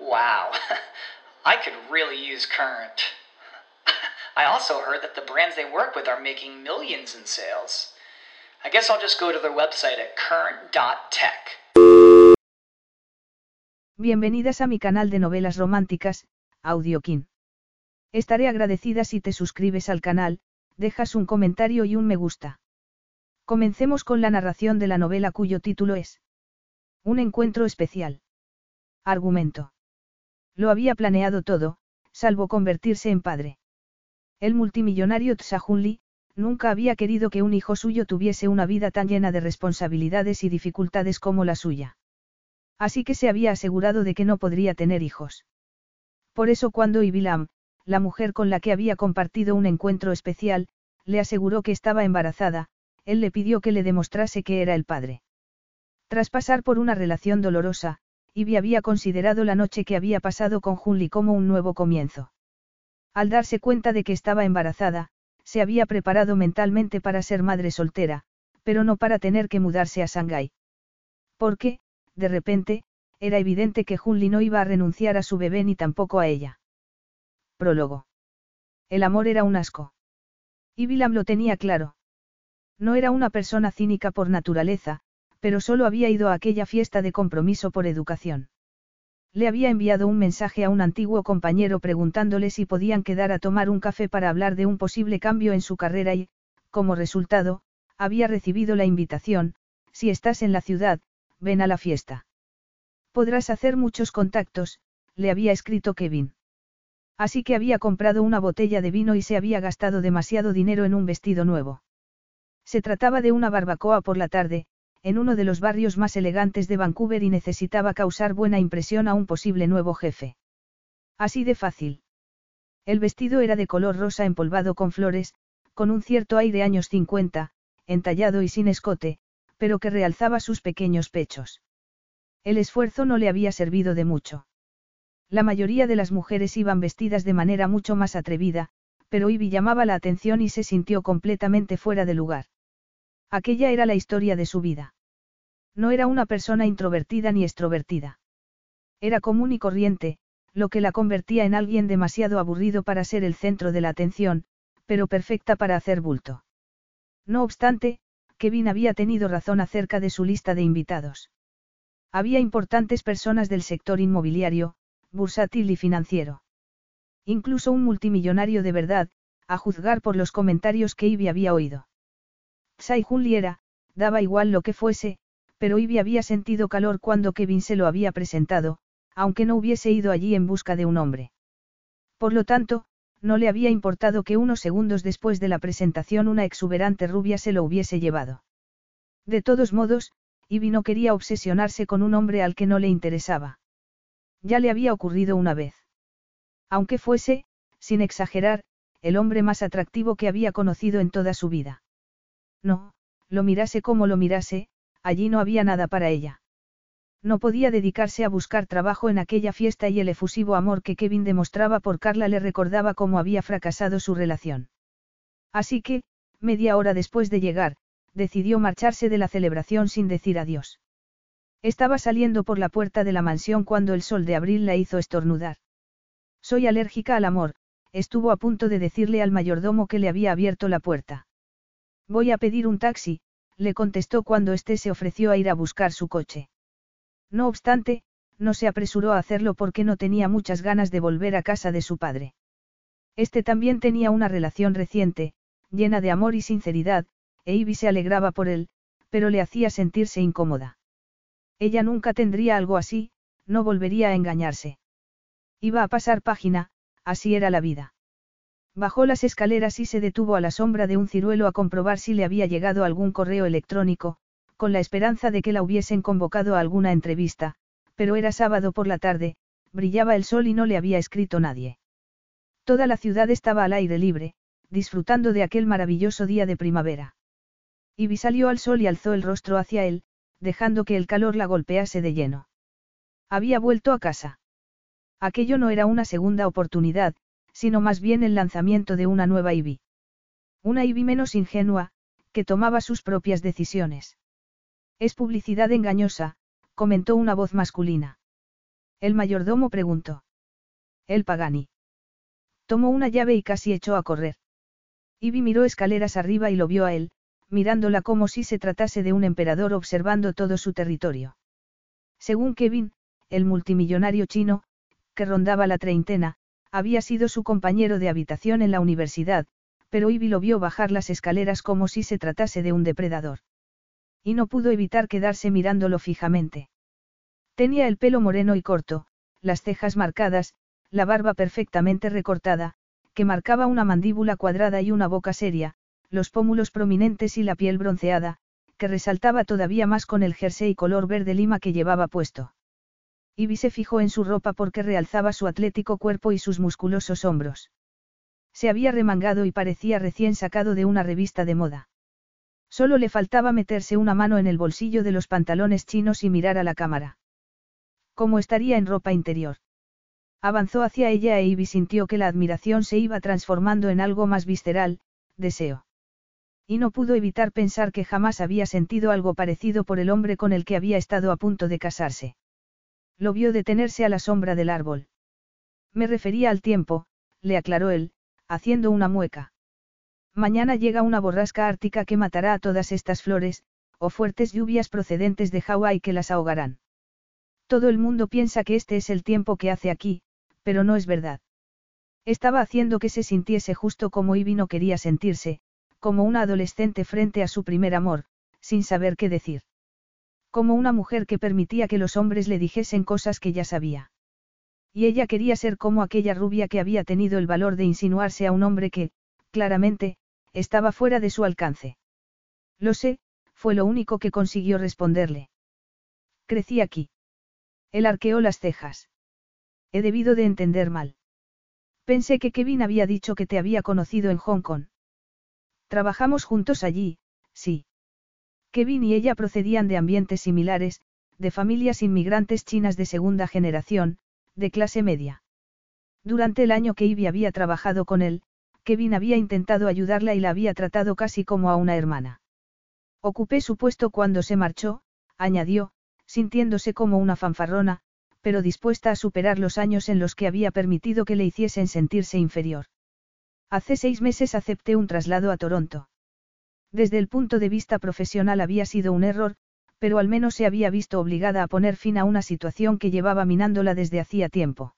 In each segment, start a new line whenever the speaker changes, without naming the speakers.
Wow, I could really use Current. I also heard that the brands they work with are making millions in sales. I guess I'll just go to their website at current.tech.
Bienvenidas a mi canal de novelas románticas, Audiokin. Estaré agradecida si te suscribes al canal, dejas un comentario y un me gusta. Comencemos con la narración de la novela cuyo título es Un encuentro especial. Argumento. Lo había planeado todo, salvo convertirse en padre. El multimillonario Tsahunli, nunca había querido que un hijo suyo tuviese una vida tan llena de responsabilidades y dificultades como la suya. Así que se había asegurado de que no podría tener hijos. Por eso cuando Ibilam, la mujer con la que había compartido un encuentro especial, le aseguró que estaba embarazada, él le pidió que le demostrase que era el padre. Tras pasar por una relación dolorosa, Ivy había considerado la noche que había pasado con Junli como un nuevo comienzo. Al darse cuenta de que estaba embarazada, se había preparado mentalmente para ser madre soltera, pero no para tener que mudarse a Shanghái. Porque, de repente, era evidente que Junli no iba a renunciar a su bebé ni tampoco a ella. Prólogo. El amor era un asco. Y lo tenía claro. No era una persona cínica por naturaleza, pero solo había ido a aquella fiesta de compromiso por educación. Le había enviado un mensaje a un antiguo compañero preguntándole si podían quedar a tomar un café para hablar de un posible cambio en su carrera y, como resultado, había recibido la invitación, si estás en la ciudad, ven a la fiesta. Podrás hacer muchos contactos, le había escrito Kevin. Así que había comprado una botella de vino y se había gastado demasiado dinero en un vestido nuevo. Se trataba de una barbacoa por la tarde, en uno de los barrios más elegantes de Vancouver y necesitaba causar buena impresión a un posible nuevo jefe. Así de fácil. El vestido era de color rosa empolvado con flores, con un cierto aire años 50, entallado y sin escote, pero que realzaba sus pequeños pechos. El esfuerzo no le había servido de mucho. La mayoría de las mujeres iban vestidas de manera mucho más atrevida, pero Ivy llamaba la atención y se sintió completamente fuera de lugar. Aquella era la historia de su vida. No era una persona introvertida ni extrovertida. Era común y corriente, lo que la convertía en alguien demasiado aburrido para ser el centro de la atención, pero perfecta para hacer bulto. No obstante, Kevin había tenido razón acerca de su lista de invitados. Había importantes personas del sector inmobiliario, bursátil y financiero. Incluso un multimillonario de verdad, a juzgar por los comentarios que Ivy había oído. Tsai Junli era, daba igual lo que fuese, pero Ivy había sentido calor cuando Kevin se lo había presentado, aunque no hubiese ido allí en busca de un hombre. Por lo tanto, no le había importado que unos segundos después de la presentación una exuberante rubia se lo hubiese llevado. De todos modos, Ivy no quería obsesionarse con un hombre al que no le interesaba. Ya le había ocurrido una vez. Aunque fuese, sin exagerar, el hombre más atractivo que había conocido en toda su vida. No, lo mirase como lo mirase, allí no había nada para ella. No podía dedicarse a buscar trabajo en aquella fiesta y el efusivo amor que Kevin demostraba por Carla le recordaba cómo había fracasado su relación. Así que, media hora después de llegar, decidió marcharse de la celebración sin decir adiós. Estaba saliendo por la puerta de la mansión cuando el sol de abril la hizo estornudar. Soy alérgica al amor, estuvo a punto de decirle al mayordomo que le había abierto la puerta. Voy a pedir un taxi, le contestó cuando éste se ofreció a ir a buscar su coche. No obstante, no se apresuró a hacerlo porque no tenía muchas ganas de volver a casa de su padre. Este también tenía una relación reciente, llena de amor y sinceridad, e Ivy se alegraba por él, pero le hacía sentirse incómoda. Ella nunca tendría algo así, no volvería a engañarse. Iba a pasar página, así era la vida. Bajó las escaleras y se detuvo a la sombra de un ciruelo a comprobar si le había llegado algún correo electrónico, con la esperanza de que la hubiesen convocado a alguna entrevista, pero era sábado por la tarde, brillaba el sol y no le había escrito nadie. Toda la ciudad estaba al aire libre, disfrutando de aquel maravilloso día de primavera. Ivy salió al sol y alzó el rostro hacia él, dejando que el calor la golpease de lleno. Había vuelto a casa. Aquello no era una segunda oportunidad, sino más bien el lanzamiento de una nueva Ivy. Una Ivy menos ingenua, que tomaba sus propias decisiones. Es publicidad engañosa, comentó una voz masculina. El mayordomo preguntó. El Pagani. Tomó una llave y casi echó a correr. Ivy miró escaleras arriba y lo vio a él, mirándola como si se tratase de un emperador observando todo su territorio. Según Kevin, el multimillonario chino, que rondaba la treintena, había sido su compañero de habitación en la universidad, pero Ivy lo vio bajar las escaleras como si se tratase de un depredador. Y no pudo evitar quedarse mirándolo fijamente. Tenía el pelo moreno y corto, las cejas marcadas, la barba perfectamente recortada, que marcaba una mandíbula cuadrada y una boca seria, los pómulos prominentes y la piel bronceada, que resaltaba todavía más con el jersey color verde lima que llevaba puesto. Ivy se fijó en su ropa porque realzaba su atlético cuerpo y sus musculosos hombros. Se había remangado y parecía recién sacado de una revista de moda. Solo le faltaba meterse una mano en el bolsillo de los pantalones chinos y mirar a la cámara. ¿Cómo estaría en ropa interior? Avanzó hacia ella e Ivy sintió que la admiración se iba transformando en algo más visceral, deseo. Y no pudo evitar pensar que jamás había sentido algo parecido por el hombre con el que había estado a punto de casarse. Lo vio detenerse a la sombra del árbol. Me refería al tiempo, le aclaró él, haciendo una mueca. Mañana llega una borrasca ártica que matará a todas estas flores, o fuertes lluvias procedentes de Hawái que las ahogarán. Todo el mundo piensa que este es el tiempo que hace aquí, pero no es verdad. Estaba haciendo que se sintiese justo como Ivy no quería sentirse, como una adolescente frente a su primer amor, sin saber qué decir. Como una mujer que permitía que los hombres le dijesen cosas que ya sabía. Y ella quería ser como aquella rubia que había tenido el valor de insinuarse a un hombre que, claramente, estaba fuera de su alcance. Lo sé, fue lo único que consiguió responderle. Crecí aquí. Él arqueó las cejas. He debido de entender mal. Pensé que Kevin había dicho que te había conocido en Hong Kong. Trabajamos juntos allí, sí. Kevin y ella procedían de ambientes similares, de familias inmigrantes chinas de segunda generación, de clase media. Durante el año que Ivy había trabajado con él, Kevin había intentado ayudarla y la había tratado casi como a una hermana. Ocupé su puesto cuando se marchó, añadió, sintiéndose como una fanfarrona, pero dispuesta a superar los años en los que había permitido que le hiciesen sentirse inferior. Hace seis meses acepté un traslado a Toronto. Desde el punto de vista profesional había sido un error, pero al menos se había visto obligada a poner fin a una situación que llevaba minándola desde hacía tiempo.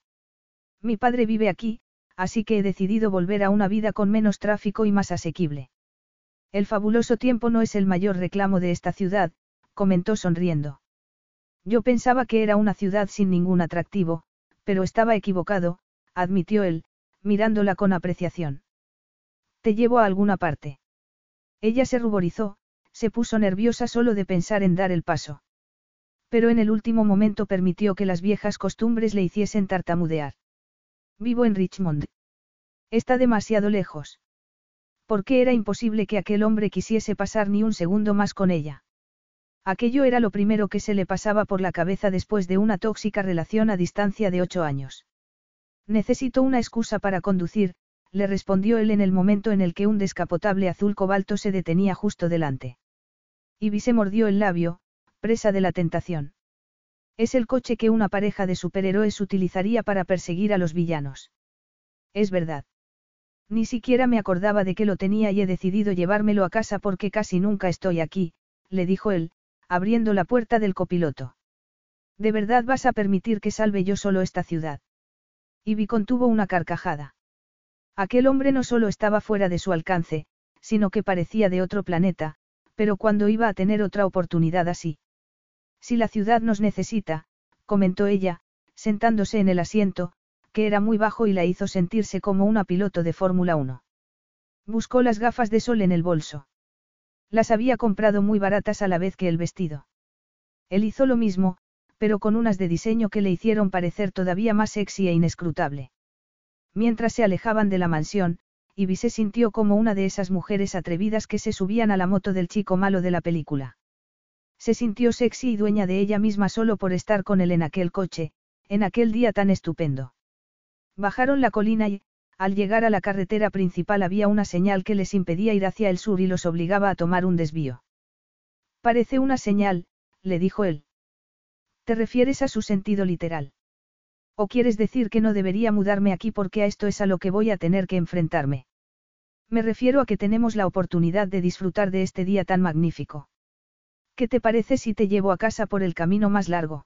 Mi padre vive aquí, así que he decidido volver a una vida con menos tráfico y más asequible. El fabuloso tiempo no es el mayor reclamo de esta ciudad, comentó sonriendo. Yo pensaba que era una ciudad sin ningún atractivo, pero estaba equivocado, admitió él, mirándola con apreciación. Te llevo a alguna parte. Ella se ruborizó, se puso nerviosa solo de pensar en dar el paso. Pero en el último momento permitió que las viejas costumbres le hiciesen tartamudear. Vivo en Richmond. Está demasiado lejos. ¿Por qué era imposible que aquel hombre quisiese pasar ni un segundo más con ella? Aquello era lo primero que se le pasaba por la cabeza después de una tóxica relación a distancia de ocho años. Necesito una excusa para conducir, le respondió él en el momento en el que un descapotable azul cobalto se detenía justo delante. Ivy se mordió el labio, presa de la tentación. Es el coche que una pareja de superhéroes utilizaría para perseguir a los villanos. Es verdad. Ni siquiera me acordaba de que lo tenía y he decidido llevármelo a casa porque casi nunca estoy aquí, le dijo él, abriendo la puerta del copiloto. ¿De verdad vas a permitir que salve yo solo esta ciudad? Ivy contuvo una carcajada. Aquel hombre no solo estaba fuera de su alcance, sino que parecía de otro planeta, pero cuando iba a tener otra oportunidad así. Si la ciudad nos necesita, comentó ella, sentándose en el asiento, que era muy bajo y la hizo sentirse como una piloto de Fórmula 1. Buscó las gafas de sol en el bolso. Las había comprado muy baratas a la vez que el vestido. Él hizo lo mismo, pero con unas de diseño que le hicieron parecer todavía más sexy e inescrutable. Mientras se alejaban de la mansión, Ivy se sintió como una de esas mujeres atrevidas que se subían a la moto del chico malo de la película. Se sintió sexy y dueña de ella misma solo por estar con él en aquel coche, en aquel día tan estupendo. Bajaron la colina y, al llegar a la carretera principal había una señal que les impedía ir hacia el sur y los obligaba a tomar un desvío. Parece una señal, le dijo él. ¿Te refieres a su sentido literal? ¿O quieres decir que no debería mudarme aquí porque a esto es a lo que voy a tener que enfrentarme? Me refiero a que tenemos la oportunidad de disfrutar de este día tan magnífico. ¿Qué te parece si te llevo a casa por el camino más largo?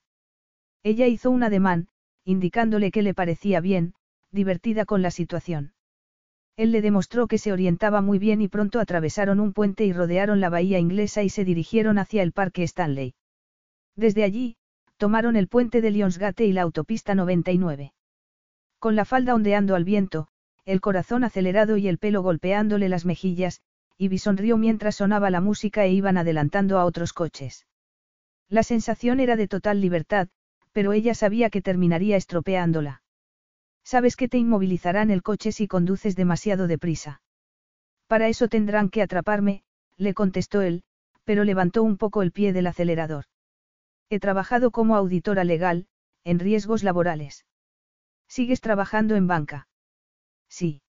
Ella hizo un ademán, indicándole que le parecía bien, divertida con la situación. Él le demostró que se orientaba muy bien y pronto atravesaron un puente y rodearon la bahía inglesa y se dirigieron hacia el Parque Stanley. Desde allí, tomaron el puente de Lionsgate y la autopista 99. Con la falda ondeando al viento, el corazón acelerado y el pelo golpeándole las mejillas, Ivy sonrió mientras sonaba la música e iban adelantando a otros coches. La sensación era de total libertad, pero ella sabía que terminaría estropeándola. Sabes que te inmovilizarán el coche si conduces demasiado deprisa. Para eso tendrán que atraparme, le contestó él, pero levantó un poco el pie del acelerador. He trabajado como auditora legal, en riesgos laborales. ¿Sigues trabajando en banca? Sí.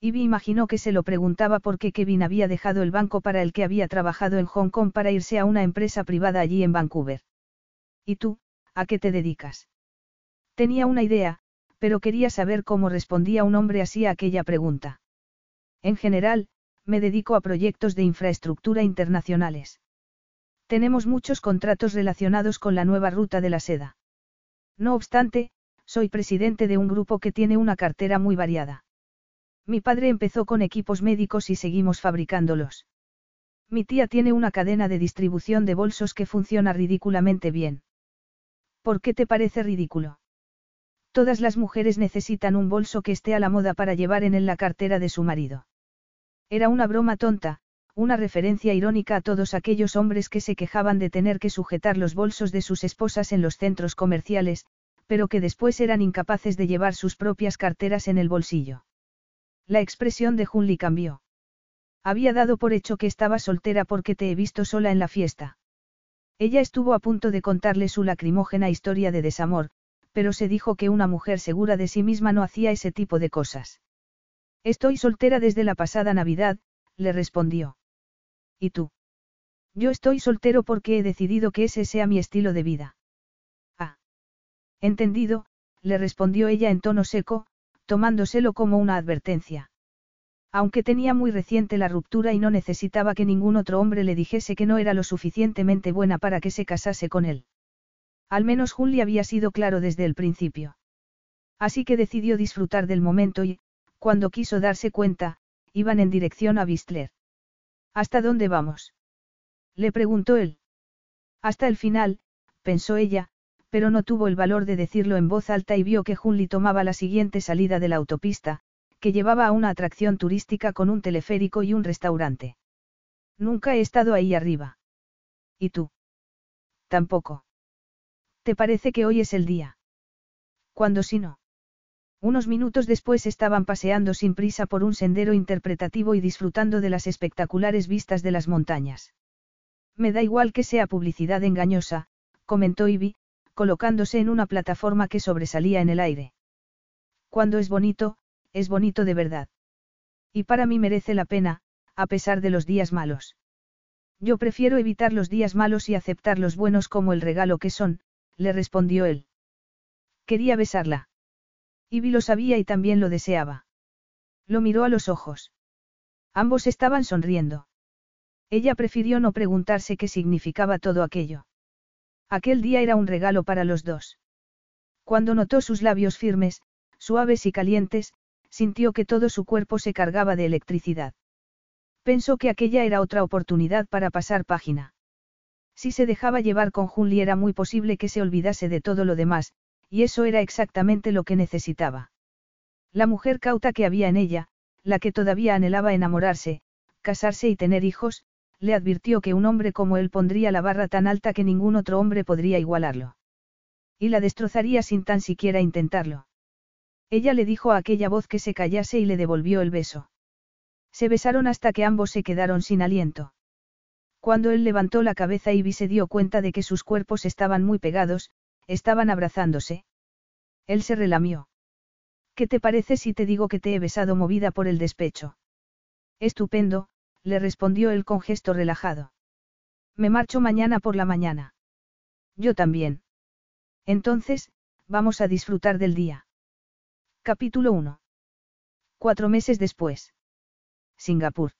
Ivy imaginó que se lo preguntaba porque Kevin había dejado el banco para el que había trabajado en Hong Kong para irse a una empresa privada allí en Vancouver. ¿Y tú, a qué te dedicas? Tenía una idea, pero quería saber cómo respondía un hombre así a aquella pregunta. En general, me dedico a proyectos de infraestructura internacionales. Tenemos muchos contratos relacionados con la nueva ruta de la seda. No obstante, soy presidente de un grupo que tiene una cartera muy variada. Mi padre empezó con equipos médicos y seguimos fabricándolos. Mi tía tiene una cadena de distribución de bolsos que funciona ridículamente bien. ¿Por qué te parece ridículo? Todas las mujeres necesitan un bolso que esté a la moda para llevar en él la cartera de su marido. Era una broma tonta, una referencia irónica a todos aquellos hombres que se quejaban de tener que sujetar los bolsos de sus esposas en los centros comerciales, pero que después eran incapaces de llevar sus propias carteras en el bolsillo. La expresión de Junli cambió. Había dado por hecho que estaba soltera porque te he visto sola en la fiesta. Ella estuvo a punto de contarle su lacrimógena historia de desamor, pero se dijo que una mujer segura de sí misma no hacía ese tipo de cosas. Estoy soltera desde la pasada Navidad, le respondió. ¿Y tú? Yo estoy soltero porque he decidido que ese sea mi estilo de vida. Ah. Entendido, le respondió ella en tono seco, tomándoselo como una advertencia. Aunque tenía muy reciente la ruptura y no necesitaba que ningún otro hombre le dijese que no era lo suficientemente buena para que se casase con él. Al menos Julie había sido claro desde el principio. Así que decidió disfrutar del momento y, cuando quiso darse cuenta, iban en dirección a Bistler. ¿Hasta dónde vamos? Le preguntó él. Hasta el final, pensó ella, pero no tuvo el valor de decirlo en voz alta y vio que Junli tomaba la siguiente salida de la autopista, que llevaba a una atracción turística con un teleférico y un restaurante. Nunca he estado ahí arriba. ¿Y tú? Tampoco. ¿Te parece que hoy es el día? ¿Cuándo si no? Unos minutos después estaban paseando sin prisa por un sendero interpretativo y disfrutando de las espectaculares vistas de las montañas. Me da igual que sea publicidad engañosa, comentó Ivy, colocándose en una plataforma que sobresalía en el aire. Cuando es bonito, es bonito de verdad. Y para mí merece la pena, a pesar de los días malos. Yo prefiero evitar los días malos y aceptar los buenos como el regalo que son, le respondió él. Quería besarla. Ivy lo sabía y también lo deseaba. Lo miró a los ojos. Ambos estaban sonriendo. Ella prefirió no preguntarse qué significaba todo aquello. Aquel día era un regalo para los dos. Cuando notó sus labios firmes, suaves y calientes, sintió que todo su cuerpo se cargaba de electricidad. Pensó que aquella era otra oportunidad para pasar página. Si se dejaba llevar con Junli era muy posible que se olvidase de todo lo demás, y eso era exactamente lo que necesitaba. La mujer cauta que había en ella, la que todavía anhelaba enamorarse, casarse y tener hijos, le advirtió que un hombre como él pondría la barra tan alta que ningún otro hombre podría igualarlo. Y la destrozaría sin tan siquiera intentarlo. Ella le dijo a aquella voz que se callase y le devolvió el beso. Se besaron hasta que ambos se quedaron sin aliento. Cuando él levantó la cabeza Ivy se dio cuenta de que sus cuerpos estaban muy pegados, estaban abrazándose. Él se relamió. ¿Qué te parece si te digo que te he besado movida por el despecho? Estupendo, le respondió él con gesto relajado. Me marcho mañana por la mañana. Yo también. Entonces, vamos a disfrutar del día. Capítulo 1. Cuatro meses después. Singapur.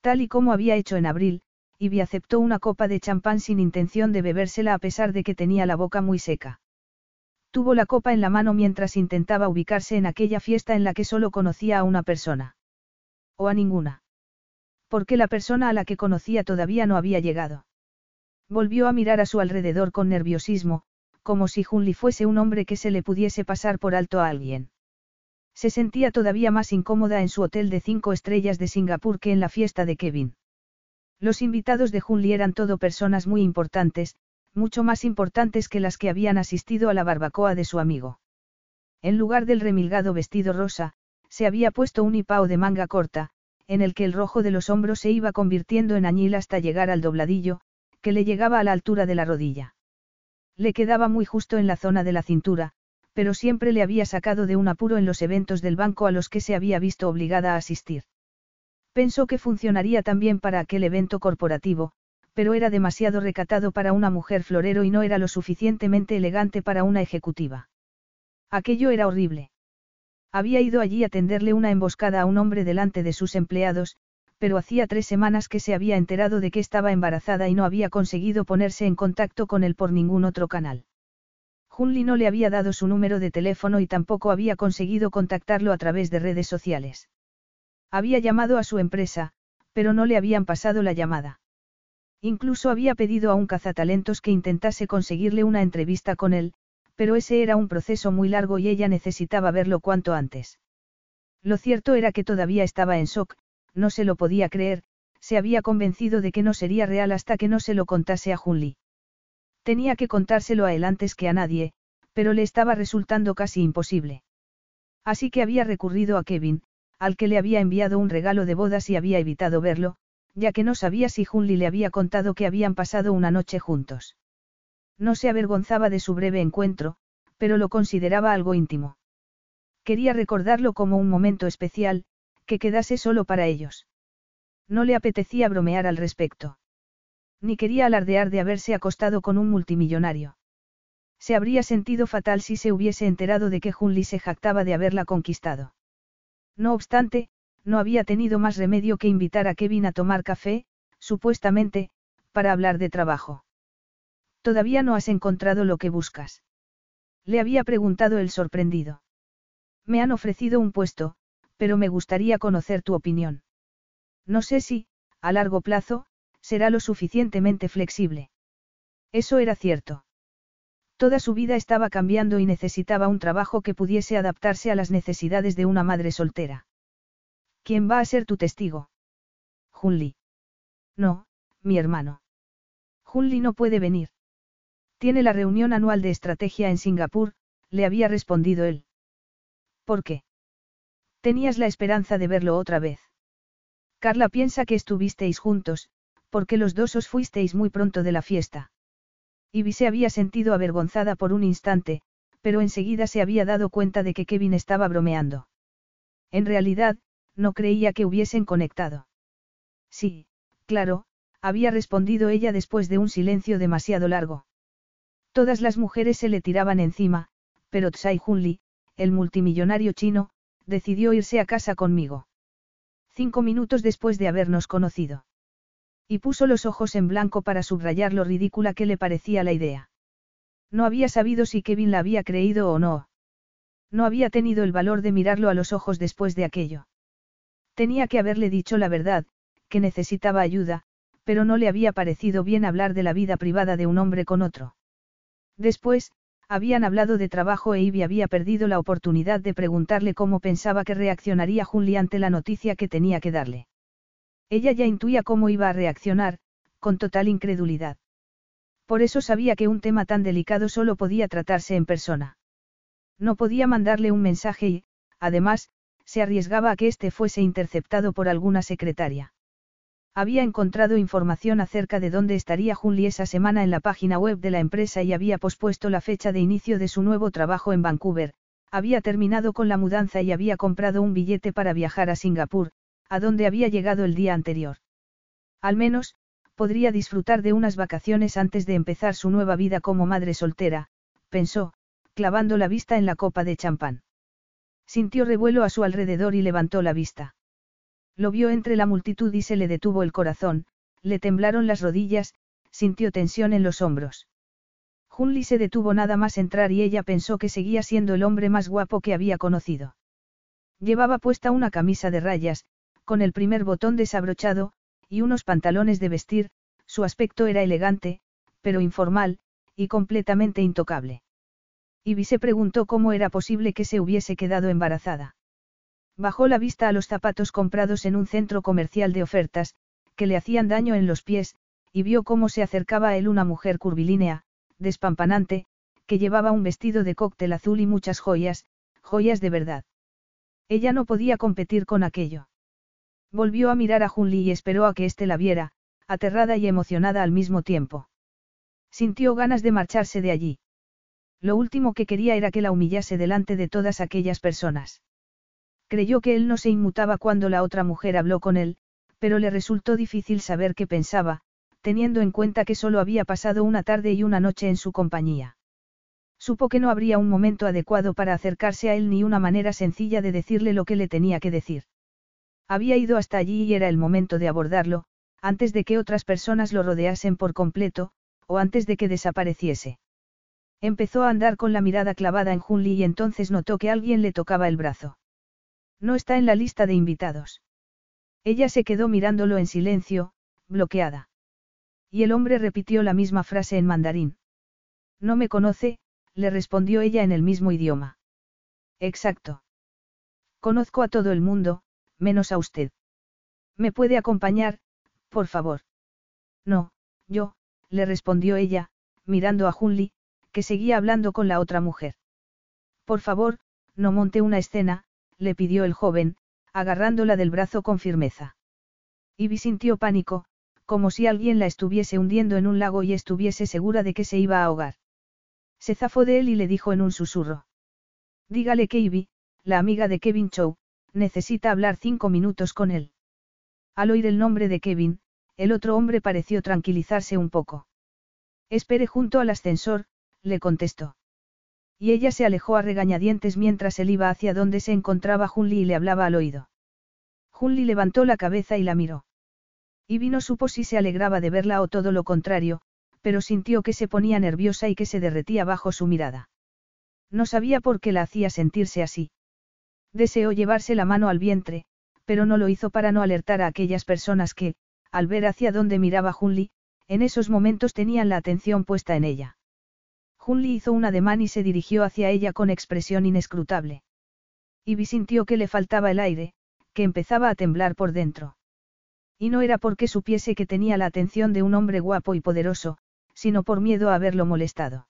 Tal y como había hecho en abril, Ivy aceptó una copa de champán sin intención de bebérsela a pesar de que tenía la boca muy seca. Tuvo la copa en la mano mientras intentaba ubicarse en aquella fiesta en la que solo conocía a una persona. O a ninguna. Porque la persona a la que conocía todavía no había llegado. Volvió a mirar a su alrededor con nerviosismo, como si Junli fuese un hombre que se le pudiese pasar por alto a alguien. Se sentía todavía más incómoda en su hotel de cinco estrellas de Singapur que en la fiesta de Kevin. Los invitados de Junli eran todo personas muy importantes, mucho más importantes que las que habían asistido a la barbacoa de su amigo. En lugar del remilgado vestido rosa, se había puesto un hipao de manga corta, en el que el rojo de los hombros se iba convirtiendo en añil hasta llegar al dobladillo, que le llegaba a la altura de la rodilla. Le quedaba muy justo en la zona de la cintura, pero siempre le había sacado de un apuro en los eventos del banco a los que se había visto obligada a asistir. Pensó que funcionaría también para aquel evento corporativo, pero era demasiado recatado para una mujer florero y no era lo suficientemente elegante para una ejecutiva. Aquello era horrible. Había ido allí a tenderle una emboscada a un hombre delante de sus empleados, pero hacía tres semanas que se había enterado de que estaba embarazada y no había conseguido ponerse en contacto con él por ningún otro canal. Junli no le había dado su número de teléfono y tampoco había conseguido contactarlo a través de redes sociales. Había llamado a su empresa, pero no le habían pasado la llamada. Incluso había pedido a un cazatalentos que intentase conseguirle una entrevista con él, pero ese era un proceso muy largo y ella necesitaba verlo cuanto antes. Lo cierto era que todavía estaba en shock, no se lo podía creer, se había convencido de que no sería real hasta que no se lo contase a Junli. Tenía que contárselo a él antes que a nadie, pero le estaba resultando casi imposible. Así que había recurrido a Kevin, al que le había enviado un regalo de bodas y había evitado verlo, ya que no sabía si Junli le había contado que habían pasado una noche juntos. No se avergonzaba de su breve encuentro, pero lo consideraba algo íntimo. Quería recordarlo como un momento especial, que quedase solo para ellos. No le apetecía bromear al respecto. Ni quería alardear de haberse acostado con un multimillonario. Se habría sentido fatal si se hubiese enterado de que Junli se jactaba de haberla conquistado. No obstante, no había tenido más remedio que invitar a Kevin a tomar café, supuestamente, para hablar de trabajo. Todavía no has encontrado lo que buscas. Le había preguntado el sorprendido. Me han ofrecido un puesto, pero me gustaría conocer tu opinión. No sé si, a largo plazo, será lo suficientemente flexible. Eso era cierto. Toda su vida estaba cambiando y necesitaba un trabajo que pudiese adaptarse a las necesidades de una madre soltera. ¿Quién va a ser tu testigo? Junli. No, mi hermano. Junli no puede venir. Tiene la reunión anual de estrategia en Singapur, le había respondido él. ¿Por qué? Tenías la esperanza de verlo otra vez. Carla piensa que estuvisteis juntos, porque los dos os fuisteis muy pronto de la fiesta. Ivy se había sentido avergonzada por un instante, pero enseguida se había dado cuenta de que Kevin estaba bromeando. En realidad, no creía que hubiesen conectado. Sí, claro, había respondido ella después de un silencio demasiado largo. Todas las mujeres se le tiraban encima, pero Tsai Junli, el multimillonario chino, decidió irse a casa conmigo. Cinco minutos después de habernos conocido. Y puso los ojos en blanco para subrayar lo ridícula que le parecía la idea. No había sabido si Kevin la había creído o no. No había tenido el valor de mirarlo a los ojos después de aquello. Tenía que haberle dicho la verdad, que necesitaba ayuda, pero no le había parecido bien hablar de la vida privada de un hombre con otro. Después, habían hablado de trabajo e Ivy había perdido la oportunidad de preguntarle cómo pensaba que reaccionaría Julie ante la noticia que tenía que darle. Ella ya intuía cómo iba a reaccionar, con total incredulidad. Por eso sabía que un tema tan delicado solo podía tratarse en persona. No podía mandarle un mensaje y, además, se arriesgaba a que éste fuese interceptado por alguna secretaria. Había encontrado información acerca de dónde estaría Junli esa semana en la página web de la empresa y había pospuesto la fecha de inicio de su nuevo trabajo en Vancouver, había terminado con la mudanza y había comprado un billete para viajar a Singapur, a donde había llegado el día anterior. Al menos, podría disfrutar de unas vacaciones antes de empezar su nueva vida como madre soltera, pensó, clavando la vista en la copa de champán. Sintió revuelo a su alrededor y levantó la vista. Lo vio entre la multitud y se le detuvo el corazón, le temblaron las rodillas, sintió tensión en los hombros. Junli se detuvo nada más entrar y ella pensó que seguía siendo el hombre más guapo que había conocido. Llevaba puesta una camisa de rayas, con el primer botón desabrochado, y unos pantalones de vestir, su aspecto era elegante, pero informal, y completamente intocable. Ivy se preguntó cómo era posible que se hubiese quedado embarazada. Bajó la vista a los zapatos comprados en un centro comercial de ofertas, que le hacían daño en los pies, y vio cómo se acercaba a él una mujer curvilínea, despampanante, que llevaba un vestido de cóctel azul y muchas joyas, joyas de verdad. Ella no podía competir con aquello. Volvió a mirar a Junli y esperó a que éste la viera, aterrada y emocionada al mismo tiempo. Sintió ganas de marcharse de allí. Lo último que quería era que la humillase delante de todas aquellas personas. Creyó que él no se inmutaba cuando la otra mujer habló con él, pero le resultó difícil saber qué pensaba, teniendo en cuenta que solo había pasado una tarde y una noche en su compañía. Supo que no habría un momento adecuado para acercarse a él ni una manera sencilla de decirle lo que le tenía que decir. Había ido hasta allí y era el momento de abordarlo, antes de que otras personas lo rodeasen por completo, o antes de que desapareciese. Empezó a andar con la mirada clavada en Junli y entonces notó que alguien le tocaba el brazo. No está en la lista de invitados. Ella se quedó mirándolo en silencio, bloqueada. Y el hombre repitió la misma frase en mandarín. No me conoce, le respondió ella en el mismo idioma. Exacto. Conozco a todo el mundo, menos a usted. ¿Me puede acompañar, por favor? No, yo, le respondió ella, mirando a Junli, que seguía hablando con la otra mujer. Por favor, no monte una escena, le pidió el joven, agarrándola del brazo con firmeza. Ivy sintió pánico, como si alguien la estuviese hundiendo en un lago y estuviese segura de que se iba a ahogar. Se zafó de él y le dijo en un susurro. Dígale que Ivy, la amiga de Kevin Chow, necesita hablar cinco minutos con él. Al oír el nombre de Kevin, el otro hombre pareció tranquilizarse un poco. Espere junto al ascensor, le contestó. Y ella se alejó a regañadientes mientras él iba hacia donde se encontraba Junli y le hablaba al oído. Junli levantó la cabeza y la miró. Y no supo si se alegraba de verla o todo lo contrario, pero sintió que se ponía nerviosa y que se derretía bajo su mirada. No sabía por qué la hacía sentirse así. Deseó llevarse la mano al vientre, pero no lo hizo para no alertar a aquellas personas que, al ver hacia dónde miraba Junli, en esos momentos tenían la atención puesta en ella. Junli hizo un ademán y se dirigió hacia ella con expresión inescrutable. Ivy sintió que le faltaba el aire, que empezaba a temblar por dentro. Y no era porque supiese que tenía la atención de un hombre guapo y poderoso, sino por miedo a haberlo molestado.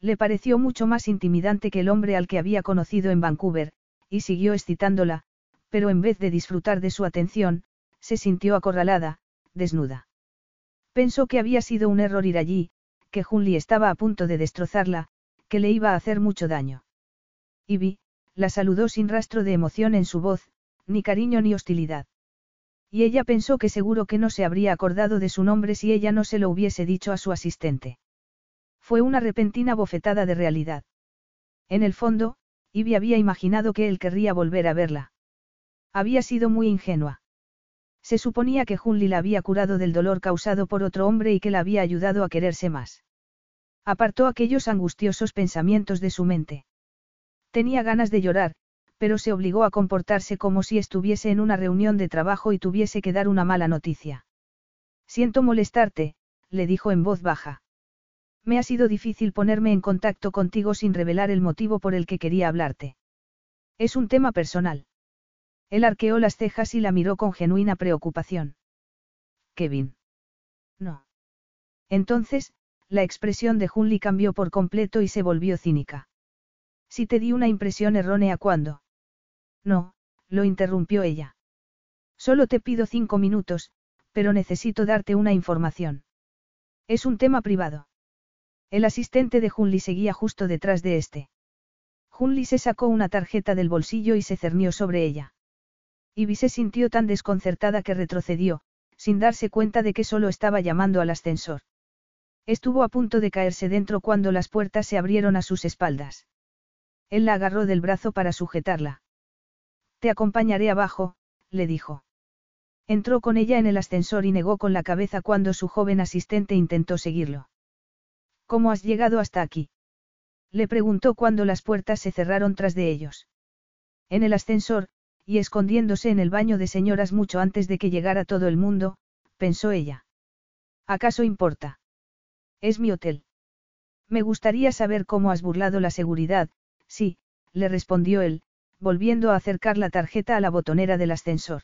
Le pareció mucho más intimidante que el hombre al que había conocido en Vancouver, y siguió excitándola, pero en vez de disfrutar de su atención, se sintió acorralada, desnuda. Pensó que había sido un error ir allí, que Junli estaba a punto de destrozarla, que le iba a hacer mucho daño. Y la saludó sin rastro de emoción en su voz, ni cariño ni hostilidad. Y ella pensó que seguro que no se habría acordado de su nombre si ella no se lo hubiese dicho a su asistente. Fue una repentina bofetada de realidad. En el fondo, Ivy había imaginado que él querría volver a verla. Había sido muy ingenua. Se suponía que Junli la había curado del dolor causado por otro hombre y que la había ayudado a quererse más. Apartó aquellos angustiosos pensamientos de su mente. Tenía ganas de llorar, pero se obligó a comportarse como si estuviese en una reunión de trabajo y tuviese que dar una mala noticia. Siento molestarte, le dijo en voz baja. Me ha sido difícil ponerme en contacto contigo sin revelar el motivo por el que quería hablarte. Es un tema personal. Él arqueó las cejas y la miró con genuina preocupación. Kevin. No. Entonces, la expresión de Hunley cambió por completo y se volvió cínica. Si te di una impresión errónea cuando. No, lo interrumpió ella. Solo te pido cinco minutos, pero necesito darte una información. Es un tema privado. El asistente de Hunley seguía justo detrás de este. Hunley se sacó una tarjeta del bolsillo y se cernió sobre ella. Ivy se sintió tan desconcertada que retrocedió, sin darse cuenta de que solo estaba llamando al ascensor. Estuvo a punto de caerse dentro cuando las puertas se abrieron a sus espaldas. Él la agarró del brazo para sujetarla. Te acompañaré abajo, le dijo. Entró con ella en el ascensor y negó con la cabeza cuando su joven asistente intentó seguirlo. ¿Cómo has llegado hasta aquí? Le preguntó cuando las puertas se cerraron tras de ellos. En el ascensor, y escondiéndose en el baño de señoras mucho antes de que llegara todo el mundo, pensó ella. ¿Acaso importa? Es mi hotel. Me gustaría saber cómo has burlado la seguridad, sí, le respondió él, volviendo a acercar la tarjeta a la botonera del ascensor.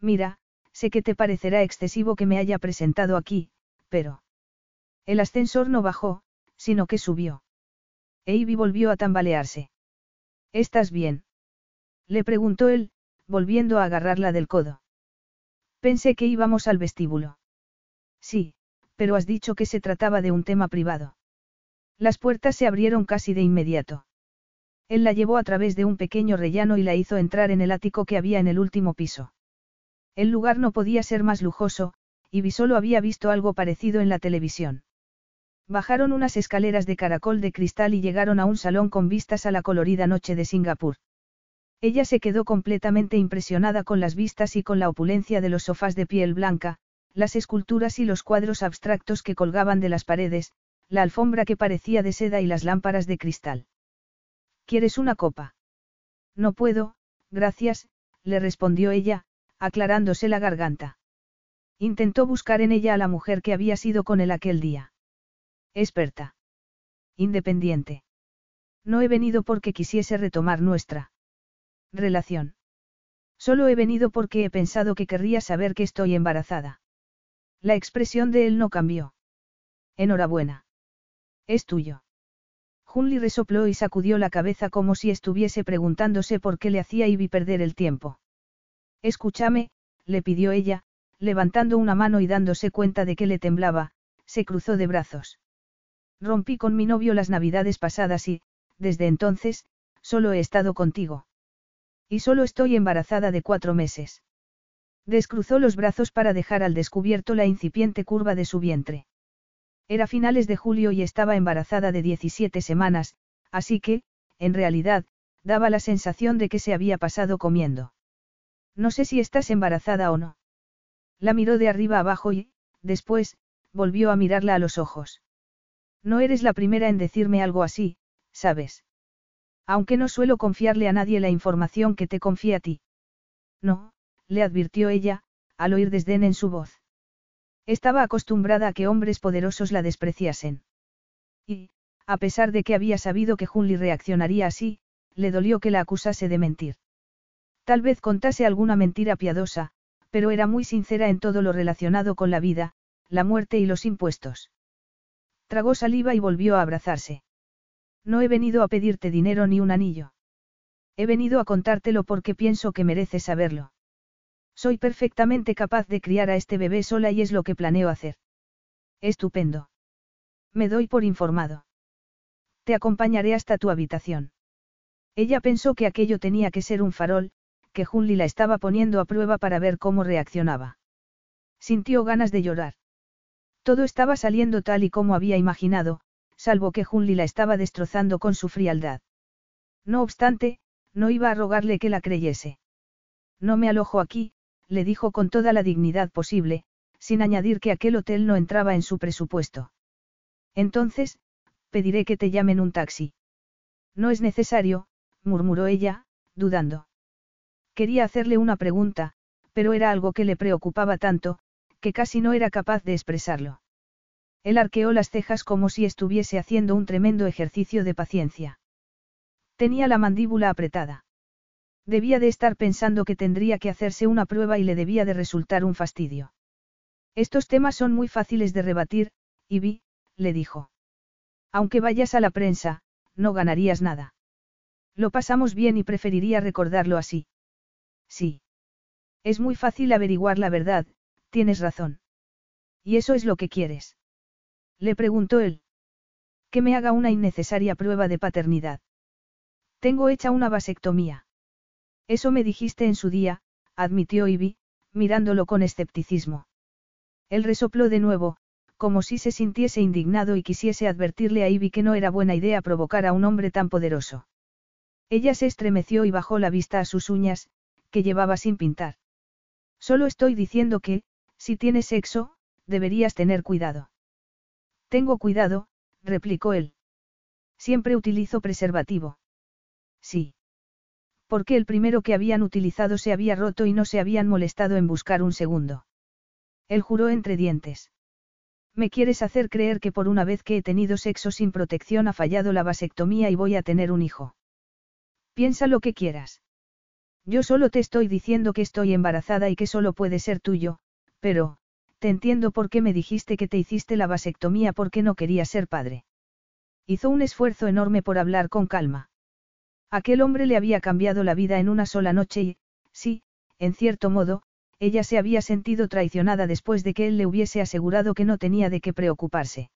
Mira, sé que te parecerá excesivo que me haya presentado aquí, pero... El ascensor no bajó, sino que subió. Ivy volvió a tambalearse. ¿Estás bien? Le preguntó él, volviendo a agarrarla del codo. Pensé que íbamos al vestíbulo. Sí, pero has dicho que se trataba de un tema privado. Las puertas se abrieron casi de inmediato. Él la llevó a través de un pequeño rellano y la hizo entrar en el ático que había en el último piso. El lugar no podía ser más lujoso, y solo había visto algo parecido en la televisión. Bajaron unas escaleras de caracol de cristal y llegaron a un salón con vistas a la colorida noche de Singapur. Ella se quedó completamente impresionada con las vistas y con la opulencia de los sofás de piel blanca, las esculturas y los cuadros abstractos que colgaban de las paredes, la alfombra que parecía de seda y las lámparas de cristal. ¿Quieres una copa? No puedo, gracias, le respondió ella, aclarándose la garganta. Intentó buscar en ella a la mujer que había sido con él aquel día. Experta. Independiente. No he venido porque quisiese retomar nuestra relación. Solo he venido porque he pensado que querría saber que estoy embarazada. La expresión de él no cambió. Enhorabuena. Es tuyo. Junli resopló y sacudió la cabeza como si estuviese preguntándose por qué le hacía Ivy perder el tiempo. Escúchame, le pidió ella, levantando una mano y dándose cuenta de que le temblaba, se cruzó de brazos. Rompí con mi novio las navidades pasadas y, desde entonces, solo he estado contigo. Y solo estoy embarazada de cuatro meses. Descruzó los brazos para dejar al descubierto la incipiente curva de su vientre. Era finales de julio y estaba embarazada de 17 semanas, así que, en realidad, daba la sensación de que se había pasado comiendo. No sé si estás embarazada o no. La miró de arriba abajo y, después, volvió a mirarla a los ojos. No eres la primera en decirme algo así, ¿sabes? Aunque no suelo confiarle a nadie la información que te confía a ti. No, le advirtió ella, al oír desdén en su voz. Estaba acostumbrada a que hombres poderosos la despreciasen. Y, a pesar de que había sabido que Junli reaccionaría así, le dolió que la acusase de mentir. Tal vez contase alguna mentira piadosa, pero era muy sincera en todo lo relacionado con la vida, la muerte y los impuestos. Tragó saliva y volvió a abrazarse. No he venido a pedirte dinero ni un anillo. He venido a contártelo porque pienso que mereces saberlo. Soy perfectamente capaz de criar a este bebé sola y es lo que planeo hacer. Estupendo. Me doy por informado. Te acompañaré hasta tu habitación. Ella pensó que aquello tenía que ser un farol, que Junli la estaba poniendo a prueba para ver cómo reaccionaba. Sintió ganas de llorar. Todo estaba saliendo tal y como había imaginado, salvo que Junli la estaba destrozando con su frialdad. No obstante, no iba a rogarle que la creyese. No me alojo aquí, le dijo con toda la dignidad posible, sin añadir que aquel hotel no entraba en su presupuesto. Entonces, pediré que te llamen un taxi. No es necesario, murmuró ella, dudando. Quería hacerle una pregunta, pero era algo que le preocupaba tanto, que casi no era capaz de expresarlo. Él arqueó las cejas como si estuviese haciendo un tremendo ejercicio de paciencia. Tenía la mandíbula apretada. Debía de estar pensando que tendría que hacerse una prueba y le debía de resultar un fastidio. Estos temas son muy fáciles de rebatir, y vi, le dijo. Aunque vayas a la prensa, no ganarías nada. Lo pasamos bien y preferiría recordarlo así. Sí. Es muy fácil averiguar la verdad, tienes razón. ¿Y eso es lo que quieres? Le preguntó él. Que me haga una innecesaria prueba de paternidad. Tengo hecha una vasectomía. Eso me dijiste en su día, admitió Ivy, mirándolo con escepticismo. Él resopló de nuevo, como si se sintiese indignado y quisiese advertirle a Ivy que no era buena idea provocar a un hombre tan poderoso. Ella se estremeció y bajó la vista a sus uñas, que llevaba sin pintar. Solo estoy diciendo que, si tienes sexo, deberías tener cuidado. Tengo cuidado, replicó él. Siempre utilizo preservativo. Sí. Porque el primero que habían utilizado se había roto y no se habían molestado en buscar un segundo. Él juró entre dientes. Me quieres hacer creer que por una vez que he tenido sexo sin protección ha fallado la vasectomía y voy a tener un hijo. Piensa lo que quieras. Yo solo te estoy diciendo que estoy embarazada y que solo puede ser tuyo, pero, te entiendo por qué me dijiste que te hiciste la vasectomía porque no querías ser padre. Hizo un esfuerzo enorme por hablar con calma. Aquel hombre le había cambiado la vida en una sola noche y, sí, en cierto modo, ella se había sentido traicionada después de que él le hubiese asegurado que no tenía de qué preocuparse.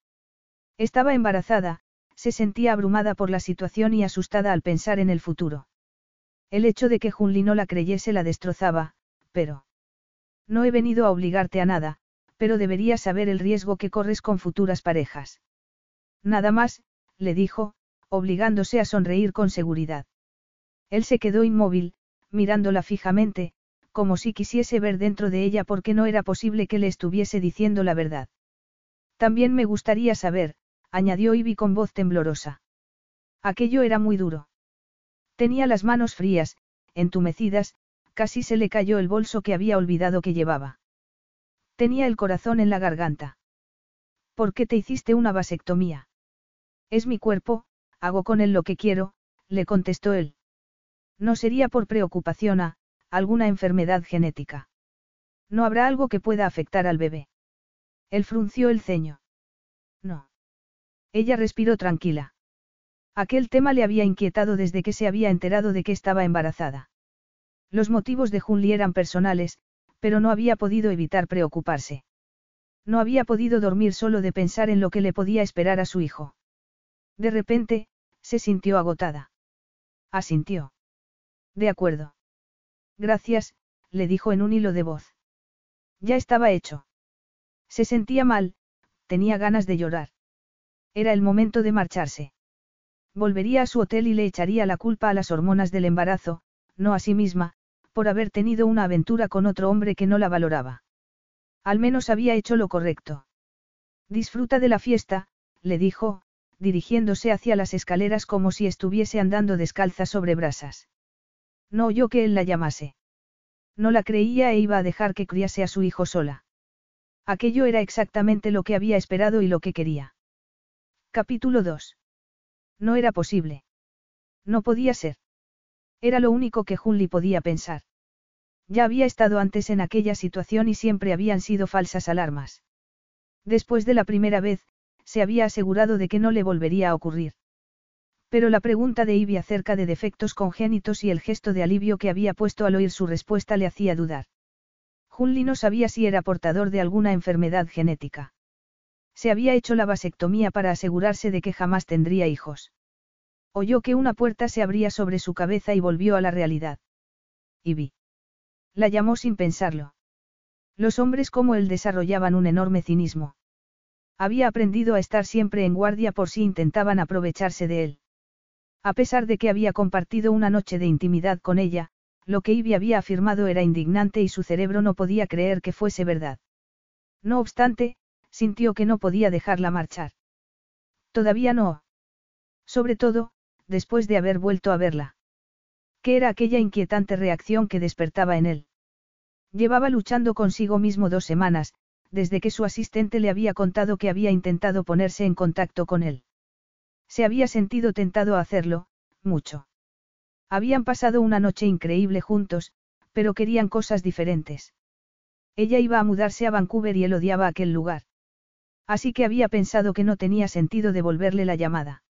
Estaba embarazada, se sentía abrumada por la situación y asustada al pensar en el futuro. El hecho de que Junli no la creyese la destrozaba, pero... No he venido a obligarte a nada, pero deberías saber el riesgo que corres con futuras parejas. Nada más, le dijo, obligándose a sonreír con seguridad. Él se quedó inmóvil, mirándola fijamente, como si quisiese ver dentro de ella porque no era posible que le estuviese diciendo la verdad. También me gustaría saber, añadió Ivy con voz temblorosa. Aquello era muy duro. Tenía las manos frías, entumecidas, casi se le cayó el bolso que había olvidado que llevaba. Tenía el corazón en la garganta. ¿Por qué te hiciste una vasectomía? Es mi cuerpo, hago con él lo que quiero, le contestó él. No sería por preocupación a, alguna enfermedad genética. No habrá algo que pueda afectar al bebé. Él frunció el ceño. No. Ella respiró tranquila. Aquel tema le había inquietado desde que se había enterado de que estaba embarazada. Los motivos de Junli eran personales, pero no había podido evitar preocuparse. No había podido dormir solo de pensar en lo que le podía esperar a su hijo. De repente, se sintió agotada. Asintió. De acuerdo. Gracias, le dijo en un hilo de voz. Ya estaba hecho. Se sentía mal, tenía ganas de llorar. Era el momento de marcharse. Volvería a su hotel y le echaría la culpa a las hormonas del embarazo, no a sí misma, por haber tenido una aventura con otro hombre que no la valoraba. Al menos había hecho lo correcto. Disfruta de la fiesta, le dijo, dirigiéndose hacia las escaleras como si estuviese andando descalza sobre brasas. No oyó que él la llamase. No la creía e iba a dejar que criase a su hijo sola. Aquello era exactamente lo que había esperado y lo que quería. Capítulo 2. No era posible. No podía ser. Era lo único que Junli podía pensar. Ya había estado antes en aquella situación y siempre habían sido falsas alarmas. Después de la primera vez, se había asegurado de que no le volvería a ocurrir. Pero la pregunta de Ivy acerca de defectos congénitos y el gesto de alivio que había puesto al oír su respuesta le hacía dudar. Junli no sabía si era portador de alguna enfermedad genética. Se había hecho la vasectomía para asegurarse de que jamás tendría hijos. Oyó que una puerta se abría sobre su cabeza y volvió a la realidad. Ivy. La llamó sin pensarlo. Los hombres como él desarrollaban un enorme cinismo. Había aprendido a estar siempre en guardia por si intentaban aprovecharse de él. A pesar de que había compartido una noche de intimidad con ella, lo que Ivy había afirmado era indignante y su cerebro no podía creer que fuese verdad. No obstante, sintió que no podía dejarla marchar. Todavía no. Sobre todo, después de haber vuelto a verla. ¿Qué era aquella inquietante reacción que despertaba en él? Llevaba luchando consigo mismo dos semanas, desde que su asistente le había contado que había intentado ponerse en contacto con él. Se había sentido tentado a hacerlo, mucho. Habían pasado una noche increíble juntos, pero querían cosas diferentes. Ella iba a mudarse a Vancouver y él odiaba aquel lugar. Así que había pensado que no tenía sentido devolverle la llamada.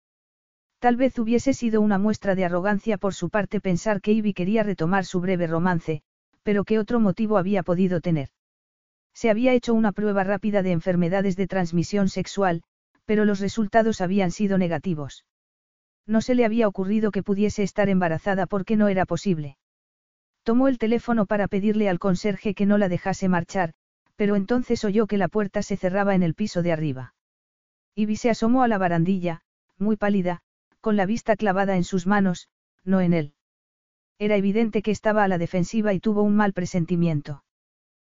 Tal vez hubiese sido una muestra de arrogancia por su parte pensar que Ivy quería retomar su breve romance, pero ¿qué otro motivo había podido tener? Se había hecho una prueba rápida de enfermedades de transmisión sexual, pero los resultados habían sido negativos. No se le había ocurrido que pudiese estar embarazada porque no era posible. Tomó el teléfono para pedirle al conserje que no la dejase marchar, pero entonces oyó que la puerta se cerraba en el piso de arriba. Ivy se asomó a la barandilla, muy pálida, con la vista clavada en sus manos, no en él. Era evidente que estaba a la defensiva y tuvo un mal presentimiento.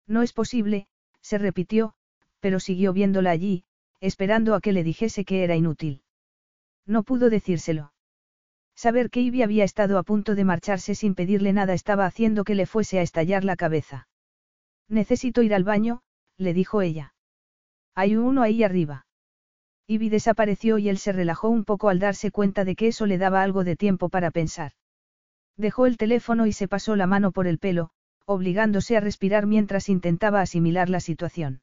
No es posible, se repitió, pero siguió viéndola allí, esperando a que le dijese que era inútil. No pudo decírselo. Saber que Ivy había estado a punto de marcharse sin pedirle nada estaba haciendo que le fuese a estallar la cabeza. Necesito ir al baño, le dijo ella. Hay uno ahí arriba. Ivy desapareció y él se relajó un poco al darse cuenta de que eso le daba algo de tiempo para pensar. Dejó el teléfono y se pasó la mano por el pelo, obligándose a respirar mientras intentaba asimilar la situación.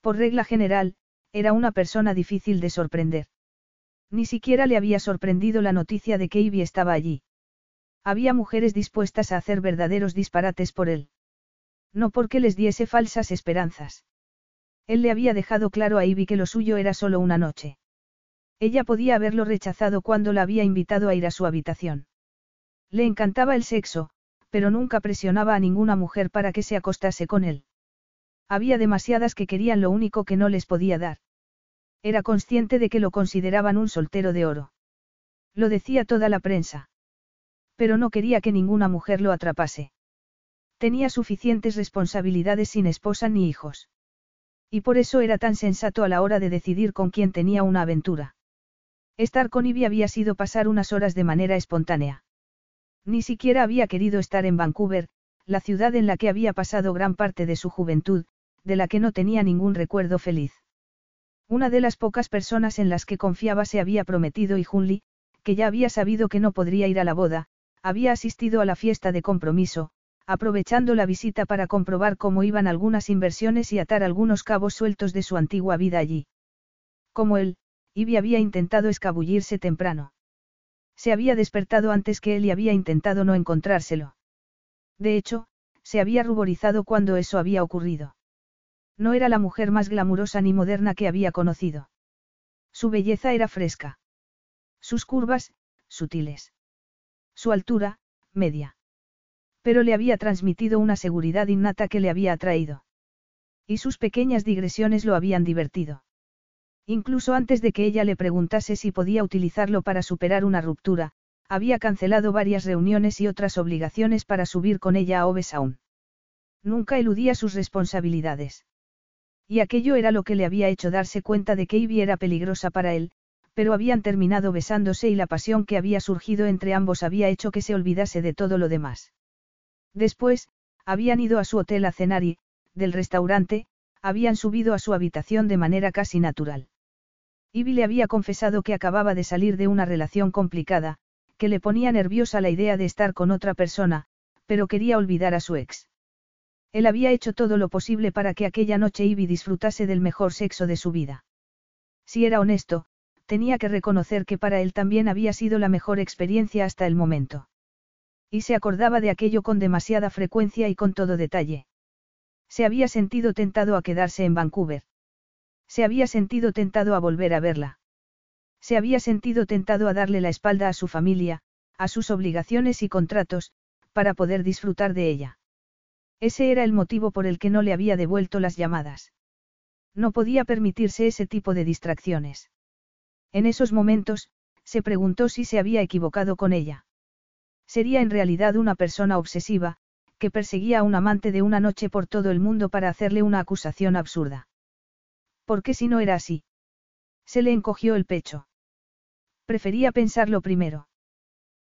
Por regla general, era una persona difícil de sorprender. Ni siquiera le había sorprendido la noticia de que Ivy estaba allí. Había mujeres dispuestas a hacer verdaderos disparates por él. No porque les diese falsas esperanzas. Él le había dejado claro a Ivy que lo suyo era solo una noche. Ella podía haberlo rechazado cuando la había invitado a ir a su habitación. Le encantaba el sexo, pero nunca presionaba a ninguna mujer para que se acostase con él. Había demasiadas que querían lo único que no les podía dar. Era consciente de que lo consideraban un soltero de oro. Lo decía toda la prensa. Pero no quería que ninguna mujer lo atrapase. Tenía suficientes responsabilidades sin esposa ni hijos. Y por eso era tan sensato a la hora de decidir con quién tenía una aventura. Estar con Ivy había sido pasar unas horas de manera espontánea. Ni siquiera había querido estar en Vancouver, la ciudad en la que había pasado gran parte de su juventud, de la que no tenía ningún recuerdo feliz. Una de las pocas personas en las que confiaba se había prometido y Hunley, que ya había sabido que no podría ir a la boda, había asistido a la fiesta de compromiso, aprovechando la visita para comprobar cómo iban algunas inversiones y atar algunos cabos sueltos de su antigua vida allí. Como él, Ivy había intentado escabullirse temprano. Se había despertado antes que él y había intentado no encontrárselo. De hecho, se había ruborizado cuando eso había ocurrido. No era la mujer más glamurosa ni moderna que había conocido. Su belleza era fresca. Sus curvas, sutiles. Su altura, media. Pero le había transmitido una seguridad innata que le había atraído. Y sus pequeñas digresiones lo habían divertido. Incluso antes de que ella le preguntase si podía utilizarlo para superar una ruptura, había cancelado varias reuniones y otras obligaciones para subir con ella a Obesaun. Nunca eludía sus responsabilidades. Y aquello era lo que le había hecho darse cuenta de que Ivy era peligrosa para él, pero habían terminado besándose y la pasión que había surgido entre ambos había hecho que se olvidase de todo lo demás. Después, habían ido a su hotel a cenar y, del restaurante, habían subido a su habitación de manera casi natural. Ivy le había confesado que acababa de salir de una relación complicada, que le ponía nerviosa la idea de estar con otra persona, pero quería olvidar a su ex. Él había hecho todo lo posible para que aquella noche Ivy disfrutase del mejor sexo de su vida. Si era honesto, tenía que reconocer que para él también había sido la mejor experiencia hasta el momento. Y se acordaba de aquello con demasiada frecuencia y con todo detalle. Se había sentido tentado a quedarse en Vancouver. Se había sentido tentado a volver a verla. Se había sentido tentado a darle la espalda a su familia, a sus obligaciones y contratos, para poder disfrutar de ella. Ese era el motivo por el que no le había devuelto las llamadas. No podía permitirse ese tipo de distracciones. En esos momentos, se preguntó si se había equivocado con ella. Sería en realidad una persona obsesiva, que perseguía a un amante de una noche por todo el mundo para hacerle una acusación absurda. ¿Por qué si no era así? Se le encogió el pecho. Prefería pensarlo primero.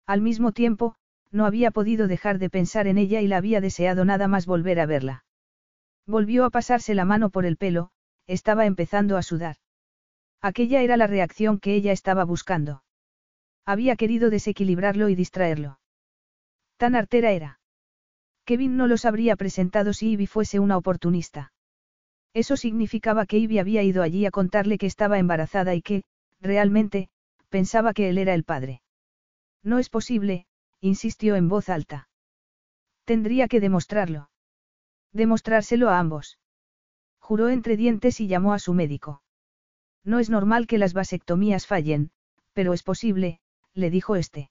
Al mismo tiempo, no había podido dejar de pensar en ella y la había deseado nada más volver a verla. Volvió a pasarse la mano por el pelo, estaba empezando a sudar. Aquella era la reacción que ella estaba buscando. Había querido desequilibrarlo y distraerlo. Tan artera era. Kevin no los habría presentado si Ivy fuese una oportunista. Eso significaba que Ivy había ido allí a contarle que estaba embarazada y que, realmente, pensaba que él era el padre. No es posible, insistió en voz alta. Tendría que demostrarlo. Demostrárselo a ambos. Juró entre dientes y llamó a su médico. No es normal que las vasectomías fallen, pero es posible, le dijo este.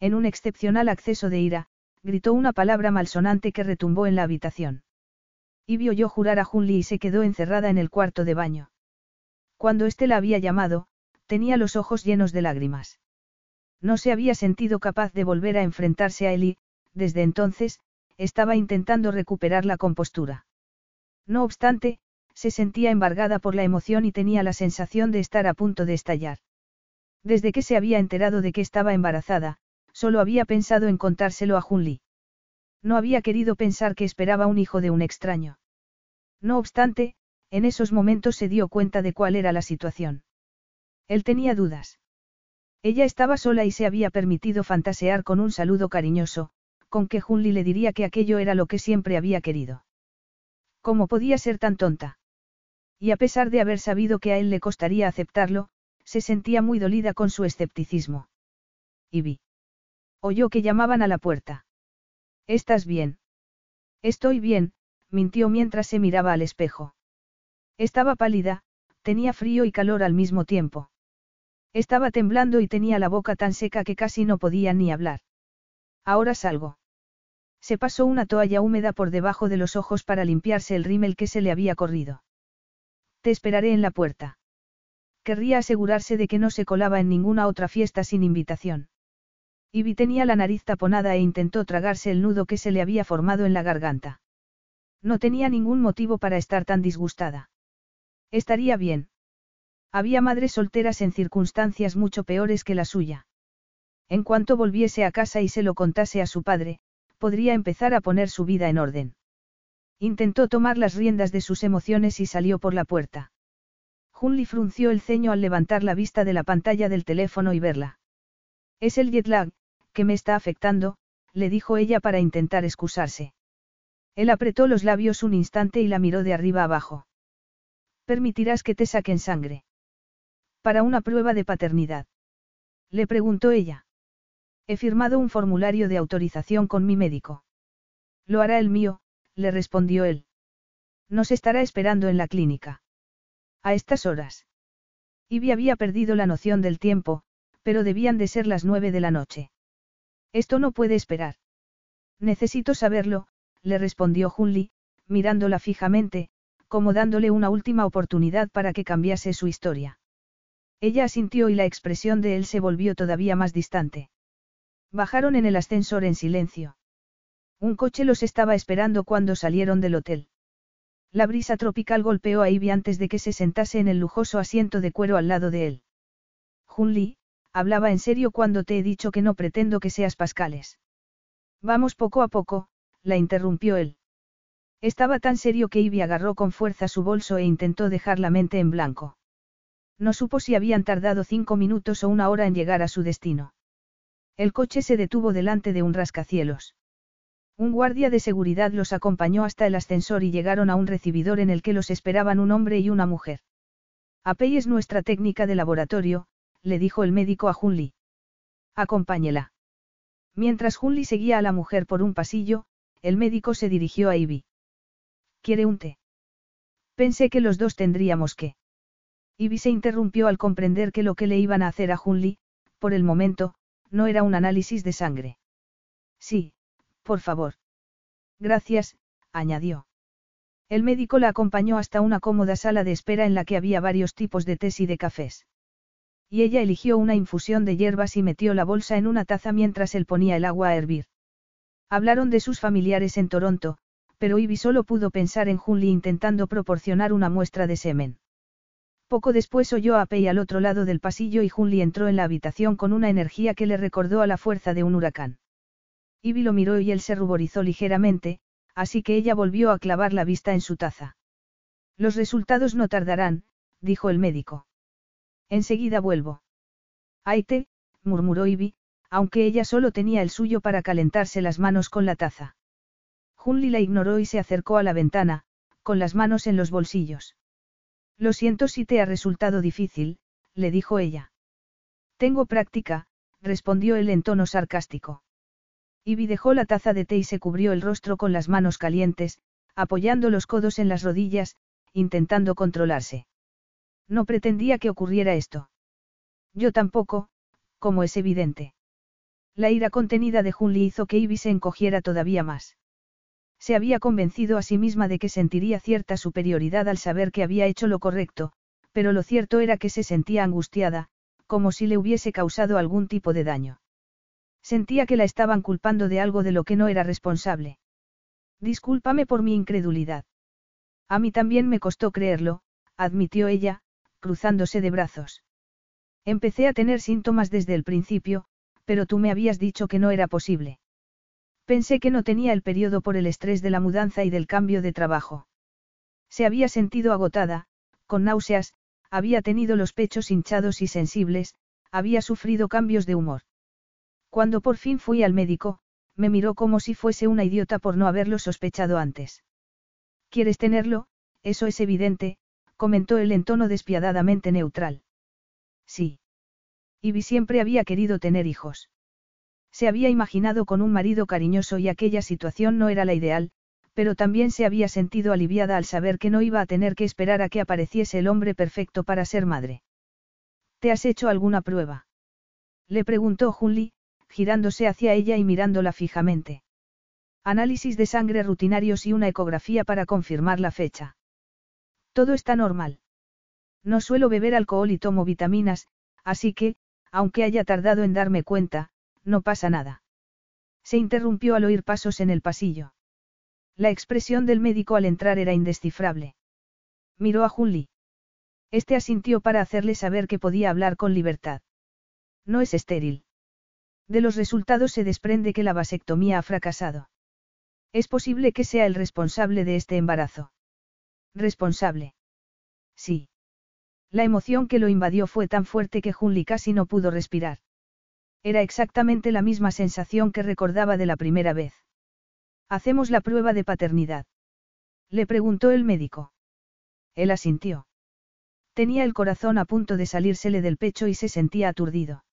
En un excepcional acceso de ira, gritó una palabra malsonante que retumbó en la habitación. Y oyó jurar a Junli y se quedó encerrada en el cuarto de baño. Cuando éste la había llamado, tenía los ojos llenos de lágrimas. No se había sentido capaz de volver a enfrentarse a él y, desde entonces, estaba intentando recuperar la compostura. No obstante, se sentía embargada por la emoción y tenía la sensación de estar a punto de estallar. Desde que se había enterado de que estaba embarazada, solo había pensado en contárselo a Junli. No había querido pensar que esperaba un hijo de un extraño. No obstante, en esos momentos se dio cuenta de cuál era la situación. Él tenía dudas. Ella estaba sola y se había permitido fantasear con un saludo cariñoso, con que Junli le diría que aquello era lo que siempre había querido. ¿Cómo podía ser tan tonta? Y a pesar de haber sabido que a él le costaría aceptarlo, se sentía muy dolida con su escepticismo. Y vi. Oyó que llamaban a la puerta. ¿Estás bien? Estoy bien, mintió mientras se miraba al espejo. Estaba pálida, tenía frío y calor al mismo tiempo. Estaba temblando y tenía la boca tan seca que casi no podía ni hablar. Ahora salgo. Se pasó una toalla húmeda por debajo de los ojos para limpiarse el rímel que se le había corrido. Te esperaré en la puerta. Querría asegurarse de que no se colaba en ninguna otra fiesta sin invitación. Ivy tenía la nariz taponada e intentó tragarse el nudo que se le había formado en la garganta. No tenía ningún motivo para estar tan disgustada. Estaría bien. Había madres solteras en circunstancias mucho peores que la suya. En cuanto volviese a casa y se lo contase a su padre, podría empezar a poner su vida en orden. Intentó tomar las riendas de sus emociones y salió por la puerta. Junli frunció el ceño al levantar la vista de la pantalla del teléfono y verla. Es el jet lag, que me está afectando, le dijo ella para intentar excusarse. Él apretó los labios un instante y la miró de arriba abajo. Permitirás que te saquen sangre. Para una prueba de paternidad. Le preguntó ella. He firmado un formulario de autorización con mi médico. Lo hará el mío, le respondió él. Nos estará esperando en la clínica. A estas horas. Ivy había perdido la noción del tiempo, pero debían de ser las nueve de la noche. Esto no puede esperar. Necesito saberlo, le respondió Junli, mirándola fijamente, como dándole una última oportunidad para que cambiase su historia. Ella asintió y la expresión de él se volvió todavía más distante. Bajaron en el ascensor en silencio. Un coche los estaba esperando cuando salieron del hotel. La brisa tropical golpeó a Ivy antes de que se sentase en el lujoso asiento de cuero al lado de él. Junli, hablaba en serio cuando te he dicho que no pretendo que seas Pascales. Vamos poco a poco, la interrumpió él. Estaba tan serio que Ivy agarró con fuerza su bolso e intentó dejar la mente en blanco. No supo si habían tardado cinco minutos o una hora en llegar a su destino. El coche se detuvo delante de un rascacielos. Un guardia de seguridad los acompañó hasta el ascensor y llegaron a un recibidor en el que los esperaban un hombre y una mujer. Apey es nuestra técnica de laboratorio, le dijo el médico a Junli. Acompáñela. Mientras Junli seguía a la mujer por un pasillo, el médico se dirigió a Ivy. ¿Quiere un té? Pensé que los dos tendríamos que. Ivy se interrumpió al comprender que lo que le iban a hacer a Junli, por el momento, no era un análisis de sangre. Sí, por favor. Gracias, añadió. El médico la acompañó hasta una cómoda sala de espera en la que había varios tipos de tés y de cafés. Y ella eligió una infusión de hierbas y metió la bolsa en una taza mientras él ponía el agua a hervir. Hablaron de sus familiares en Toronto, pero Ivy solo pudo pensar en Junli intentando proporcionar una muestra de semen. Poco después oyó a Pei al otro lado del pasillo y Junli entró en la habitación con una energía que le recordó a la fuerza de un huracán. Ivy lo miró y él se ruborizó ligeramente, así que ella volvió a clavar la vista en su taza. Los resultados no tardarán, dijo el médico. Enseguida vuelvo. Aite, murmuró Ivy, aunque ella solo tenía el suyo para calentarse las manos con la taza. Junli la ignoró y se acercó a la ventana, con las manos en los bolsillos. Lo siento si te ha resultado difícil, le dijo ella. Tengo práctica, respondió él en tono sarcástico. Ivy dejó la taza de té y se cubrió el rostro con las manos calientes, apoyando los codos en las rodillas, intentando controlarse. No pretendía que ocurriera esto. Yo tampoco, como es evidente. La ira contenida de Junli hizo que Ivy se encogiera todavía más. Se había convencido a sí misma de que sentiría cierta superioridad al saber que había hecho lo correcto, pero lo cierto era que se sentía angustiada, como si le hubiese causado algún tipo de daño. Sentía que la estaban culpando de algo de lo que no era responsable. Discúlpame por mi incredulidad. A mí también me costó creerlo, admitió ella, cruzándose de brazos. Empecé a tener síntomas desde el principio, pero tú me habías dicho que no era posible. Pensé que no tenía el periodo por el estrés de la mudanza y del cambio de trabajo. Se había sentido agotada, con náuseas, había tenido los pechos hinchados y sensibles, había sufrido cambios de humor. Cuando por fin fui al médico, me miró como si fuese una idiota por no haberlo sospechado antes. ¿Quieres tenerlo? Eso es evidente, comentó él en tono despiadadamente neutral. Sí. Ivy siempre había querido tener hijos. Se había imaginado con un marido cariñoso y aquella situación no era la ideal, pero también se había sentido aliviada al saber que no iba a tener que esperar a que apareciese el hombre perfecto para ser madre. ¿Te has hecho alguna prueba? Le preguntó Junli, girándose hacia ella y mirándola fijamente. Análisis de sangre rutinarios y una ecografía para confirmar la fecha. Todo está normal. No suelo beber alcohol y tomo vitaminas, así que, aunque haya tardado en darme cuenta, no pasa nada. Se interrumpió al oír pasos en el pasillo. La expresión del médico al entrar era indescifrable. Miró a Junli. Este asintió para hacerle saber que podía hablar con libertad. No es estéril. De los resultados se desprende que la vasectomía ha fracasado. Es posible que sea el responsable de este embarazo. ¿Responsable? Sí. La emoción que lo invadió fue tan fuerte que Junli casi no pudo respirar. Era exactamente la misma sensación que recordaba de la primera vez. Hacemos la prueba de paternidad. Le preguntó el médico. Él asintió. Tenía el corazón a punto de salírsele del pecho y se sentía aturdido.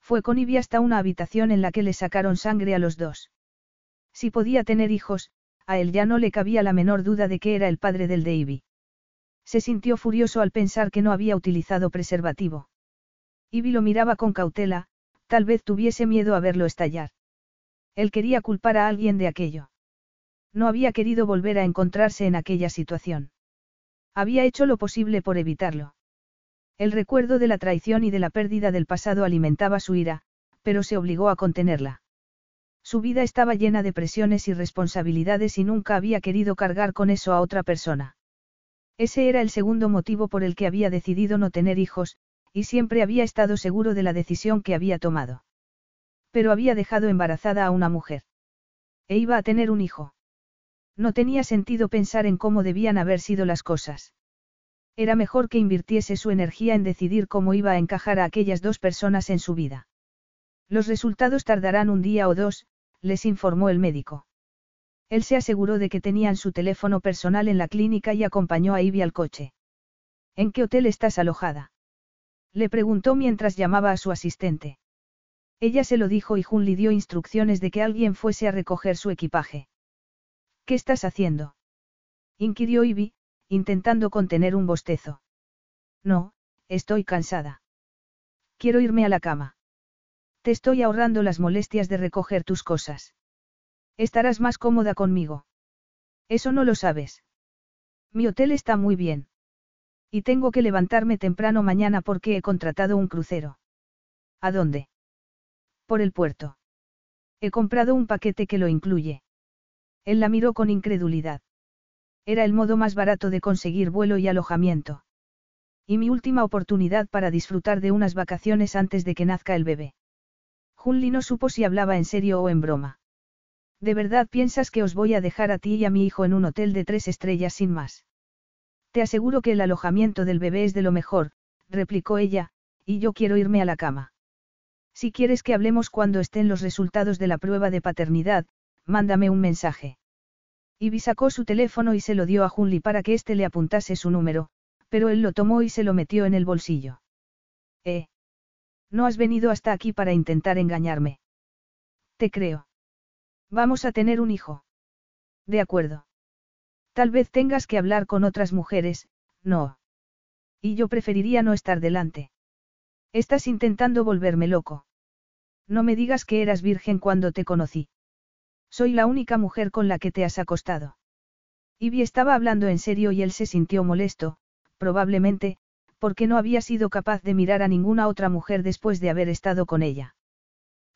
Fue con Ivy hasta una habitación en la que le sacaron sangre a los dos. Si podía tener hijos, a él ya no le cabía la menor duda de que era el padre del de Ivy. Se sintió furioso al pensar que no había utilizado preservativo. Ivy lo miraba con cautela, Tal vez tuviese miedo a verlo estallar. Él quería culpar a alguien de aquello. No había querido volver a encontrarse en aquella situación. Había hecho lo posible por evitarlo. El recuerdo de la traición y de la pérdida del pasado alimentaba su ira, pero se obligó a contenerla. Su vida estaba llena de presiones y responsabilidades y nunca había querido cargar con eso a otra persona. Ese era el segundo motivo por el que había decidido no tener hijos, y siempre había estado seguro de la decisión que había tomado. Pero había dejado embarazada a una mujer. E iba a tener un hijo. No tenía sentido pensar en cómo debían haber sido las cosas. Era mejor que invirtiese su energía en decidir cómo iba a encajar a aquellas dos personas en su vida. Los resultados tardarán un día o dos, les informó el médico. Él se aseguró de que tenían su teléfono personal en la clínica y acompañó a Ivy al coche. ¿En qué hotel estás alojada? Le preguntó mientras llamaba a su asistente. Ella se lo dijo y Jun le dio instrucciones de que alguien fuese a recoger su equipaje. ¿Qué estás haciendo? inquirió Ivy, intentando contener un bostezo. No, estoy cansada. Quiero irme a la cama. Te estoy ahorrando las molestias de recoger tus cosas. Estarás más cómoda conmigo. Eso no lo sabes. Mi hotel está muy bien. Y tengo que levantarme temprano mañana porque he contratado un crucero. ¿A dónde? Por el puerto. He comprado un paquete que lo incluye. Él la miró con incredulidad. Era el modo más barato de conseguir vuelo y alojamiento. Y mi última oportunidad para disfrutar de unas vacaciones antes de que nazca el bebé. Junli no supo si hablaba en serio o en broma. ¿De verdad piensas que os voy a dejar a ti y a mi hijo en un hotel de tres estrellas sin más? Te aseguro que el alojamiento del bebé es de lo mejor, replicó ella, y yo quiero irme a la cama. Si quieres que hablemos cuando estén los resultados de la prueba de paternidad, mándame un mensaje. Ivy sacó su teléfono y se lo dio a Junli para que éste le apuntase su número, pero él lo tomó y se lo metió en el bolsillo. Eh. No has venido hasta aquí para intentar engañarme. Te creo. Vamos a tener un hijo. De acuerdo. Tal vez tengas que hablar con otras mujeres, no. Y yo preferiría no estar delante. Estás intentando volverme loco. No me digas que eras virgen cuando te conocí. Soy la única mujer con la que te has acostado. Ivy estaba hablando en serio y él se sintió molesto, probablemente, porque no había sido capaz de mirar a ninguna otra mujer después de haber estado con ella.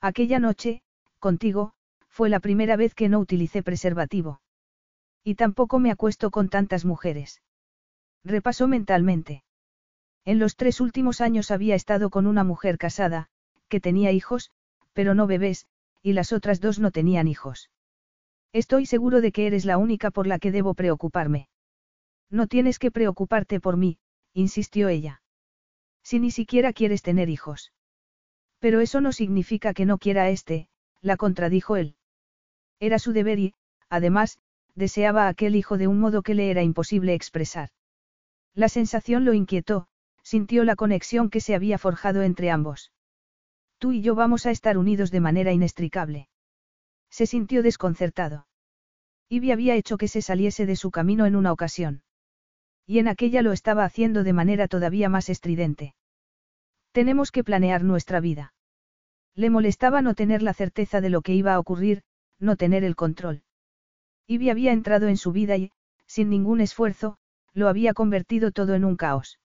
Aquella noche, contigo, fue la primera vez que no utilicé preservativo. Y tampoco me acuesto con tantas mujeres. Repasó mentalmente. En los tres últimos años había estado con una mujer casada, que tenía hijos, pero no bebés, y las otras dos no tenían hijos. Estoy seguro de que eres la única por la que debo preocuparme. No tienes que preocuparte por mí, insistió ella. Si ni siquiera quieres tener hijos. Pero eso no significa que no quiera a este, la contradijo él. Era su deber y, además, deseaba a aquel hijo de un modo que le era imposible expresar. La sensación lo inquietó, sintió la conexión que se había forjado entre ambos. Tú y yo vamos a estar unidos de manera inextricable. Se sintió desconcertado. Ivy había hecho que se saliese de su camino en una ocasión. Y en aquella lo estaba haciendo de manera todavía más estridente. Tenemos que planear nuestra vida. Le molestaba no tener la certeza de lo que iba a ocurrir, no tener el control. Ivy había entrado en su vida y, sin ningún esfuerzo, lo había convertido todo en un caos.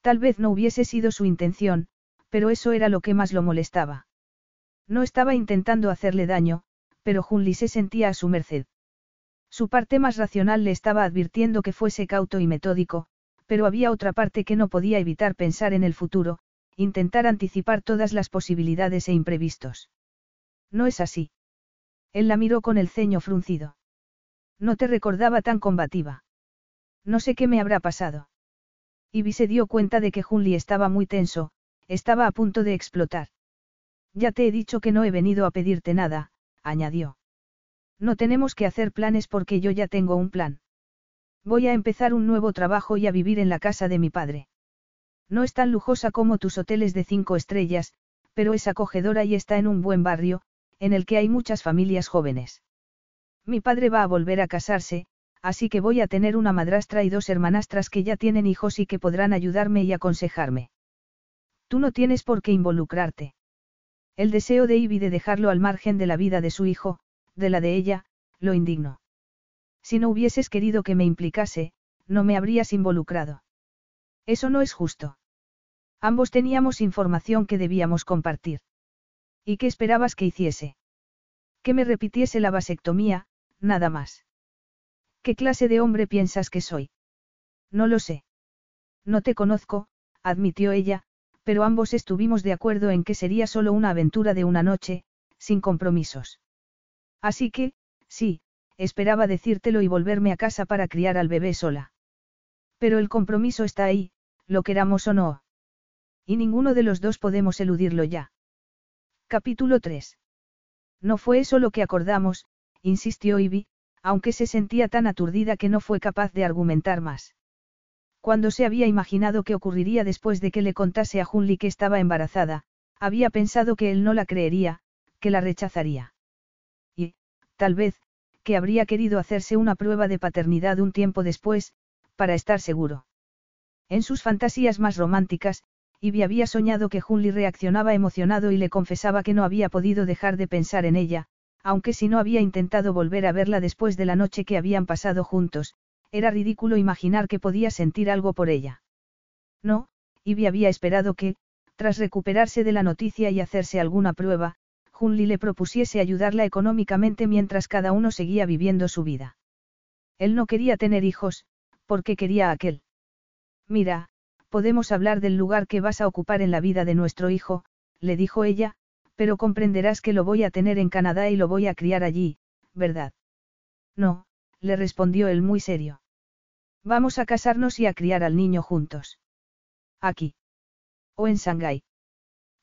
Tal vez no hubiese sido su intención, pero eso era lo que más lo molestaba. No estaba intentando hacerle daño, pero Junli se sentía a su merced. Su parte más racional le estaba advirtiendo que fuese cauto y metódico, pero había otra parte que no podía evitar pensar en el futuro, intentar anticipar todas las posibilidades e imprevistos. No es así. Él la miró con el ceño fruncido. No te recordaba tan combativa. No sé qué me habrá pasado. Ivy se dio cuenta de que Junli estaba muy tenso, estaba a punto de explotar. Ya te he dicho que no he venido a pedirte nada, añadió. No tenemos que hacer planes porque yo ya tengo un plan. Voy a empezar un nuevo trabajo y a vivir en la casa de mi padre. No es tan lujosa como tus hoteles de cinco estrellas, pero es acogedora y está en un buen barrio, en el que hay muchas familias jóvenes. Mi padre va a volver a casarse, así que voy a tener una madrastra y dos hermanastras que ya tienen hijos y que podrán ayudarme y aconsejarme. Tú no tienes por qué involucrarte. El deseo de Ivy de dejarlo al margen de la vida de su hijo, de la de ella, lo indignó. Si no hubieses querido que me implicase, no me habrías involucrado. Eso no es justo. Ambos teníamos información que debíamos compartir. ¿Y qué esperabas que hiciese? Que me repitiese la vasectomía, nada más. ¿Qué clase de hombre piensas que soy? No lo sé. No te conozco, admitió ella, pero ambos estuvimos de acuerdo en que sería solo una aventura de una noche, sin compromisos. Así que, sí, esperaba decírtelo y volverme a casa para criar al bebé sola. Pero el compromiso está ahí, lo queramos o no. Y ninguno de los dos podemos eludirlo ya. Capítulo 3. No fue eso lo que acordamos, insistió Ivy, aunque se sentía tan aturdida que no fue capaz de argumentar más. Cuando se había imaginado qué ocurriría después de que le contase a Junli que estaba embarazada, había pensado que él no la creería, que la rechazaría tal vez, que habría querido hacerse una prueba de paternidad un tiempo después, para estar seguro. En sus fantasías más románticas, Ivy había soñado que Junli reaccionaba emocionado y le confesaba que no había podido dejar de pensar en ella, aunque si no había intentado volver a verla después de la noche que habían pasado juntos, era ridículo imaginar que podía sentir algo por ella. No, Ivy había esperado que, tras recuperarse de la noticia y hacerse alguna prueba, Junli le propusiese ayudarla económicamente mientras cada uno seguía viviendo su vida. Él no quería tener hijos, porque quería a aquel. Mira, podemos hablar del lugar que vas a ocupar en la vida de nuestro hijo, le dijo ella, pero comprenderás que lo voy a tener en Canadá y lo voy a criar allí, ¿verdad? No, le respondió él muy serio. Vamos a casarnos y a criar al niño juntos. Aquí. O en Shanghái.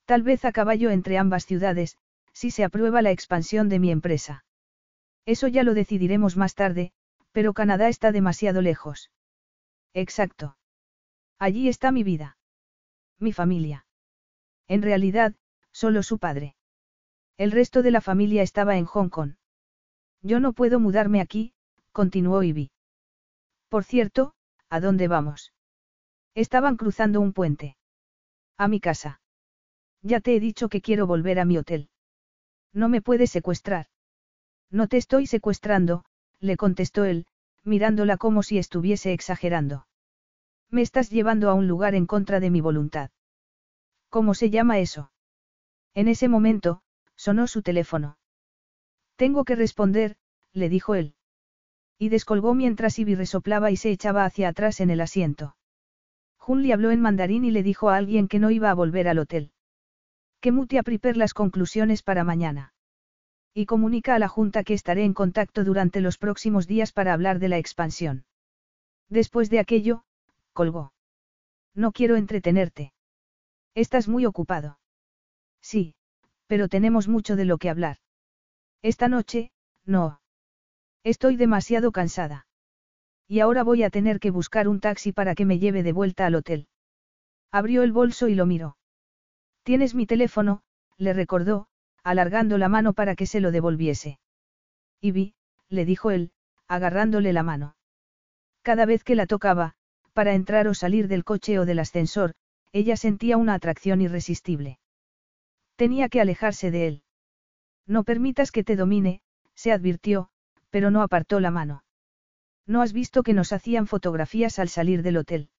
Tal vez a caballo entre ambas ciudades, si se aprueba la expansión de mi empresa. Eso ya lo decidiremos más tarde, pero Canadá está demasiado lejos. Exacto. Allí está mi vida. Mi familia. En realidad, solo su padre. El resto de la familia estaba en Hong Kong. Yo no puedo mudarme aquí, continuó Ivy. Por cierto, ¿a dónde vamos? Estaban cruzando un puente. A mi casa. Ya te he dicho que quiero volver a mi hotel. No me puedes secuestrar. No te estoy secuestrando, le contestó él, mirándola como si estuviese exagerando. Me estás llevando a un lugar en contra de mi voluntad. ¿Cómo se llama eso? En ese momento, sonó su teléfono. Tengo que responder, le dijo él. Y descolgó mientras Ivy resoplaba y se echaba hacia atrás en el asiento. Jun le habló en mandarín y le dijo a alguien que no iba a volver al hotel. Que mute a Priper las conclusiones para mañana. Y comunica a la Junta que estaré en contacto durante los próximos días para hablar de la expansión. Después de aquello, colgó. No quiero entretenerte. Estás muy ocupado. Sí, pero tenemos mucho de lo que hablar. Esta noche, no. Estoy demasiado cansada. Y ahora voy a tener que buscar un taxi para que me lleve de vuelta al hotel. Abrió el bolso y lo miró. Tienes mi teléfono, le recordó, alargando la mano para que se lo devolviese. Y vi, le dijo él, agarrándole la mano. Cada vez que la tocaba, para entrar o salir del coche o del ascensor, ella sentía una atracción irresistible. Tenía que alejarse de él. No permitas que te domine, se advirtió, pero no apartó la mano. ¿No has visto que nos hacían fotografías al salir del hotel?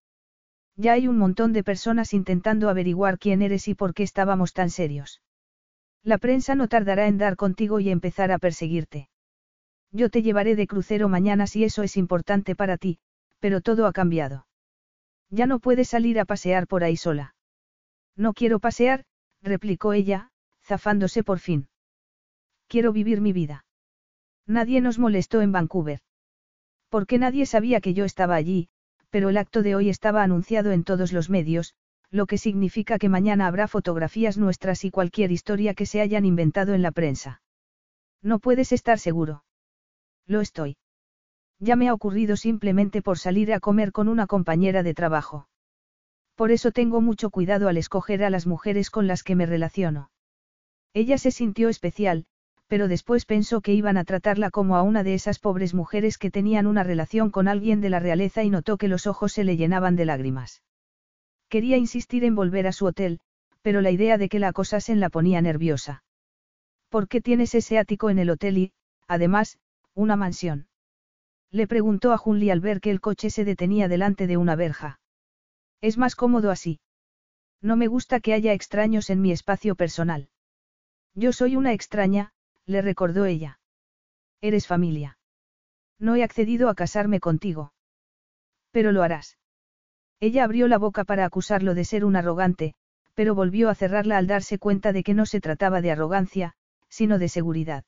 Ya hay un montón de personas intentando averiguar quién eres y por qué estábamos tan serios. La prensa no tardará en dar contigo y empezar a perseguirte. Yo te llevaré de crucero mañana si eso es importante para ti, pero todo ha cambiado. Ya no puedes salir a pasear por ahí sola. No quiero pasear, replicó ella, zafándose por fin. Quiero vivir mi vida. Nadie nos molestó en Vancouver. Porque nadie sabía que yo estaba allí, pero el acto de hoy estaba anunciado en todos los medios, lo que significa que mañana habrá fotografías nuestras y cualquier historia que se hayan inventado en la prensa. No puedes estar seguro. Lo estoy. Ya me ha ocurrido simplemente por salir a comer con una compañera de trabajo. Por eso tengo mucho cuidado al escoger a las mujeres con las que me relaciono. Ella se sintió especial, pero después pensó que iban a tratarla como a una de esas pobres mujeres que tenían una relación con alguien de la realeza y notó que los ojos se le llenaban de lágrimas. Quería insistir en volver a su hotel, pero la idea de que la acosasen la ponía nerviosa. ¿Por qué tienes ese ático en el hotel y, además, una mansión? Le preguntó a Junli al ver que el coche se detenía delante de una verja. Es más cómodo así. No me gusta que haya extraños en mi espacio personal. Yo soy una extraña, le recordó ella. Eres familia. No he accedido a casarme contigo. Pero lo harás. Ella abrió la boca para acusarlo de ser un arrogante, pero volvió a cerrarla al darse cuenta de que no se trataba de arrogancia, sino de seguridad.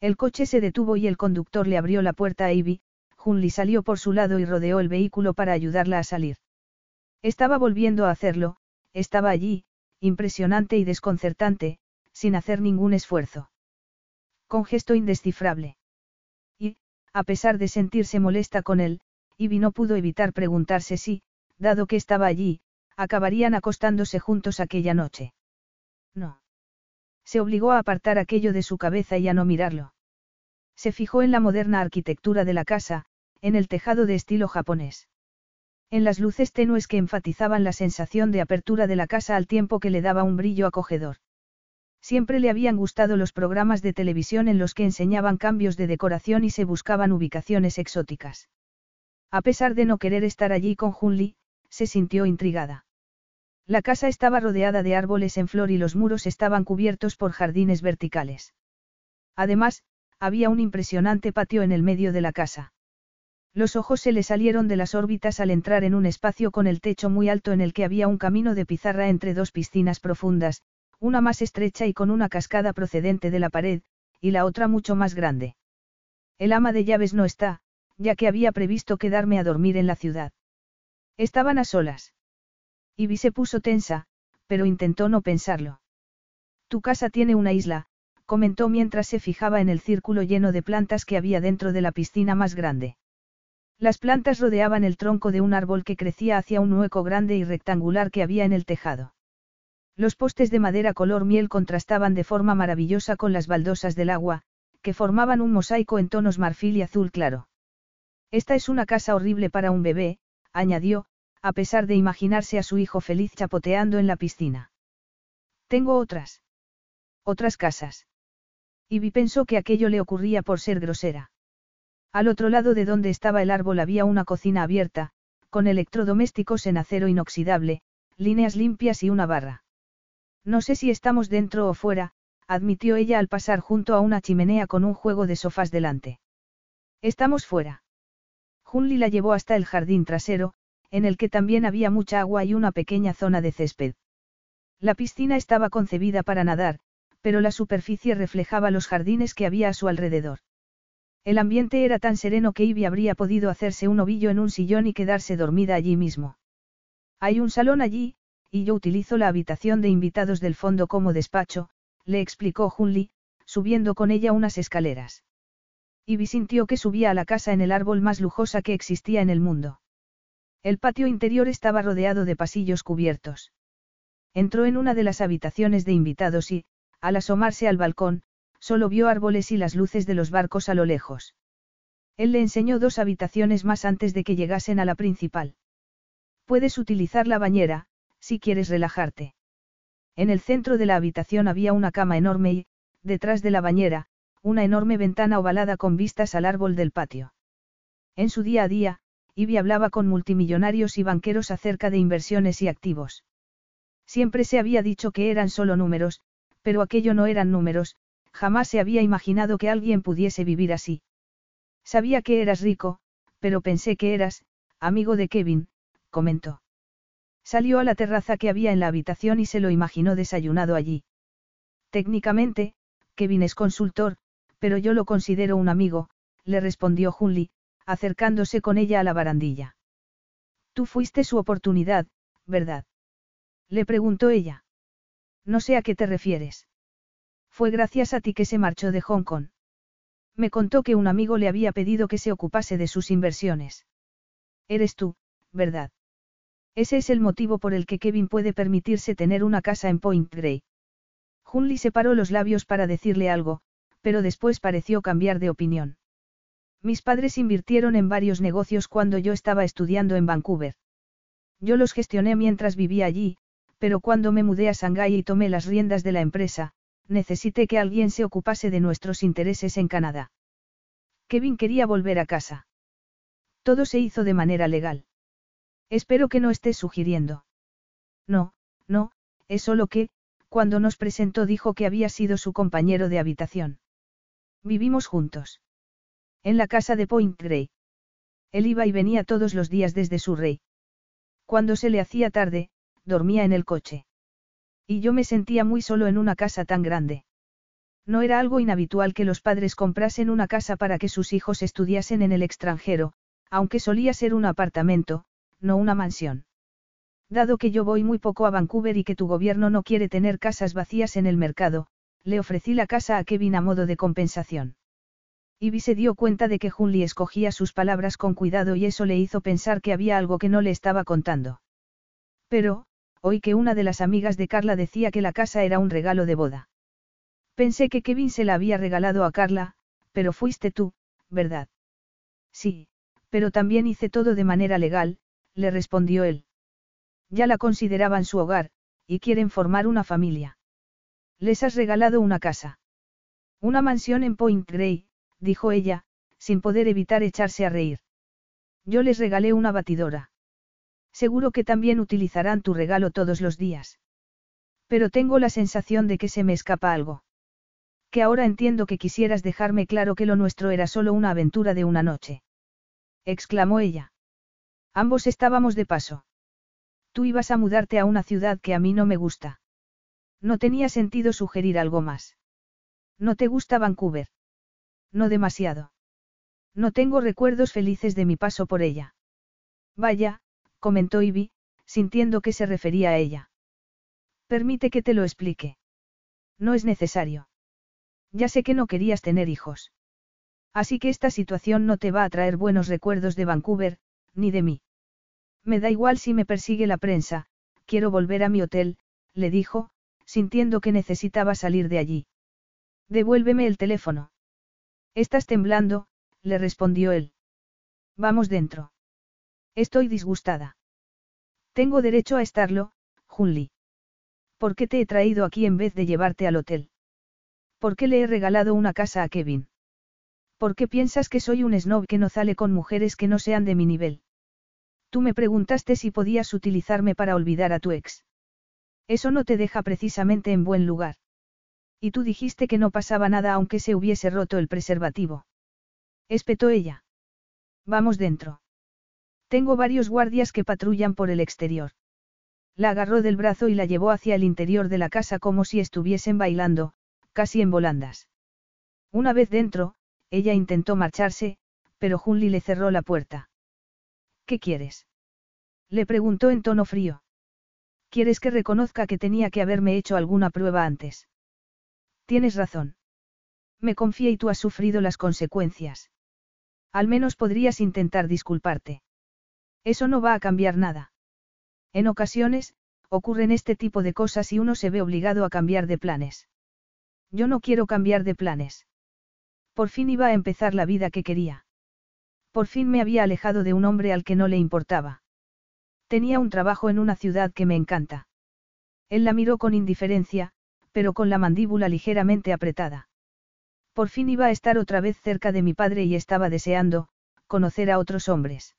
El coche se detuvo y el conductor le abrió la puerta a Ivy, Junli salió por su lado y rodeó el vehículo para ayudarla a salir. Estaba volviendo a hacerlo, estaba allí, impresionante y desconcertante, sin hacer ningún esfuerzo con gesto indescifrable. Y, a pesar de sentirse molesta con él, Ivy no pudo evitar preguntarse si, dado que estaba allí, acabarían acostándose juntos aquella noche. No. Se obligó a apartar aquello de su cabeza y a no mirarlo. Se fijó en la moderna arquitectura de la casa, en el tejado de estilo japonés. En las luces tenues que enfatizaban la sensación de apertura de la casa al tiempo que le daba un brillo acogedor. Siempre le habían gustado los programas de televisión en los que enseñaban cambios de decoración y se buscaban ubicaciones exóticas. A pesar de no querer estar allí con Junli, se sintió intrigada. La casa estaba rodeada de árboles en flor y los muros estaban cubiertos por jardines verticales. Además, había un impresionante patio en el medio de la casa. Los ojos se le salieron de las órbitas al entrar en un espacio con el techo muy alto en el que había un camino de pizarra entre dos piscinas profundas, una más estrecha y con una cascada procedente de la pared, y la otra mucho más grande. El ama de llaves no está, ya que había previsto quedarme a dormir en la ciudad. Estaban a solas. vi se puso tensa, pero intentó no pensarlo. Tu casa tiene una isla, comentó mientras se fijaba en el círculo lleno de plantas que había dentro de la piscina más grande. Las plantas rodeaban el tronco de un árbol que crecía hacia un hueco grande y rectangular que había en el tejado. Los postes de madera color miel contrastaban de forma maravillosa con las baldosas del agua, que formaban un mosaico en tonos marfil y azul claro. Esta es una casa horrible para un bebé, añadió, a pesar de imaginarse a su hijo feliz chapoteando en la piscina. Tengo otras. Otras casas. Ivy pensó que aquello le ocurría por ser grosera. Al otro lado de donde estaba el árbol había una cocina abierta, con electrodomésticos en acero inoxidable, líneas limpias y una barra. No sé si estamos dentro o fuera, admitió ella al pasar junto a una chimenea con un juego de sofás delante. Estamos fuera. Junli la llevó hasta el jardín trasero, en el que también había mucha agua y una pequeña zona de césped. La piscina estaba concebida para nadar, pero la superficie reflejaba los jardines que había a su alrededor. El ambiente era tan sereno que Ivy habría podido hacerse un ovillo en un sillón y quedarse dormida allí mismo. Hay un salón allí, y yo utilizo la habitación de invitados del fondo como despacho, le explicó Junli, subiendo con ella unas escaleras. Ivy sintió que subía a la casa en el árbol más lujosa que existía en el mundo. El patio interior estaba rodeado de pasillos cubiertos. Entró en una de las habitaciones de invitados y, al asomarse al balcón, solo vio árboles y las luces de los barcos a lo lejos. Él le enseñó dos habitaciones más antes de que llegasen a la principal. Puedes utilizar la bañera, si quieres relajarte. En el centro de la habitación había una cama enorme y, detrás de la bañera, una enorme ventana ovalada con vistas al árbol del patio. En su día a día, Ivy hablaba con multimillonarios y banqueros acerca de inversiones y activos. Siempre se había dicho que eran solo números, pero aquello no eran números, jamás se había imaginado que alguien pudiese vivir así. Sabía que eras rico, pero pensé que eras, amigo de Kevin, comentó. Salió a la terraza que había en la habitación y se lo imaginó desayunado allí. Técnicamente, Kevin es consultor, pero yo lo considero un amigo, le respondió Junli, acercándose con ella a la barandilla. Tú fuiste su oportunidad, ¿verdad? Le preguntó ella. No sé a qué te refieres. Fue gracias a ti que se marchó de Hong Kong. Me contó que un amigo le había pedido que se ocupase de sus inversiones. Eres tú, ¿verdad? Ese es el motivo por el que Kevin puede permitirse tener una casa en Point Grey. Hunley separó los labios para decirle algo, pero después pareció cambiar de opinión. Mis padres invirtieron en varios negocios cuando yo estaba estudiando en Vancouver. Yo los gestioné mientras vivía allí, pero cuando me mudé a Shanghái y tomé las riendas de la empresa, necesité que alguien se ocupase de nuestros intereses en Canadá. Kevin quería volver a casa. Todo se hizo de manera legal. Espero que no estés sugiriendo. No, no, es solo que, cuando nos presentó dijo que había sido su compañero de habitación. Vivimos juntos. En la casa de Point Grey. Él iba y venía todos los días desde su rey. Cuando se le hacía tarde, dormía en el coche. Y yo me sentía muy solo en una casa tan grande. No era algo inhabitual que los padres comprasen una casa para que sus hijos estudiasen en el extranjero, aunque solía ser un apartamento, no una mansión. Dado que yo voy muy poco a Vancouver y que tu gobierno no quiere tener casas vacías en el mercado, le ofrecí la casa a Kevin a modo de compensación. Ivy se dio cuenta de que Junli escogía sus palabras con cuidado y eso le hizo pensar que había algo que no le estaba contando. Pero, oí que una de las amigas de Carla decía que la casa era un regalo de boda. Pensé que Kevin se la había regalado a Carla, pero fuiste tú, ¿verdad? Sí, pero también hice todo de manera legal, le respondió él. Ya la consideraban su hogar, y quieren formar una familia. Les has regalado una casa. Una mansión en Point Grey, dijo ella, sin poder evitar echarse a reír. Yo les regalé una batidora. Seguro que también utilizarán tu regalo todos los días. Pero tengo la sensación de que se me escapa algo. Que ahora entiendo que quisieras dejarme claro que lo nuestro era solo una aventura de una noche. Exclamó ella. Ambos estábamos de paso. Tú ibas a mudarte a una ciudad que a mí no me gusta. No tenía sentido sugerir algo más. ¿No te gusta Vancouver? No demasiado. No tengo recuerdos felices de mi paso por ella. Vaya, comentó Ivy, sintiendo que se refería a ella. Permite que te lo explique. No es necesario. Ya sé que no querías tener hijos. Así que esta situación no te va a traer buenos recuerdos de Vancouver, ni de mí. Me da igual si me persigue la prensa, quiero volver a mi hotel, le dijo, sintiendo que necesitaba salir de allí. Devuélveme el teléfono. Estás temblando, le respondió él. Vamos dentro. Estoy disgustada. Tengo derecho a estarlo, Junli. ¿Por qué te he traído aquí en vez de llevarte al hotel? ¿Por qué le he regalado una casa a Kevin? ¿Por qué piensas que soy un snob que no sale con mujeres que no sean de mi nivel? Tú me preguntaste si podías utilizarme para olvidar a tu ex. Eso no te deja precisamente en buen lugar. Y tú dijiste que no pasaba nada aunque se hubiese roto el preservativo. Espetó ella. Vamos dentro. Tengo varios guardias que patrullan por el exterior. La agarró del brazo y la llevó hacia el interior de la casa como si estuviesen bailando, casi en volandas. Una vez dentro, ella intentó marcharse, pero Junli le cerró la puerta. ¿Qué quieres? Le preguntó en tono frío. ¿Quieres que reconozca que tenía que haberme hecho alguna prueba antes? Tienes razón. Me confía y tú has sufrido las consecuencias. Al menos podrías intentar disculparte. Eso no va a cambiar nada. En ocasiones, ocurren este tipo de cosas y uno se ve obligado a cambiar de planes. Yo no quiero cambiar de planes. Por fin iba a empezar la vida que quería. Por fin me había alejado de un hombre al que no le importaba. Tenía un trabajo en una ciudad que me encanta. Él la miró con indiferencia, pero con la mandíbula ligeramente apretada. Por fin iba a estar otra vez cerca de mi padre y estaba deseando, conocer a otros hombres.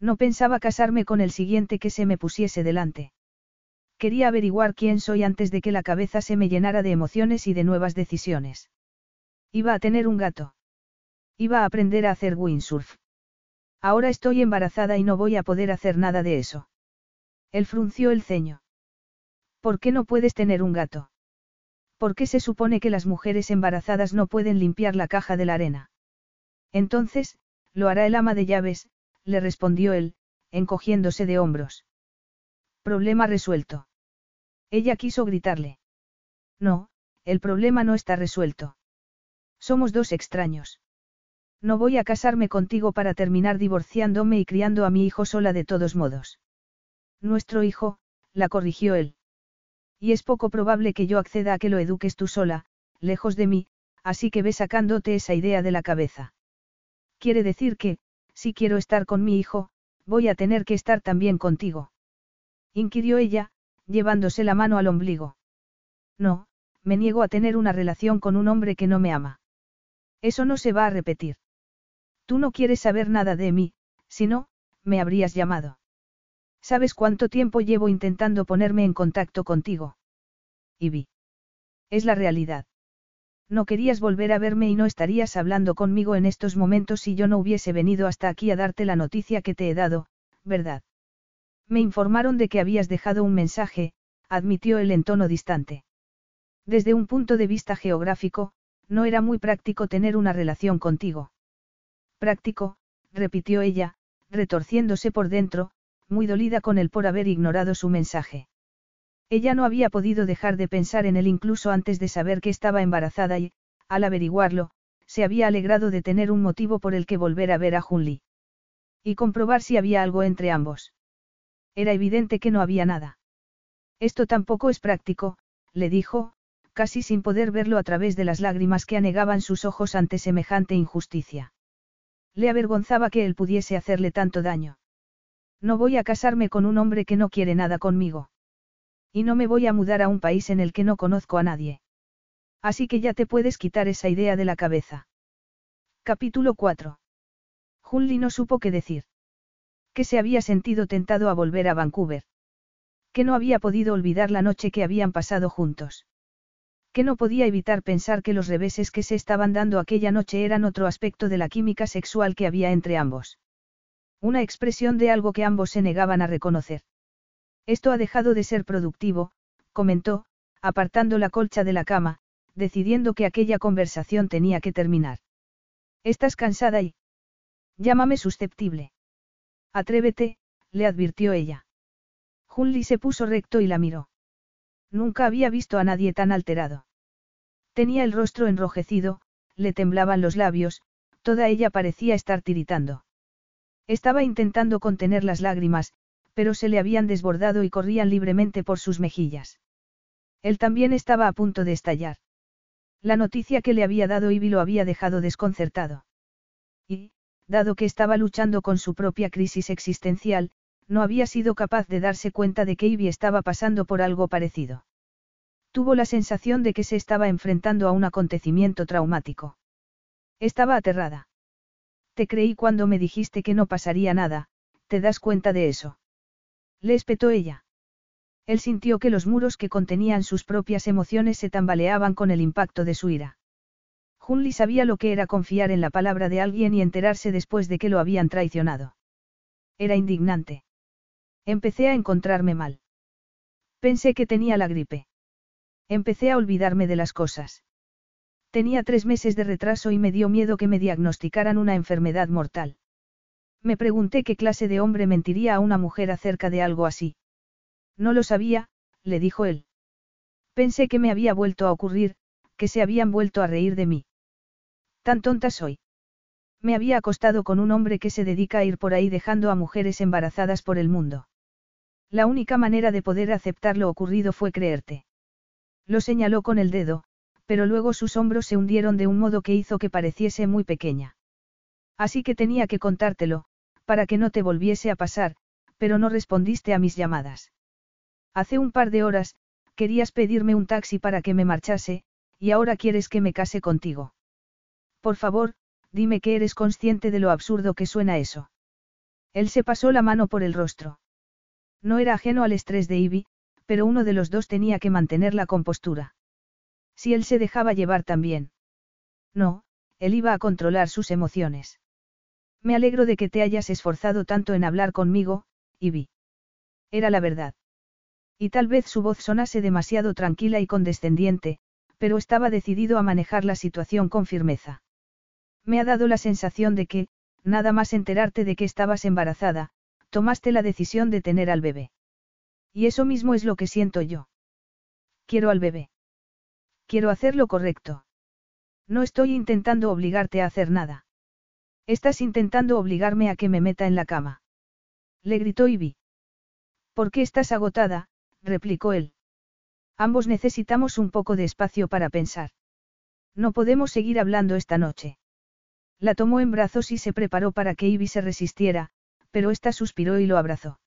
No pensaba casarme con el siguiente que se me pusiese delante. Quería averiguar quién soy antes de que la cabeza se me llenara de emociones y de nuevas decisiones. Iba a tener un gato. Iba a aprender a hacer windsurf. Ahora estoy embarazada y no voy a poder hacer nada de eso. Él frunció el ceño. ¿Por qué no puedes tener un gato? ¿Por qué se supone que las mujeres embarazadas no pueden limpiar la caja de la arena? Entonces, lo hará el ama de llaves, le respondió él, encogiéndose de hombros. Problema resuelto. Ella quiso gritarle. No, el problema no está resuelto. Somos dos extraños. No voy a casarme contigo para terminar divorciándome y criando a mi hijo sola de todos modos. Nuestro hijo, la corrigió él. Y es poco probable que yo acceda a que lo eduques tú sola, lejos de mí, así que ve sacándote esa idea de la cabeza. Quiere decir que, si quiero estar con mi hijo, voy a tener que estar también contigo. Inquirió ella, llevándose la mano al ombligo. No, me niego a tener una relación con un hombre que no me ama. Eso no se va a repetir. Tú no quieres saber nada de mí, si no, me habrías llamado. ¿Sabes cuánto tiempo llevo intentando ponerme en contacto contigo? Y vi. Es la realidad. No querías volver a verme y no estarías hablando conmigo en estos momentos si yo no hubiese venido hasta aquí a darte la noticia que te he dado, ¿verdad? Me informaron de que habías dejado un mensaje, admitió él en tono distante. Desde un punto de vista geográfico, no era muy práctico tener una relación contigo. Práctico, repitió ella, retorciéndose por dentro, muy dolida con él por haber ignorado su mensaje. Ella no había podido dejar de pensar en él incluso antes de saber que estaba embarazada y, al averiguarlo, se había alegrado de tener un motivo por el que volver a ver a Junli. Y comprobar si había algo entre ambos. Era evidente que no había nada. Esto tampoco es práctico, le dijo, casi sin poder verlo a través de las lágrimas que anegaban sus ojos ante semejante injusticia. Le avergonzaba que él pudiese hacerle tanto daño. No voy a casarme con un hombre que no quiere nada conmigo. Y no me voy a mudar a un país en el que no conozco a nadie. Así que ya te puedes quitar esa idea de la cabeza. Capítulo 4. Junli no supo qué decir. Que se había sentido tentado a volver a Vancouver. Que no había podido olvidar la noche que habían pasado juntos que no podía evitar pensar que los reveses que se estaban dando aquella noche eran otro aspecto de la química sexual que había entre ambos. Una expresión de algo que ambos se negaban a reconocer. Esto ha dejado de ser productivo, comentó, apartando la colcha de la cama, decidiendo que aquella conversación tenía que terminar. Estás cansada y... Llámame susceptible. Atrévete, le advirtió ella. Junli se puso recto y la miró. Nunca había visto a nadie tan alterado. Tenía el rostro enrojecido, le temblaban los labios, toda ella parecía estar tiritando. Estaba intentando contener las lágrimas, pero se le habían desbordado y corrían libremente por sus mejillas. Él también estaba a punto de estallar. La noticia que le había dado Ivy lo había dejado desconcertado. Y, dado que estaba luchando con su propia crisis existencial, no había sido capaz de darse cuenta de que Ivy estaba pasando por algo parecido. Tuvo la sensación de que se estaba enfrentando a un acontecimiento traumático. Estaba aterrada. Te creí cuando me dijiste que no pasaría nada, ¿te das cuenta de eso? Le espetó ella. Él sintió que los muros que contenían sus propias emociones se tambaleaban con el impacto de su ira. Junli sabía lo que era confiar en la palabra de alguien y enterarse después de que lo habían traicionado. Era indignante. Empecé a encontrarme mal. Pensé que tenía la gripe. Empecé a olvidarme de las cosas. Tenía tres meses de retraso y me dio miedo que me diagnosticaran una enfermedad mortal. Me pregunté qué clase de hombre mentiría a una mujer acerca de algo así. No lo sabía, le dijo él. Pensé que me había vuelto a ocurrir, que se habían vuelto a reír de mí. Tan tonta soy. Me había acostado con un hombre que se dedica a ir por ahí dejando a mujeres embarazadas por el mundo. La única manera de poder aceptar lo ocurrido fue creerte. Lo señaló con el dedo, pero luego sus hombros se hundieron de un modo que hizo que pareciese muy pequeña. Así que tenía que contártelo, para que no te volviese a pasar, pero no respondiste a mis llamadas. Hace un par de horas, querías pedirme un taxi para que me marchase, y ahora quieres que me case contigo. Por favor, dime que eres consciente de lo absurdo que suena eso. Él se pasó la mano por el rostro. No era ajeno al estrés de Ivy, pero uno de los dos tenía que mantener la compostura. Si él se dejaba llevar también. No, él iba a controlar sus emociones. Me alegro de que te hayas esforzado tanto en hablar conmigo, Ivy. Era la verdad. Y tal vez su voz sonase demasiado tranquila y condescendiente, pero estaba decidido a manejar la situación con firmeza. Me ha dado la sensación de que, nada más enterarte de que estabas embarazada, tomaste la decisión de tener al bebé. Y eso mismo es lo que siento yo. Quiero al bebé. Quiero hacer lo correcto. No estoy intentando obligarte a hacer nada. Estás intentando obligarme a que me meta en la cama. Le gritó Ivy. ¿Por qué estás agotada? replicó él. Ambos necesitamos un poco de espacio para pensar. No podemos seguir hablando esta noche. La tomó en brazos y se preparó para que Ivy se resistiera, pero ésta suspiró y lo abrazó.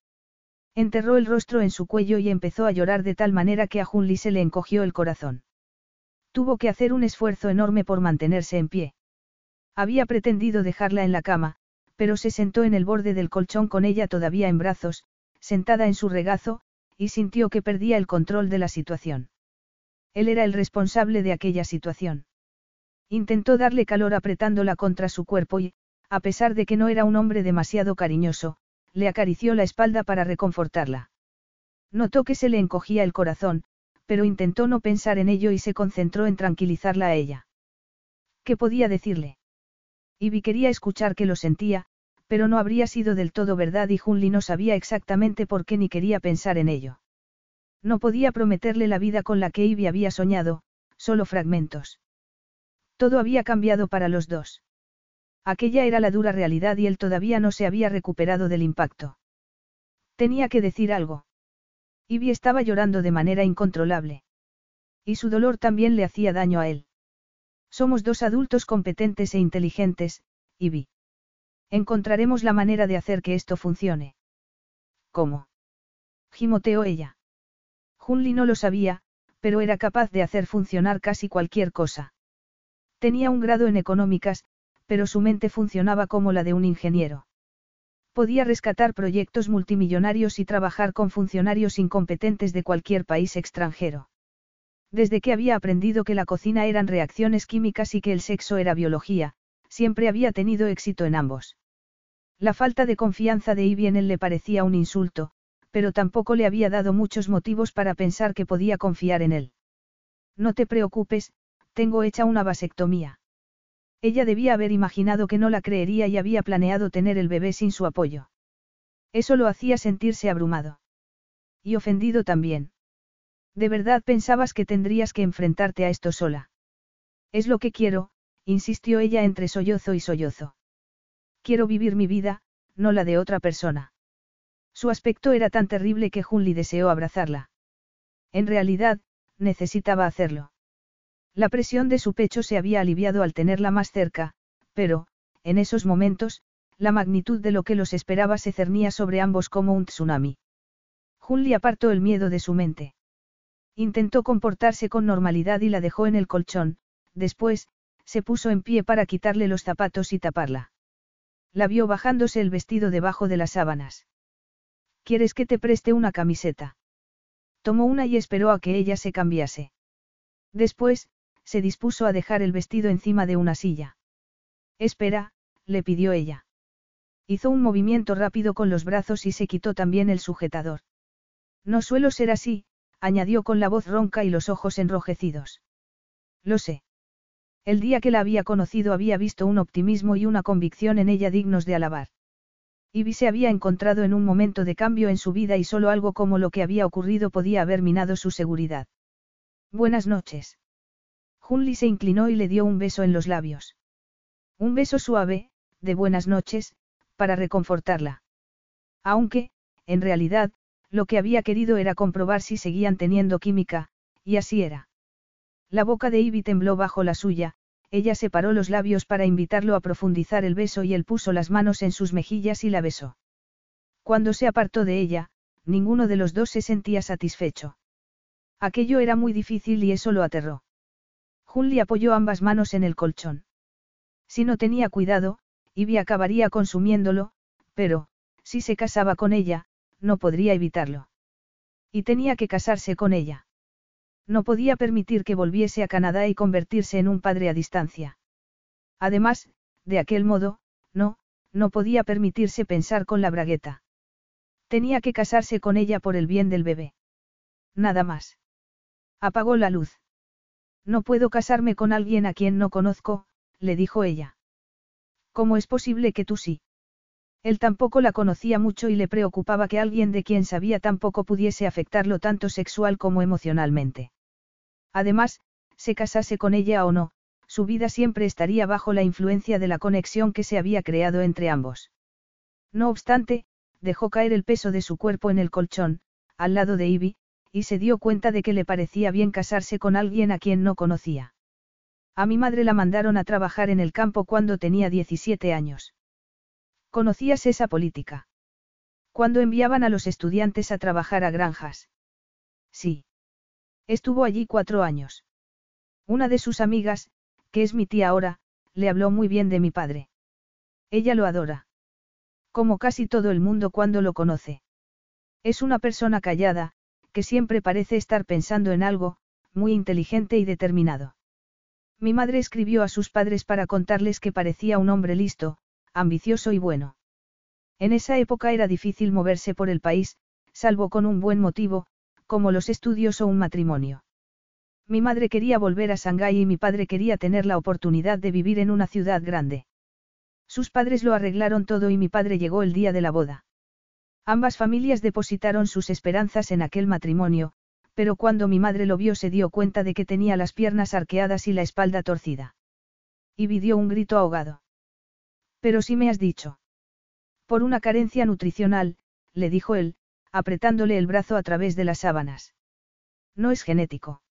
Enterró el rostro en su cuello y empezó a llorar de tal manera que a Junli se le encogió el corazón. Tuvo que hacer un esfuerzo enorme por mantenerse en pie. Había pretendido dejarla en la cama, pero se sentó en el borde del colchón con ella todavía en brazos, sentada en su regazo, y sintió que perdía el control de la situación. Él era el responsable de aquella situación. Intentó darle calor apretándola contra su cuerpo y, a pesar de que no era un hombre demasiado cariñoso, le acarició la espalda para reconfortarla. Notó que se le encogía el corazón, pero intentó no pensar en ello y se concentró en tranquilizarla a ella. ¿Qué podía decirle? Ivy quería escuchar que lo sentía, pero no habría sido del todo verdad y Junli no sabía exactamente por qué ni quería pensar en ello. No podía prometerle la vida con la que Ivy había soñado, solo fragmentos. Todo había cambiado para los dos. Aquella era la dura realidad y él todavía no se había recuperado del impacto. Tenía que decir algo. Ivy estaba llorando de manera incontrolable. Y su dolor también le hacía daño a él. Somos dos adultos competentes e inteligentes, Ivy. Encontraremos la manera de hacer que esto funcione. ¿Cómo? Gimoteó ella. Junli no lo sabía, pero era capaz de hacer funcionar casi cualquier cosa. Tenía un grado en económicas, pero su mente funcionaba como la de un ingeniero. Podía rescatar proyectos multimillonarios y trabajar con funcionarios incompetentes de cualquier país extranjero. Desde que había aprendido que la cocina eran reacciones químicas y que el sexo era biología, siempre había tenido éxito en ambos. La falta de confianza de Ivy en él le parecía un insulto, pero tampoco le había dado muchos motivos para pensar que podía confiar en él. No te preocupes, tengo hecha una vasectomía. Ella debía haber imaginado que no la creería y había planeado tener el bebé sin su apoyo. Eso lo hacía sentirse abrumado. Y ofendido también. ¿De verdad pensabas que tendrías que enfrentarte a esto sola? Es lo que quiero, insistió ella entre sollozo y sollozo. Quiero vivir mi vida, no la de otra persona. Su aspecto era tan terrible que Junli deseó abrazarla. En realidad, necesitaba hacerlo. La presión de su pecho se había aliviado al tenerla más cerca, pero, en esos momentos, la magnitud de lo que los esperaba se cernía sobre ambos como un tsunami. Junli apartó el miedo de su mente. Intentó comportarse con normalidad y la dejó en el colchón, después, se puso en pie para quitarle los zapatos y taparla. La vio bajándose el vestido debajo de las sábanas. ¿Quieres que te preste una camiseta? Tomó una y esperó a que ella se cambiase. Después, se dispuso a dejar el vestido encima de una silla. Espera, le pidió ella. Hizo un movimiento rápido con los brazos y se quitó también el sujetador. No suelo ser así, añadió con la voz ronca y los ojos enrojecidos. Lo sé. El día que la había conocido había visto un optimismo y una convicción en ella dignos de alabar. Ivy se había encontrado en un momento de cambio en su vida y solo algo como lo que había ocurrido podía haber minado su seguridad. Buenas noches. Junli se inclinó y le dio un beso en los labios. Un beso suave, de buenas noches, para reconfortarla. Aunque, en realidad, lo que había querido era comprobar si seguían teniendo química, y así era. La boca de Ivy tembló bajo la suya, ella separó los labios para invitarlo a profundizar el beso y él puso las manos en sus mejillas y la besó. Cuando se apartó de ella, ninguno de los dos se sentía satisfecho. Aquello era muy difícil y eso lo aterró. Junli apoyó ambas manos en el colchón. Si no tenía cuidado, Ivy acabaría consumiéndolo, pero, si se casaba con ella, no podría evitarlo. Y tenía que casarse con ella. No podía permitir que volviese a Canadá y convertirse en un padre a distancia. Además, de aquel modo, no, no podía permitirse pensar con la bragueta. Tenía que casarse con ella por el bien del bebé. Nada más. Apagó la luz. No puedo casarme con alguien a quien no conozco, le dijo ella. ¿Cómo es posible que tú sí? Él tampoco la conocía mucho y le preocupaba que alguien de quien sabía tan poco pudiese afectarlo tanto sexual como emocionalmente. Además, se casase con ella o no, su vida siempre estaría bajo la influencia de la conexión que se había creado entre ambos. No obstante, dejó caer el peso de su cuerpo en el colchón, al lado de Ivy, y se dio cuenta de que le parecía bien casarse con alguien a quien no conocía. A mi madre la mandaron a trabajar en el campo cuando tenía 17 años. ¿Conocías esa política? Cuando enviaban a los estudiantes a trabajar a granjas. Sí. Estuvo allí cuatro años. Una de sus amigas, que es mi tía ahora, le habló muy bien de mi padre. Ella lo adora. Como casi todo el mundo cuando lo conoce. Es una persona callada, que siempre parece estar pensando en algo, muy inteligente y determinado. Mi madre escribió a sus padres para contarles que parecía un hombre listo, ambicioso y bueno. En esa época era difícil moverse por el país, salvo con un buen motivo, como los estudios o un matrimonio. Mi madre quería volver a Shanghái y mi padre quería tener la oportunidad de vivir en una ciudad grande. Sus padres lo arreglaron todo y mi padre llegó el día de la boda. Ambas familias depositaron sus esperanzas en aquel matrimonio, pero cuando mi madre lo vio se dio cuenta de que tenía las piernas arqueadas y la espalda torcida. Y dio un grito ahogado. Pero sí me has dicho. Por una carencia nutricional, le dijo él, apretándole el brazo a través de las sábanas. No es genético.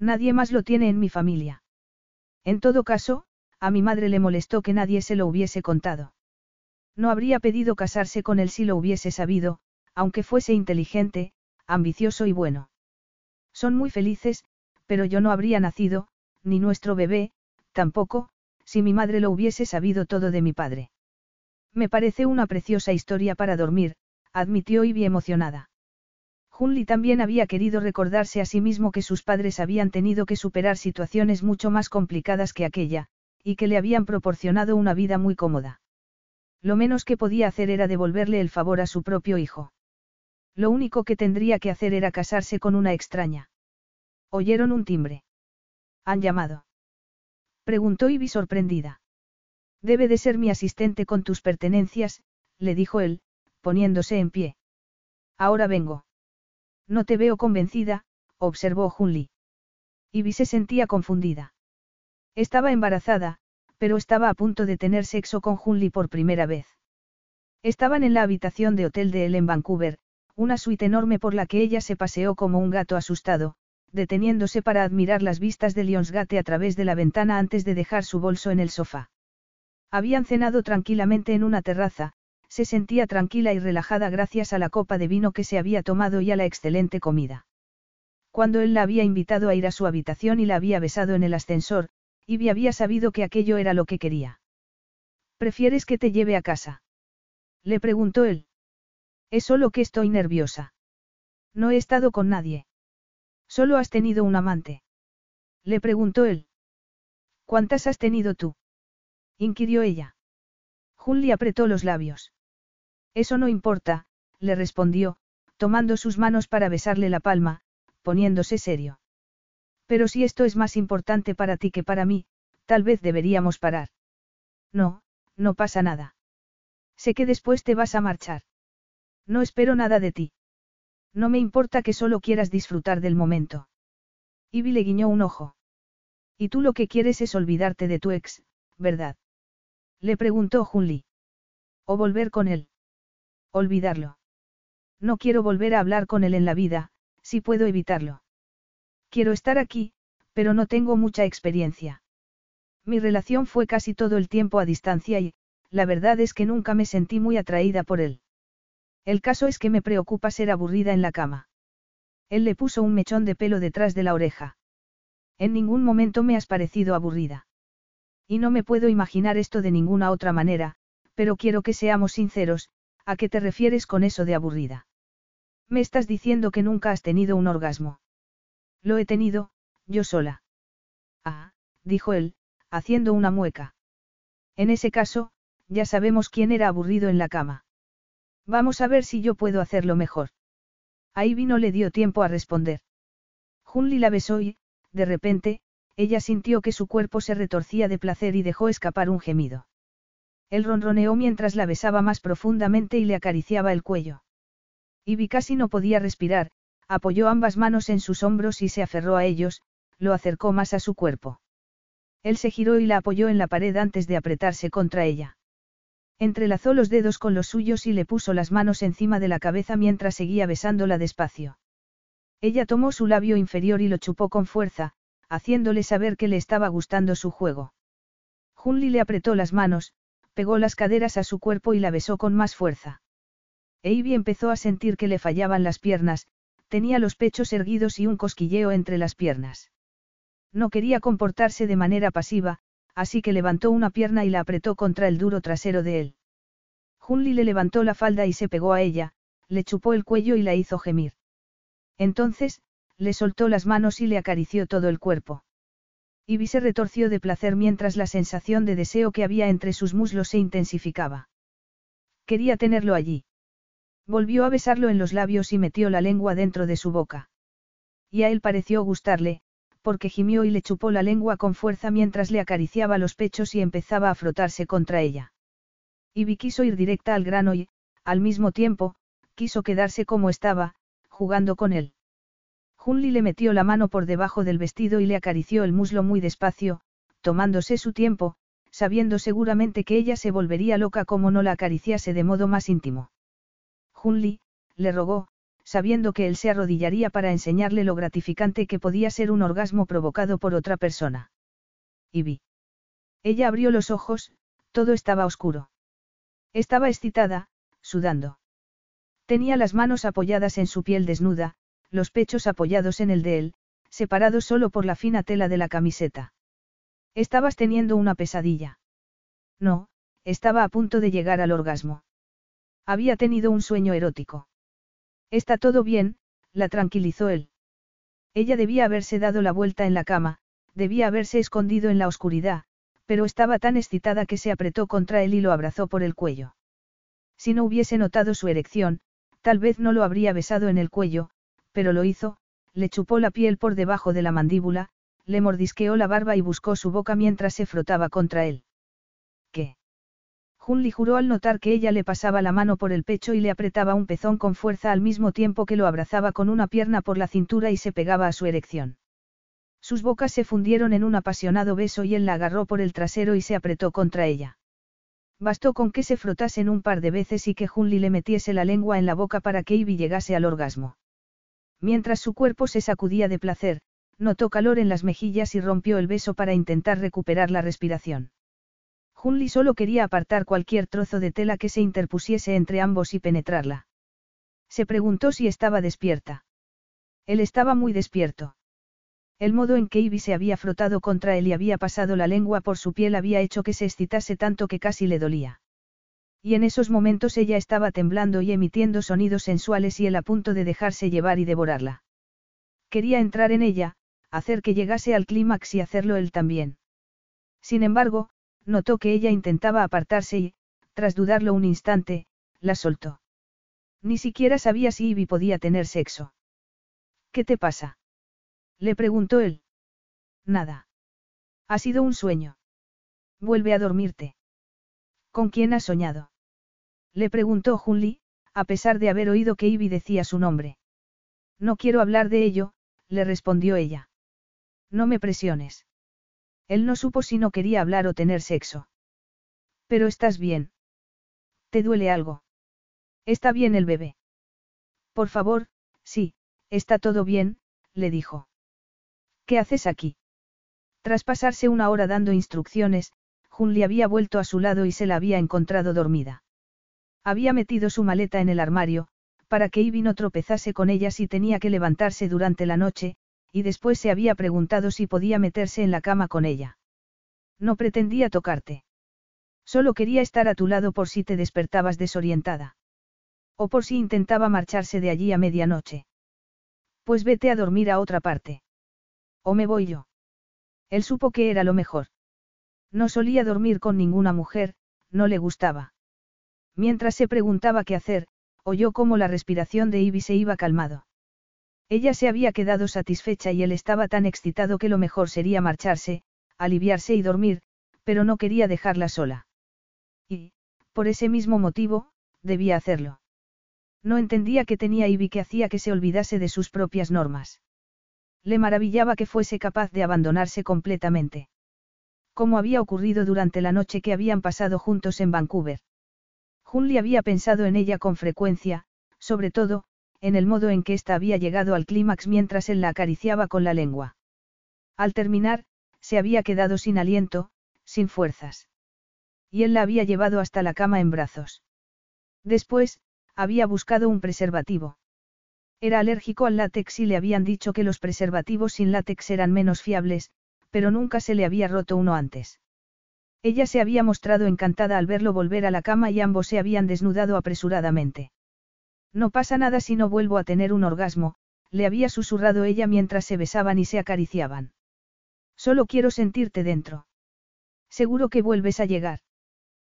Nadie más lo tiene en mi familia. En todo caso, a mi madre le molestó que nadie se lo hubiese contado. No habría pedido casarse con él si lo hubiese sabido, aunque fuese inteligente, ambicioso y bueno. Son muy felices, pero yo no habría nacido, ni nuestro bebé, tampoco, si mi madre lo hubiese sabido todo de mi padre. Me parece una preciosa historia para dormir, admitió Ivy emocionada. Junli también había querido recordarse a sí mismo que sus padres habían tenido que superar situaciones mucho más complicadas que aquella, y que le habían proporcionado una vida muy cómoda. Lo menos que podía hacer era devolverle el favor a su propio hijo. Lo único que tendría que hacer era casarse con una extraña. Oyeron un timbre. ¿Han llamado? Preguntó Ivy sorprendida. Debe de ser mi asistente con tus pertenencias, le dijo él, poniéndose en pie. Ahora vengo. No te veo convencida, observó Junli. Ivy se sentía confundida. Estaba embarazada, pero estaba a punto de tener sexo con Hunley por primera vez. Estaban en la habitación de hotel de él en Vancouver, una suite enorme por la que ella se paseó como un gato asustado, deteniéndose para admirar las vistas de Lionsgate a través de la ventana antes de dejar su bolso en el sofá. Habían cenado tranquilamente en una terraza, se sentía tranquila y relajada gracias a la copa de vino que se había tomado y a la excelente comida. Cuando él la había invitado a ir a su habitación y la había besado en el ascensor, Ivy había sabido que aquello era lo que quería. ¿Prefieres que te lleve a casa? Le preguntó él. Es solo que estoy nerviosa. No he estado con nadie. Solo has tenido un amante. Le preguntó él. ¿Cuántas has tenido tú? inquirió ella. Julie apretó los labios. Eso no importa, le respondió, tomando sus manos para besarle la palma, poniéndose serio. Pero si esto es más importante para ti que para mí, tal vez deberíamos parar. No, no pasa nada. Sé que después te vas a marchar. No espero nada de ti. No me importa que solo quieras disfrutar del momento. Ivy le guiñó un ojo. Y tú lo que quieres es olvidarte de tu ex, ¿verdad? Le preguntó Junli. ¿O volver con él? Olvidarlo. No quiero volver a hablar con él en la vida, si puedo evitarlo. Quiero estar aquí, pero no tengo mucha experiencia. Mi relación fue casi todo el tiempo a distancia y, la verdad es que nunca me sentí muy atraída por él. El caso es que me preocupa ser aburrida en la cama. Él le puso un mechón de pelo detrás de la oreja. En ningún momento me has parecido aburrida. Y no me puedo imaginar esto de ninguna otra manera, pero quiero que seamos sinceros, ¿a qué te refieres con eso de aburrida? Me estás diciendo que nunca has tenido un orgasmo. Lo he tenido, yo sola. Ah, dijo él, haciendo una mueca. En ese caso, ya sabemos quién era aburrido en la cama. Vamos a ver si yo puedo hacerlo mejor. Ahí vino le dio tiempo a responder. Junli la besó y, de repente, ella sintió que su cuerpo se retorcía de placer y dejó escapar un gemido. Él ronroneó mientras la besaba más profundamente y le acariciaba el cuello. Ivy casi no podía respirar, apoyó ambas manos en sus hombros y se aferró a ellos, lo acercó más a su cuerpo. Él se giró y la apoyó en la pared antes de apretarse contra ella. Entrelazó los dedos con los suyos y le puso las manos encima de la cabeza mientras seguía besándola despacio. Ella tomó su labio inferior y lo chupó con fuerza, haciéndole saber que le estaba gustando su juego. Junli le apretó las manos, pegó las caderas a su cuerpo y la besó con más fuerza. Eiby empezó a sentir que le fallaban las piernas, tenía los pechos erguidos y un cosquilleo entre las piernas. No quería comportarse de manera pasiva, así que levantó una pierna y la apretó contra el duro trasero de él. Junli le levantó la falda y se pegó a ella, le chupó el cuello y la hizo gemir. Entonces, le soltó las manos y le acarició todo el cuerpo. Ivy se retorció de placer mientras la sensación de deseo que había entre sus muslos se intensificaba. Quería tenerlo allí. Volvió a besarlo en los labios y metió la lengua dentro de su boca. Y a él pareció gustarle, porque gimió y le chupó la lengua con fuerza mientras le acariciaba los pechos y empezaba a frotarse contra ella. Ivy quiso ir directa al grano y, al mismo tiempo, quiso quedarse como estaba, jugando con él. Junli le metió la mano por debajo del vestido y le acarició el muslo muy despacio, tomándose su tiempo, sabiendo seguramente que ella se volvería loca como no la acariciase de modo más íntimo. Junli, le rogó, sabiendo que él se arrodillaría para enseñarle lo gratificante que podía ser un orgasmo provocado por otra persona. Y vi. Ella abrió los ojos, todo estaba oscuro. Estaba excitada, sudando. Tenía las manos apoyadas en su piel desnuda, los pechos apoyados en el de él, separados solo por la fina tela de la camiseta. Estabas teniendo una pesadilla. No, estaba a punto de llegar al orgasmo. Había tenido un sueño erótico. Está todo bien, la tranquilizó él. Ella debía haberse dado la vuelta en la cama, debía haberse escondido en la oscuridad, pero estaba tan excitada que se apretó contra él y lo abrazó por el cuello. Si no hubiese notado su erección, tal vez no lo habría besado en el cuello, pero lo hizo, le chupó la piel por debajo de la mandíbula, le mordisqueó la barba y buscó su boca mientras se frotaba contra él. ¿Qué? Junli juró al notar que ella le pasaba la mano por el pecho y le apretaba un pezón con fuerza al mismo tiempo que lo abrazaba con una pierna por la cintura y se pegaba a su erección. Sus bocas se fundieron en un apasionado beso y él la agarró por el trasero y se apretó contra ella. Bastó con que se frotasen un par de veces y que Junli le metiese la lengua en la boca para que Ivy llegase al orgasmo. Mientras su cuerpo se sacudía de placer, notó calor en las mejillas y rompió el beso para intentar recuperar la respiración. Junli solo quería apartar cualquier trozo de tela que se interpusiese entre ambos y penetrarla. Se preguntó si estaba despierta. Él estaba muy despierto. El modo en que Ivy se había frotado contra él y había pasado la lengua por su piel había hecho que se excitase tanto que casi le dolía. Y en esos momentos ella estaba temblando y emitiendo sonidos sensuales y él a punto de dejarse llevar y devorarla. Quería entrar en ella, hacer que llegase al clímax y hacerlo él también. Sin embargo, notó que ella intentaba apartarse y, tras dudarlo un instante, la soltó. Ni siquiera sabía si Ivy podía tener sexo. ¿Qué te pasa? Le preguntó él. Nada. Ha sido un sueño. Vuelve a dormirte. ¿Con quién has soñado? Le preguntó Junli, a pesar de haber oído que Ivy decía su nombre. No quiero hablar de ello, le respondió ella. No me presiones. Él no supo si no quería hablar o tener sexo. Pero estás bien. ¿Te duele algo? Está bien el bebé. Por favor, sí, está todo bien, le dijo. ¿Qué haces aquí? Tras pasarse una hora dando instrucciones, Junli había vuelto a su lado y se la había encontrado dormida. Había metido su maleta en el armario, para que Ivy no tropezase con ella si tenía que levantarse durante la noche, y después se había preguntado si podía meterse en la cama con ella. No pretendía tocarte. Solo quería estar a tu lado por si te despertabas desorientada. O por si intentaba marcharse de allí a medianoche. Pues vete a dormir a otra parte. ¿O me voy yo? Él supo que era lo mejor. No solía dormir con ninguna mujer, no le gustaba. Mientras se preguntaba qué hacer, oyó cómo la respiración de Ivy se iba calmado. Ella se había quedado satisfecha y él estaba tan excitado que lo mejor sería marcharse, aliviarse y dormir, pero no quería dejarla sola. Y, por ese mismo motivo, debía hacerlo. No entendía qué tenía Ivy que hacía que se olvidase de sus propias normas. Le maravillaba que fuese capaz de abandonarse completamente. Como había ocurrido durante la noche que habían pasado juntos en Vancouver. Junli había pensado en ella con frecuencia, sobre todo, en el modo en que ésta había llegado al clímax mientras él la acariciaba con la lengua. Al terminar, se había quedado sin aliento, sin fuerzas. Y él la había llevado hasta la cama en brazos. Después, había buscado un preservativo. Era alérgico al látex y le habían dicho que los preservativos sin látex eran menos fiables, pero nunca se le había roto uno antes. Ella se había mostrado encantada al verlo volver a la cama y ambos se habían desnudado apresuradamente. No pasa nada si no vuelvo a tener un orgasmo, le había susurrado ella mientras se besaban y se acariciaban. Solo quiero sentirte dentro. Seguro que vuelves a llegar.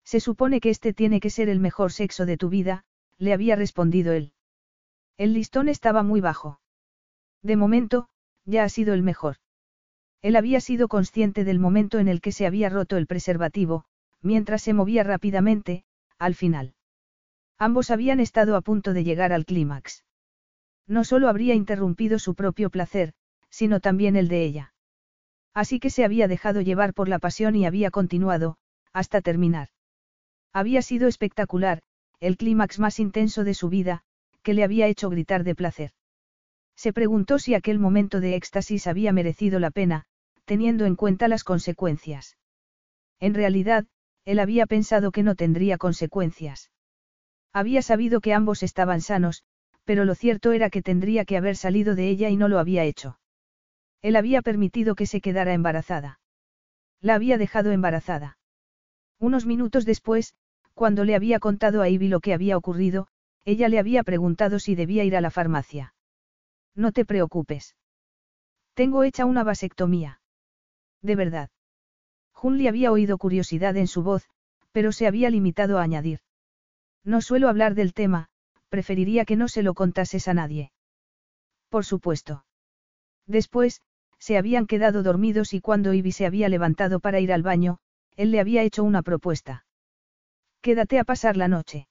Se supone que este tiene que ser el mejor sexo de tu vida, le había respondido él. El listón estaba muy bajo. De momento, ya ha sido el mejor. Él había sido consciente del momento en el que se había roto el preservativo, mientras se movía rápidamente, al final. Ambos habían estado a punto de llegar al clímax. No solo habría interrumpido su propio placer, sino también el de ella. Así que se había dejado llevar por la pasión y había continuado, hasta terminar. Había sido espectacular, el clímax más intenso de su vida, que le había hecho gritar de placer. Se preguntó si aquel momento de éxtasis había merecido la pena, teniendo en cuenta las consecuencias. En realidad, él había pensado que no tendría consecuencias. Había sabido que ambos estaban sanos, pero lo cierto era que tendría que haber salido de ella y no lo había hecho. Él había permitido que se quedara embarazada. La había dejado embarazada. Unos minutos después, cuando le había contado a Ivy lo que había ocurrido, ella le había preguntado si debía ir a la farmacia. No te preocupes. Tengo hecha una vasectomía. De verdad. Junli había oído curiosidad en su voz, pero se había limitado a añadir. No suelo hablar del tema, preferiría que no se lo contases a nadie. Por supuesto. Después, se habían quedado dormidos y cuando Ivy se había levantado para ir al baño, él le había hecho una propuesta. Quédate a pasar la noche.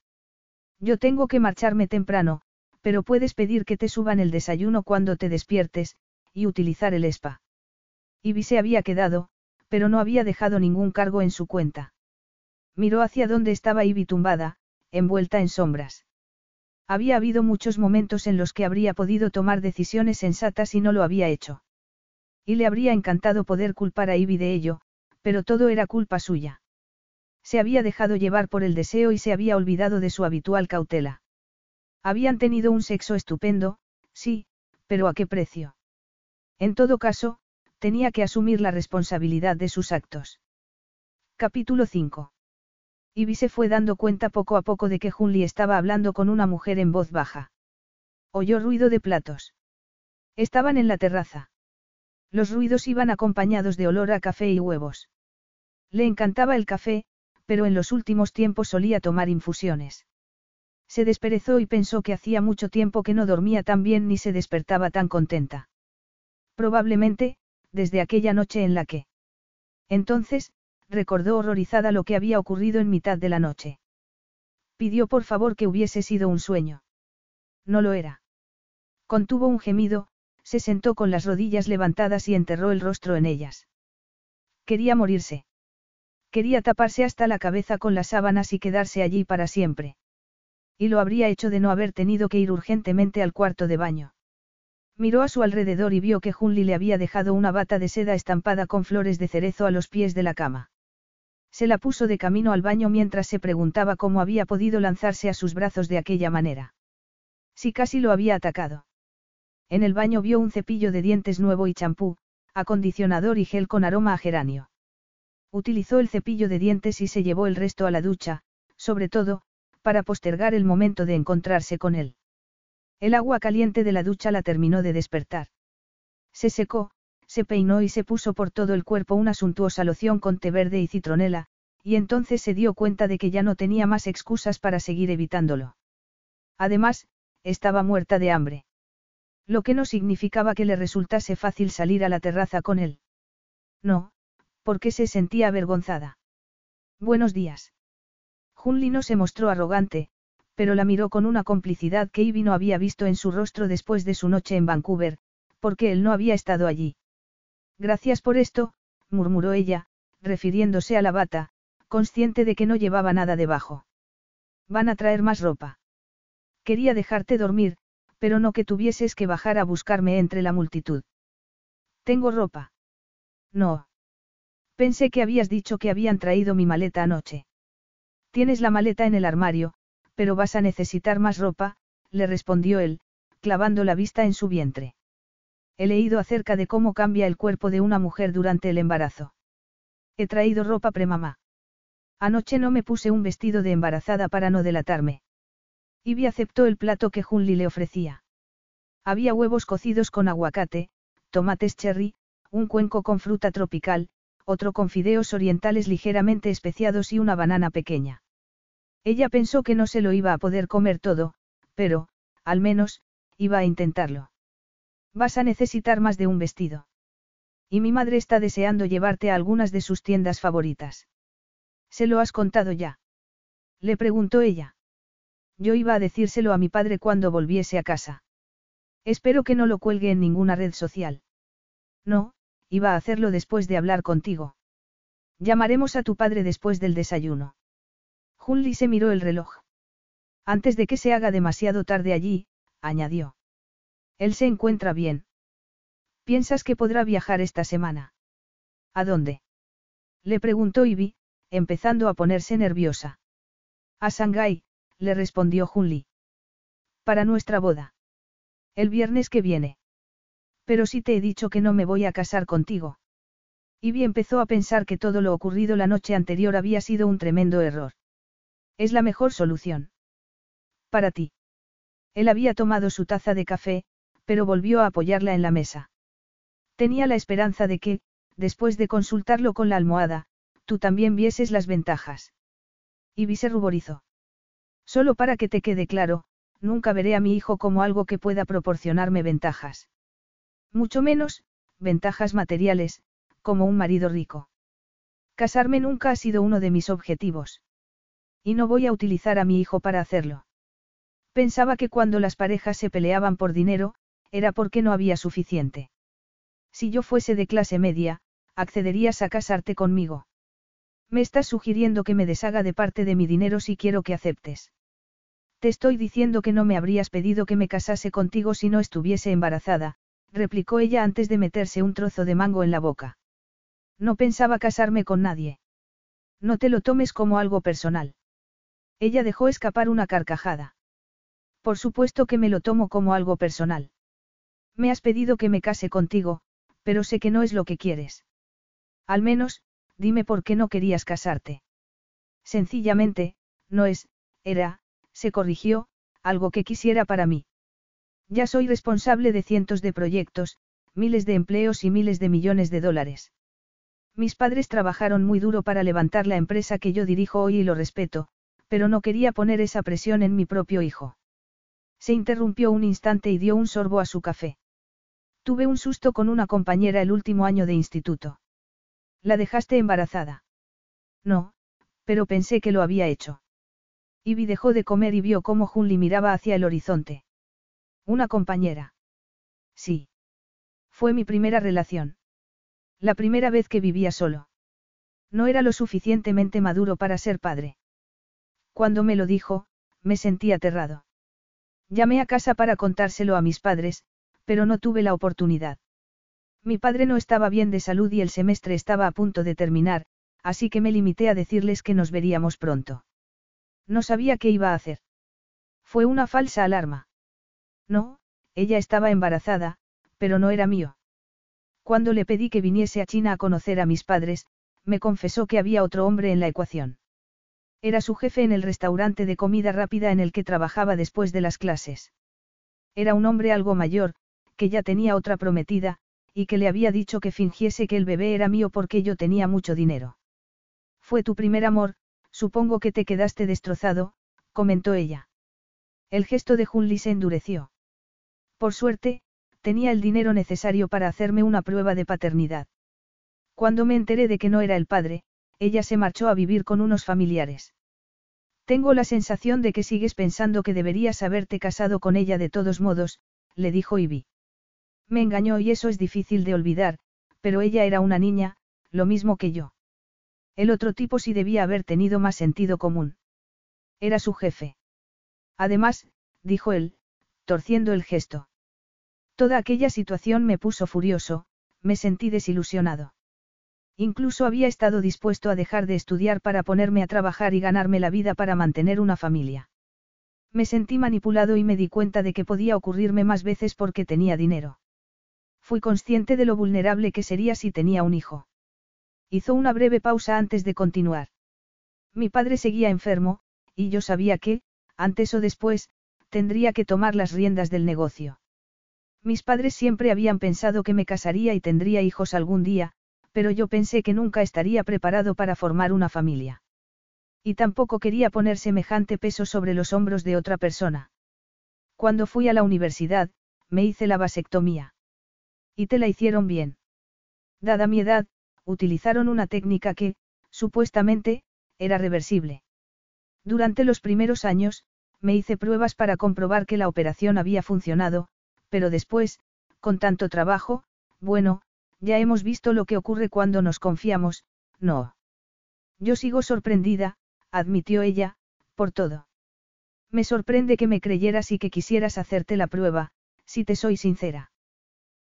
Yo tengo que marcharme temprano, pero puedes pedir que te suban el desayuno cuando te despiertes, y utilizar el spa. Ivy se había quedado, pero no había dejado ningún cargo en su cuenta. Miró hacia donde estaba Ivy tumbada, envuelta en sombras. Había habido muchos momentos en los que habría podido tomar decisiones sensatas y no lo había hecho. Y le habría encantado poder culpar a Ivy de ello, pero todo era culpa suya. Se había dejado llevar por el deseo y se había olvidado de su habitual cautela. Habían tenido un sexo estupendo, sí, pero ¿a qué precio? En todo caso, tenía que asumir la responsabilidad de sus actos. Capítulo 5. Ivy se fue dando cuenta poco a poco de que Junli estaba hablando con una mujer en voz baja. Oyó ruido de platos. Estaban en la terraza. Los ruidos iban acompañados de olor a café y huevos. Le encantaba el café, pero en los últimos tiempos solía tomar infusiones. Se desperezó y pensó que hacía mucho tiempo que no dormía tan bien ni se despertaba tan contenta. Probablemente, desde aquella noche en la que. Entonces, recordó horrorizada lo que había ocurrido en mitad de la noche. Pidió por favor que hubiese sido un sueño. No lo era. Contuvo un gemido, se sentó con las rodillas levantadas y enterró el rostro en ellas. Quería morirse. Quería taparse hasta la cabeza con las sábanas y quedarse allí para siempre. Y lo habría hecho de no haber tenido que ir urgentemente al cuarto de baño. Miró a su alrededor y vio que Junli le había dejado una bata de seda estampada con flores de cerezo a los pies de la cama. Se la puso de camino al baño mientras se preguntaba cómo había podido lanzarse a sus brazos de aquella manera. Si casi lo había atacado. En el baño vio un cepillo de dientes nuevo y champú, acondicionador y gel con aroma a geranio. Utilizó el cepillo de dientes y se llevó el resto a la ducha, sobre todo, para postergar el momento de encontrarse con él. El agua caliente de la ducha la terminó de despertar. Se secó, se peinó y se puso por todo el cuerpo una suntuosa loción con té verde y citronela, y entonces se dio cuenta de que ya no tenía más excusas para seguir evitándolo. Además, estaba muerta de hambre. Lo que no significaba que le resultase fácil salir a la terraza con él. No, porque se sentía avergonzada. Buenos días. Junli no se mostró arrogante, pero la miró con una complicidad que Ivy no había visto en su rostro después de su noche en Vancouver, porque él no había estado allí. Gracias por esto, murmuró ella, refiriéndose a la bata, consciente de que no llevaba nada debajo. Van a traer más ropa. Quería dejarte dormir, pero no que tuvieses que bajar a buscarme entre la multitud. ¿Tengo ropa? No. Pensé que habías dicho que habían traído mi maleta anoche. Tienes la maleta en el armario, pero vas a necesitar más ropa, le respondió él, clavando la vista en su vientre. He leído acerca de cómo cambia el cuerpo de una mujer durante el embarazo. He traído ropa premamá. Anoche no me puse un vestido de embarazada para no delatarme. Ivy aceptó el plato que Junli le ofrecía. Había huevos cocidos con aguacate, tomates cherry, un cuenco con fruta tropical, otro con fideos orientales ligeramente especiados y una banana pequeña. Ella pensó que no se lo iba a poder comer todo, pero, al menos, iba a intentarlo. Vas a necesitar más de un vestido. Y mi madre está deseando llevarte a algunas de sus tiendas favoritas. ¿Se lo has contado ya? Le preguntó ella. Yo iba a decírselo a mi padre cuando volviese a casa. Espero que no lo cuelgue en ninguna red social. No, iba a hacerlo después de hablar contigo. Llamaremos a tu padre después del desayuno. Junli se miró el reloj. Antes de que se haga demasiado tarde allí, añadió. Él se encuentra bien. ¿Piensas que podrá viajar esta semana? ¿A dónde? Le preguntó Ivy, empezando a ponerse nerviosa. A Shanghái, le respondió Junli. Para nuestra boda. El viernes que viene. Pero si te he dicho que no me voy a casar contigo. Ivy empezó a pensar que todo lo ocurrido la noche anterior había sido un tremendo error. Es la mejor solución. Para ti. Él había tomado su taza de café, pero volvió a apoyarla en la mesa. Tenía la esperanza de que, después de consultarlo con la almohada, tú también vieses las ventajas. Ivy se ruborizó. Solo para que te quede claro, nunca veré a mi hijo como algo que pueda proporcionarme ventajas. Mucho menos, ventajas materiales, como un marido rico. Casarme nunca ha sido uno de mis objetivos. Y no voy a utilizar a mi hijo para hacerlo. Pensaba que cuando las parejas se peleaban por dinero, era porque no había suficiente. Si yo fuese de clase media, accederías a casarte conmigo. Me estás sugiriendo que me deshaga de parte de mi dinero si quiero que aceptes. Te estoy diciendo que no me habrías pedido que me casase contigo si no estuviese embarazada, replicó ella antes de meterse un trozo de mango en la boca. No pensaba casarme con nadie. No te lo tomes como algo personal. Ella dejó escapar una carcajada. Por supuesto que me lo tomo como algo personal. Me has pedido que me case contigo, pero sé que no es lo que quieres. Al menos, dime por qué no querías casarte. Sencillamente, no es, era, se corrigió, algo que quisiera para mí. Ya soy responsable de cientos de proyectos, miles de empleos y miles de millones de dólares. Mis padres trabajaron muy duro para levantar la empresa que yo dirijo hoy y lo respeto, pero no quería poner esa presión en mi propio hijo. Se interrumpió un instante y dio un sorbo a su café. Tuve un susto con una compañera el último año de instituto. ¿La dejaste embarazada? No, pero pensé que lo había hecho. Ivy dejó de comer y vio cómo Junli miraba hacia el horizonte. Una compañera. Sí. Fue mi primera relación. La primera vez que vivía solo. No era lo suficientemente maduro para ser padre. Cuando me lo dijo, me sentí aterrado. Llamé a casa para contárselo a mis padres, pero no tuve la oportunidad. Mi padre no estaba bien de salud y el semestre estaba a punto de terminar, así que me limité a decirles que nos veríamos pronto. No sabía qué iba a hacer. Fue una falsa alarma. No, ella estaba embarazada, pero no era mío. Cuando le pedí que viniese a China a conocer a mis padres, me confesó que había otro hombre en la ecuación. Era su jefe en el restaurante de comida rápida en el que trabajaba después de las clases. Era un hombre algo mayor, que ya tenía otra prometida, y que le había dicho que fingiese que el bebé era mío porque yo tenía mucho dinero. Fue tu primer amor, supongo que te quedaste destrozado, comentó ella. El gesto de Junli se endureció. Por suerte, tenía el dinero necesario para hacerme una prueba de paternidad. Cuando me enteré de que no era el padre, ella se marchó a vivir con unos familiares. Tengo la sensación de que sigues pensando que deberías haberte casado con ella de todos modos, le dijo Ivy. Me engañó y eso es difícil de olvidar, pero ella era una niña, lo mismo que yo. El otro tipo sí debía haber tenido más sentido común. Era su jefe. Además, dijo él, torciendo el gesto. Toda aquella situación me puso furioso, me sentí desilusionado. Incluso había estado dispuesto a dejar de estudiar para ponerme a trabajar y ganarme la vida para mantener una familia. Me sentí manipulado y me di cuenta de que podía ocurrirme más veces porque tenía dinero. Fui consciente de lo vulnerable que sería si tenía un hijo. Hizo una breve pausa antes de continuar. Mi padre seguía enfermo, y yo sabía que, antes o después, tendría que tomar las riendas del negocio. Mis padres siempre habían pensado que me casaría y tendría hijos algún día, pero yo pensé que nunca estaría preparado para formar una familia. Y tampoco quería poner semejante peso sobre los hombros de otra persona. Cuando fui a la universidad, me hice la vasectomía. Y te la hicieron bien. Dada mi edad, utilizaron una técnica que, supuestamente, era reversible. Durante los primeros años, me hice pruebas para comprobar que la operación había funcionado, pero después, con tanto trabajo, bueno, ya hemos visto lo que ocurre cuando nos confiamos, no. Yo sigo sorprendida, admitió ella, por todo. Me sorprende que me creyeras y que quisieras hacerte la prueba, si te soy sincera.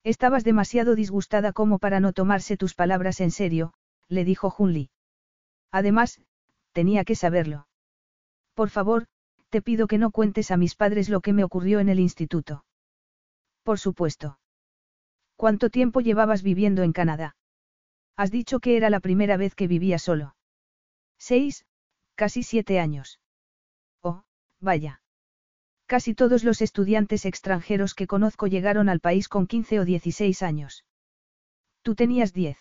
Estabas demasiado disgustada como para no tomarse tus palabras en serio, le dijo Junli. Además, tenía que saberlo. Por favor, te pido que no cuentes a mis padres lo que me ocurrió en el instituto. Por supuesto. ¿Cuánto tiempo llevabas viviendo en Canadá? Has dicho que era la primera vez que vivía solo. Seis, casi siete años. Oh, vaya. Casi todos los estudiantes extranjeros que conozco llegaron al país con 15 o 16 años. Tú tenías 10.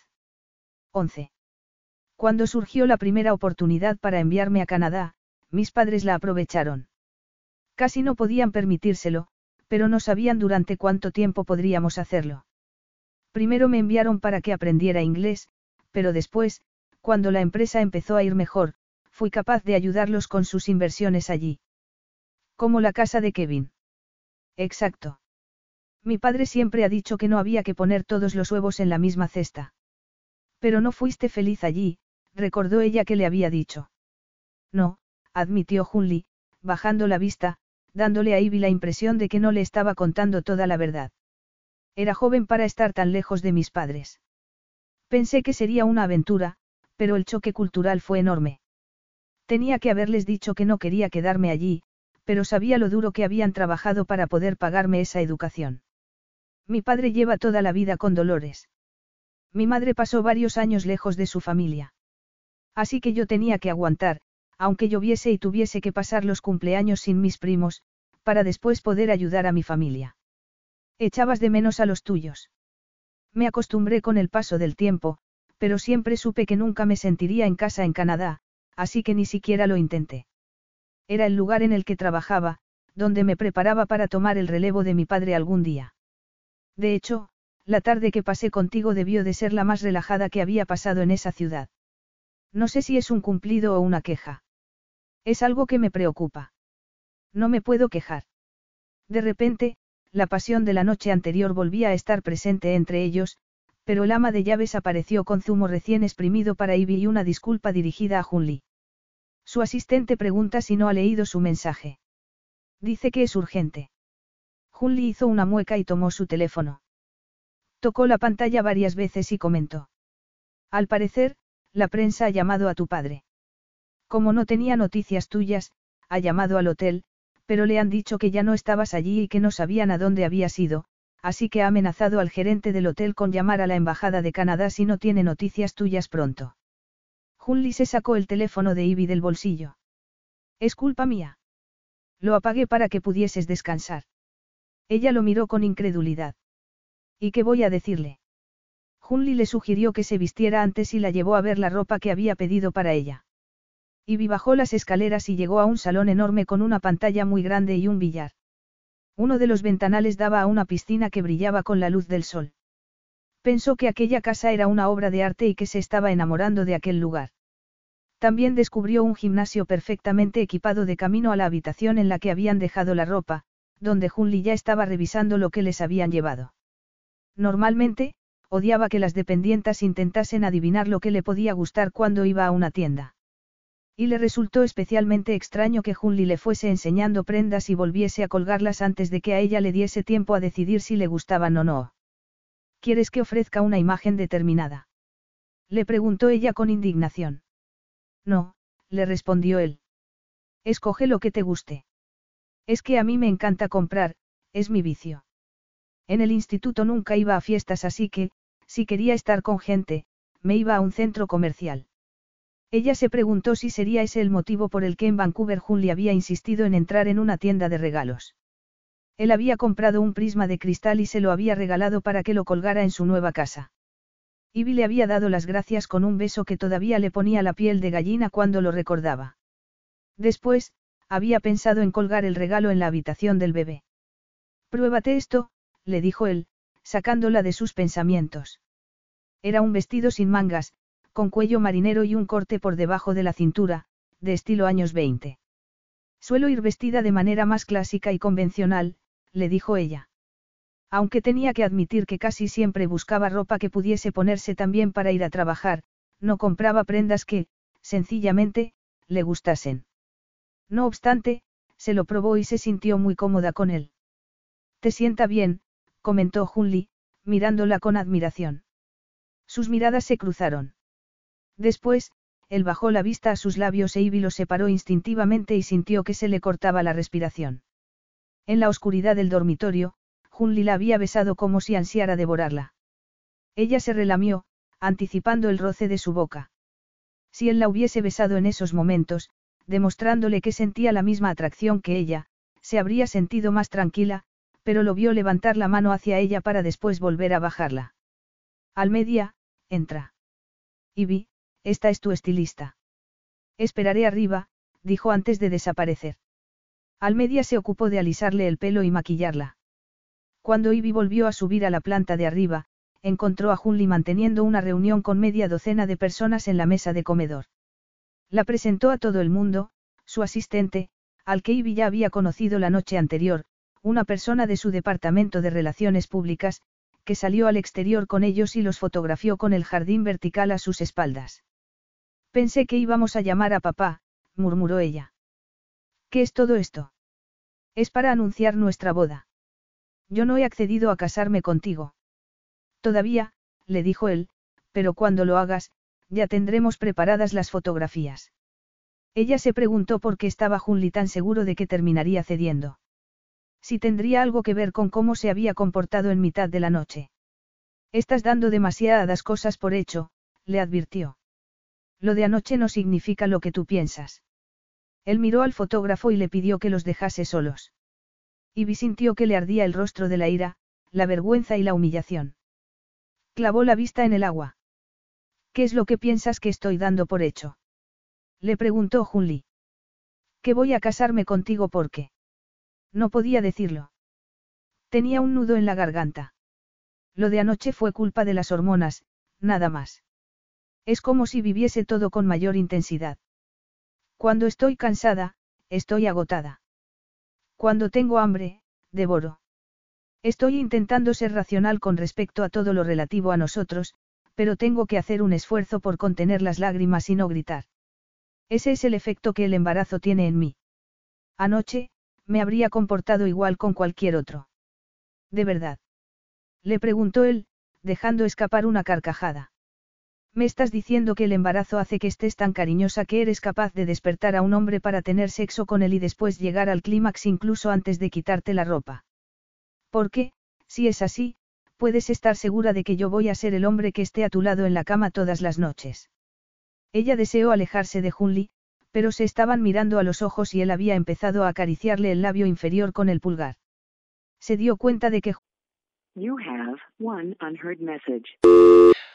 11. Cuando surgió la primera oportunidad para enviarme a Canadá, mis padres la aprovecharon. Casi no podían permitírselo, pero no sabían durante cuánto tiempo podríamos hacerlo. Primero me enviaron para que aprendiera inglés, pero después, cuando la empresa empezó a ir mejor, fui capaz de ayudarlos con sus inversiones allí. Como la casa de Kevin. Exacto. Mi padre siempre ha dicho que no había que poner todos los huevos en la misma cesta. Pero no fuiste feliz allí, recordó ella que le había dicho. No, admitió Junli, bajando la vista, dándole a Ivy la impresión de que no le estaba contando toda la verdad. Era joven para estar tan lejos de mis padres. Pensé que sería una aventura, pero el choque cultural fue enorme. Tenía que haberles dicho que no quería quedarme allí, pero sabía lo duro que habían trabajado para poder pagarme esa educación. Mi padre lleva toda la vida con dolores. Mi madre pasó varios años lejos de su familia. Así que yo tenía que aguantar, aunque lloviese y tuviese que pasar los cumpleaños sin mis primos, para después poder ayudar a mi familia. Echabas de menos a los tuyos. Me acostumbré con el paso del tiempo, pero siempre supe que nunca me sentiría en casa en Canadá, así que ni siquiera lo intenté. Era el lugar en el que trabajaba, donde me preparaba para tomar el relevo de mi padre algún día. De hecho, la tarde que pasé contigo debió de ser la más relajada que había pasado en esa ciudad. No sé si es un cumplido o una queja. Es algo que me preocupa. No me puedo quejar. De repente, la pasión de la noche anterior volvía a estar presente entre ellos, pero el ama de llaves apareció con zumo recién exprimido para Ivy y una disculpa dirigida a Junli. Su asistente pregunta si no ha leído su mensaje. Dice que es urgente. Junli hizo una mueca y tomó su teléfono. Tocó la pantalla varias veces y comentó. Al parecer, la prensa ha llamado a tu padre. Como no tenía noticias tuyas, ha llamado al hotel, pero le han dicho que ya no estabas allí y que no sabían a dónde habías ido, así que ha amenazado al gerente del hotel con llamar a la Embajada de Canadá si no tiene noticias tuyas pronto. Junli se sacó el teléfono de Ivy del bolsillo. Es culpa mía. Lo apagué para que pudieses descansar. Ella lo miró con incredulidad. ¿Y qué voy a decirle? Junli le sugirió que se vistiera antes y la llevó a ver la ropa que había pedido para ella. Ivy bajó las escaleras y llegó a un salón enorme con una pantalla muy grande y un billar. Uno de los ventanales daba a una piscina que brillaba con la luz del sol. Pensó que aquella casa era una obra de arte y que se estaba enamorando de aquel lugar. También descubrió un gimnasio perfectamente equipado de camino a la habitación en la que habían dejado la ropa, donde Junli ya estaba revisando lo que les habían llevado. Normalmente, odiaba que las dependientas intentasen adivinar lo que le podía gustar cuando iba a una tienda. Y le resultó especialmente extraño que Junli le fuese enseñando prendas y volviese a colgarlas antes de que a ella le diese tiempo a decidir si le gustaban o no. ¿Quieres que ofrezca una imagen determinada? Le preguntó ella con indignación. No, le respondió él. Escoge lo que te guste. Es que a mí me encanta comprar, es mi vicio. En el instituto nunca iba a fiestas así que, si quería estar con gente, me iba a un centro comercial. Ella se preguntó si sería ese el motivo por el que en Vancouver Junli había insistido en entrar en una tienda de regalos. Él había comprado un prisma de cristal y se lo había regalado para que lo colgara en su nueva casa. Ivy le había dado las gracias con un beso que todavía le ponía la piel de gallina cuando lo recordaba. Después, había pensado en colgar el regalo en la habitación del bebé. Pruébate esto, le dijo él, sacándola de sus pensamientos. Era un vestido sin mangas, con cuello marinero y un corte por debajo de la cintura, de estilo años 20. Suelo ir vestida de manera más clásica y convencional, le dijo ella. Aunque tenía que admitir que casi siempre buscaba ropa que pudiese ponerse también para ir a trabajar, no compraba prendas que, sencillamente, le gustasen. No obstante, se lo probó y se sintió muy cómoda con él. Te sienta bien, comentó Junli, mirándola con admiración. Sus miradas se cruzaron. Después, él bajó la vista a sus labios e Ivy los separó instintivamente y sintió que se le cortaba la respiración. En la oscuridad del dormitorio, Junli la había besado como si ansiara devorarla. Ella se relamió, anticipando el roce de su boca. Si él la hubiese besado en esos momentos, demostrándole que sentía la misma atracción que ella, se habría sentido más tranquila, pero lo vio levantar la mano hacia ella para después volver a bajarla. Al media, entra. Ivy, esta es tu estilista. Esperaré arriba, dijo antes de desaparecer. Almedia se ocupó de alisarle el pelo y maquillarla. Cuando Ivy volvió a subir a la planta de arriba, encontró a Junli manteniendo una reunión con media docena de personas en la mesa de comedor. La presentó a todo el mundo, su asistente, al que Ivy ya había conocido la noche anterior, una persona de su departamento de relaciones públicas, que salió al exterior con ellos y los fotografió con el jardín vertical a sus espaldas. Pensé que íbamos a llamar a papá, murmuró ella. ¿Qué es todo esto? Es para anunciar nuestra boda. Yo no he accedido a casarme contigo. Todavía, le dijo él, pero cuando lo hagas, ya tendremos preparadas las fotografías. Ella se preguntó por qué estaba Junli tan seguro de que terminaría cediendo. Si tendría algo que ver con cómo se había comportado en mitad de la noche. Estás dando demasiadas cosas por hecho, le advirtió. Lo de anoche no significa lo que tú piensas. Él miró al fotógrafo y le pidió que los dejase solos. Ivy sintió que le ardía el rostro de la ira, la vergüenza y la humillación. Clavó la vista en el agua. ¿Qué es lo que piensas que estoy dando por hecho? Le preguntó Junli. Que voy a casarme contigo porque. No podía decirlo. Tenía un nudo en la garganta. Lo de anoche fue culpa de las hormonas, nada más. Es como si viviese todo con mayor intensidad. Cuando estoy cansada, estoy agotada. Cuando tengo hambre, devoro. Estoy intentando ser racional con respecto a todo lo relativo a nosotros, pero tengo que hacer un esfuerzo por contener las lágrimas y no gritar. Ese es el efecto que el embarazo tiene en mí. Anoche, me habría comportado igual con cualquier otro. ¿De verdad? Le preguntó él, dejando escapar una carcajada. Me estás diciendo que el embarazo hace que estés tan cariñosa que eres capaz de despertar a un hombre para tener sexo con él y después llegar al clímax incluso antes de quitarte la ropa. Porque, si es así, puedes estar segura de que yo voy a ser el hombre que esté a tu lado en la cama todas las noches. Ella deseó alejarse de Junli, pero se estaban mirando a los ojos y él había empezado a acariciarle el labio inferior con el pulgar. Se dio cuenta de que.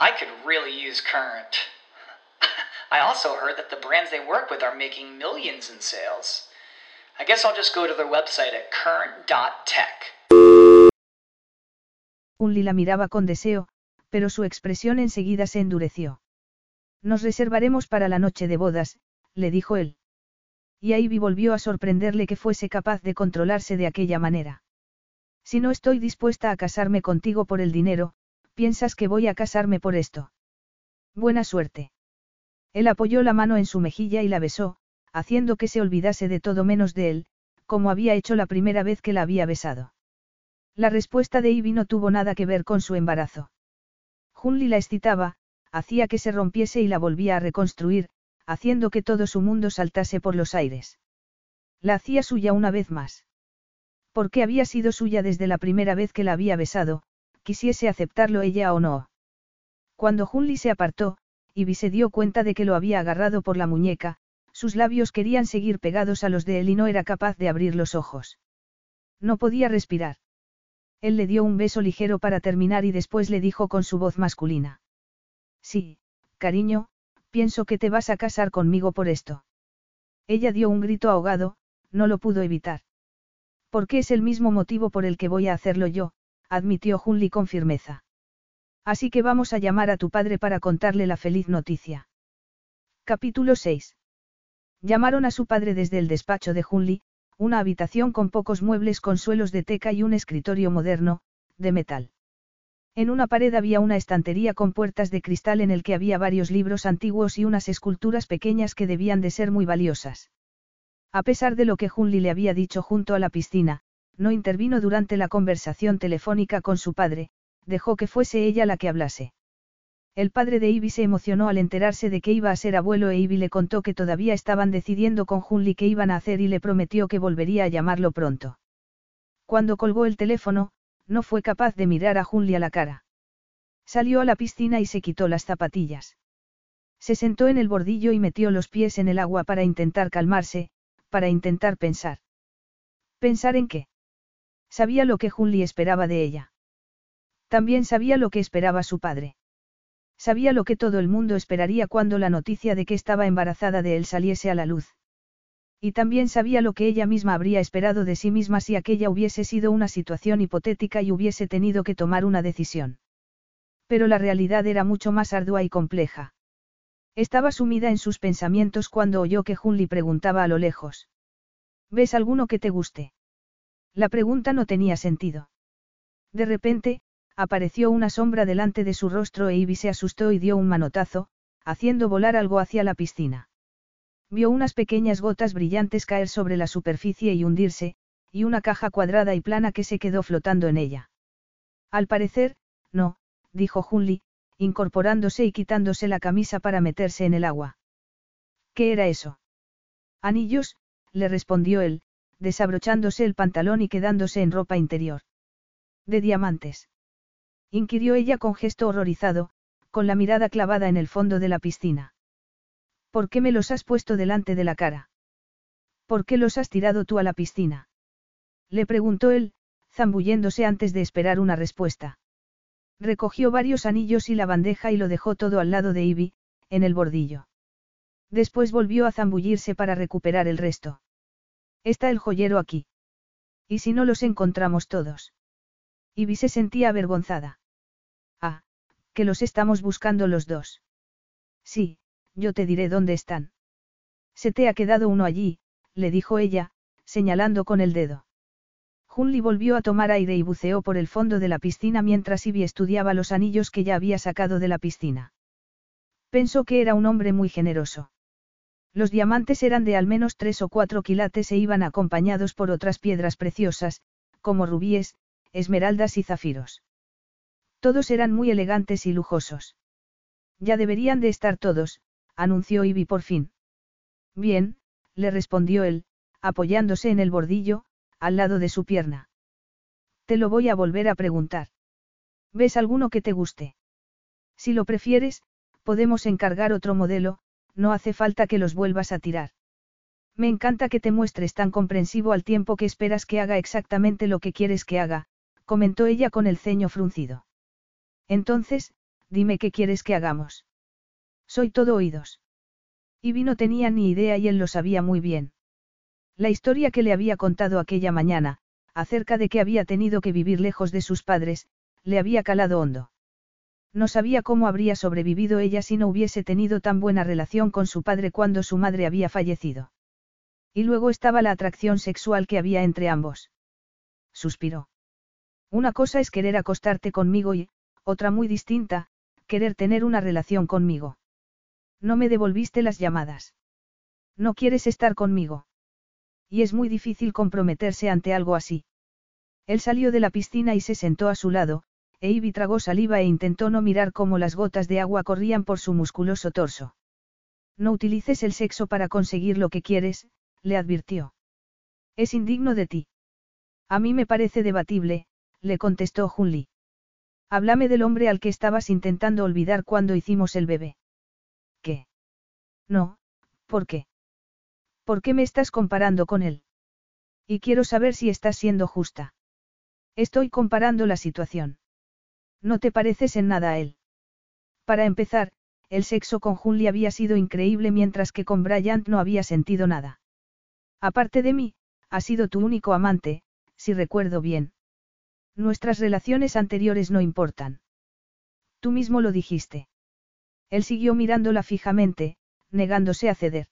I could really use Current. I also heard that the brands they work with are making millions in sales. I guess I'll just go to their website at current.tech.
Unli la miraba con deseo, pero su expresión enseguida se endureció. Nos reservaremos para la noche de bodas, le dijo él. Y Ivy volvió a sorprenderle que fuese capaz de controlarse de aquella manera. Si no estoy dispuesta a casarme contigo por el dinero, ¿Piensas que voy a casarme por esto? Buena suerte. Él apoyó la mano en su mejilla y la besó, haciendo que se olvidase de todo menos de él, como había hecho la primera vez que la había besado. La respuesta de Ivy no tuvo nada que ver con su embarazo. Junli la excitaba, hacía que se rompiese y la volvía a reconstruir, haciendo que todo su mundo saltase por los aires. La hacía suya una vez más. Porque había sido suya desde la primera vez que la había besado, quisiese aceptarlo ella o no. Cuando Junli se apartó, Ivy se dio cuenta de que lo había agarrado por la muñeca, sus labios querían seguir pegados a los de él y no era capaz de abrir los ojos. No podía respirar. Él le dio un beso ligero para terminar y después le dijo con su voz masculina. Sí, cariño, pienso que te vas a casar conmigo por esto. Ella dio un grito ahogado, no lo pudo evitar. Porque es el mismo motivo por el que voy a hacerlo yo, admitió Junli con firmeza. Así que vamos a llamar a tu padre para contarle la feliz noticia. Capítulo 6. Llamaron a su padre desde el despacho de Junli, una habitación con pocos muebles con suelos de teca y un escritorio moderno, de metal. En una pared había una estantería con puertas de cristal en el que había varios libros antiguos y unas esculturas pequeñas que debían de ser muy valiosas. A pesar de lo que Junli le había dicho junto a la piscina, no intervino durante la conversación telefónica con su padre, dejó que fuese ella la que hablase. El padre de Ivy se emocionó al enterarse de que iba a ser abuelo e Ivy le contó que todavía estaban decidiendo con Junli qué iban a hacer y le prometió que volvería a llamarlo pronto. Cuando colgó el teléfono, no fue capaz de mirar a Junli a la cara. Salió a la piscina y se quitó las zapatillas. Se sentó en el bordillo y metió los pies en el agua para intentar calmarse, para intentar pensar. ¿Pensar en qué? Sabía lo que Junli esperaba de ella. También sabía lo que esperaba su padre. Sabía lo que todo el mundo esperaría cuando la noticia de que estaba embarazada de él saliese a la luz. Y también sabía lo que ella misma habría esperado de sí misma si aquella hubiese sido una situación hipotética y hubiese tenido que tomar una decisión. Pero la realidad era mucho más ardua y compleja. Estaba sumida en sus pensamientos cuando oyó que Junli preguntaba a lo lejos. ¿Ves alguno que te guste? La pregunta no tenía sentido. De repente, apareció una sombra delante de su rostro e Ivy se asustó y dio un manotazo, haciendo volar algo hacia la piscina. Vio unas pequeñas gotas brillantes caer sobre la superficie y hundirse, y una caja cuadrada y plana que se quedó flotando en ella. Al parecer, no, dijo Junli, incorporándose y quitándose la camisa para meterse en el agua. ¿Qué era eso? Anillos, le respondió él, desabrochándose el pantalón y quedándose en ropa interior. De diamantes. Inquirió ella con gesto horrorizado, con la mirada clavada en el fondo de la piscina. ¿Por qué me los has puesto delante de la cara? ¿Por qué los has tirado tú a la piscina? Le preguntó él, zambulléndose antes de esperar una respuesta. Recogió varios anillos y la bandeja y lo dejó todo al lado de Ivy, en el bordillo. Después volvió a zambullirse para recuperar el resto. Está el joyero aquí. ¿Y si no los encontramos todos? Ivy se sentía avergonzada. Ah, que los estamos buscando los dos. Sí, yo te diré dónde están. Se te ha quedado uno allí, le dijo ella, señalando con el dedo. Junli volvió a tomar aire y buceó por el fondo de la piscina mientras Ivy estudiaba los anillos que ya había sacado de la piscina. Pensó que era un hombre muy generoso. Los diamantes eran de al menos tres o cuatro quilates e iban acompañados por otras piedras preciosas, como rubíes, esmeraldas y zafiros. Todos eran muy elegantes y lujosos. Ya deberían de estar todos, anunció Ivy por fin. Bien, le respondió él, apoyándose en el bordillo, al lado de su pierna. Te lo voy a volver a preguntar. ¿Ves alguno que te guste? Si lo prefieres, podemos encargar otro modelo, no hace falta que los vuelvas a tirar. Me encanta que te muestres tan comprensivo al tiempo que esperas que haga exactamente lo que quieres que haga, comentó ella con el ceño fruncido. Entonces, dime qué quieres que hagamos. Soy todo oídos. Ivy no tenía ni idea y él lo sabía muy bien. La historia que le había contado aquella mañana, acerca de que había tenido que vivir lejos de sus padres, le había calado hondo. No sabía cómo habría sobrevivido ella si no hubiese tenido tan buena relación con su padre cuando su madre había fallecido. Y luego estaba la atracción sexual que había entre ambos. Suspiró. Una cosa es querer acostarte conmigo y, otra muy distinta, querer tener una relación conmigo. No me devolviste las llamadas. No quieres estar conmigo. Y es muy difícil comprometerse ante algo así. Él salió de la piscina y se sentó a su lado, e Ivy tragó saliva e intentó no mirar cómo las gotas de agua corrían por su musculoso torso. No utilices el sexo para conseguir lo que quieres, le advirtió. Es indigno de ti. A mí me parece debatible, le contestó Junli. Háblame del hombre al que estabas intentando olvidar cuando hicimos el bebé. ¿Qué? No, ¿por qué? ¿Por qué me estás comparando con él? Y quiero saber si estás siendo justa. Estoy comparando la situación. No te pareces en nada a él. Para empezar, el sexo con Julie había sido increíble mientras que con Bryant no había sentido nada. Aparte de mí, ha sido tu único amante, si recuerdo bien. Nuestras relaciones anteriores no importan. Tú mismo lo dijiste. Él siguió mirándola fijamente, negándose a ceder.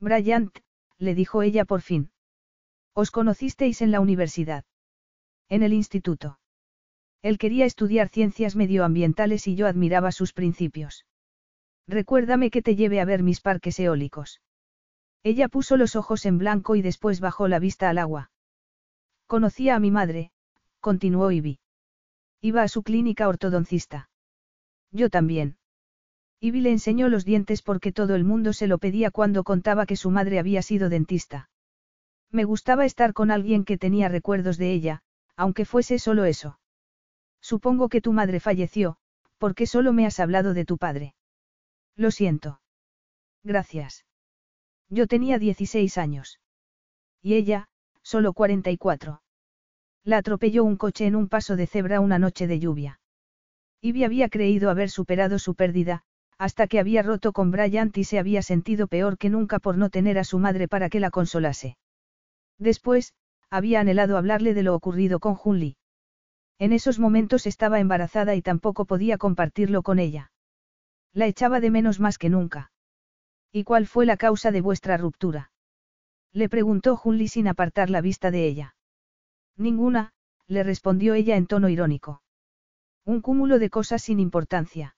Bryant, le dijo ella por fin. Os conocisteis en la universidad. En el instituto. Él quería estudiar ciencias medioambientales y yo admiraba sus principios. Recuérdame que te lleve a ver mis parques eólicos. Ella puso los ojos en blanco y después bajó la vista al agua. Conocía a mi madre, continuó Ivy. Iba a su clínica ortodoncista. Yo también. Ivy le enseñó los dientes porque todo el mundo se lo pedía cuando contaba que su madre había sido dentista. Me gustaba estar con alguien que tenía recuerdos de ella, aunque fuese solo eso. Supongo que tu madre falleció, porque solo me has hablado de tu padre. Lo siento. Gracias. Yo tenía 16 años. Y ella, solo 44. La atropelló un coche en un paso de cebra una noche de lluvia. Ivy había creído haber superado su pérdida, hasta que había roto con Bryant y se había sentido peor que nunca por no tener a su madre para que la consolase. Después, había anhelado hablarle de lo ocurrido con Junli. En esos momentos estaba embarazada y tampoco podía compartirlo con ella. La echaba de menos más que nunca. ¿Y cuál fue la causa de vuestra ruptura? Le preguntó Junli sin apartar la vista de ella. Ninguna, le respondió ella en tono irónico. Un cúmulo de cosas sin importancia.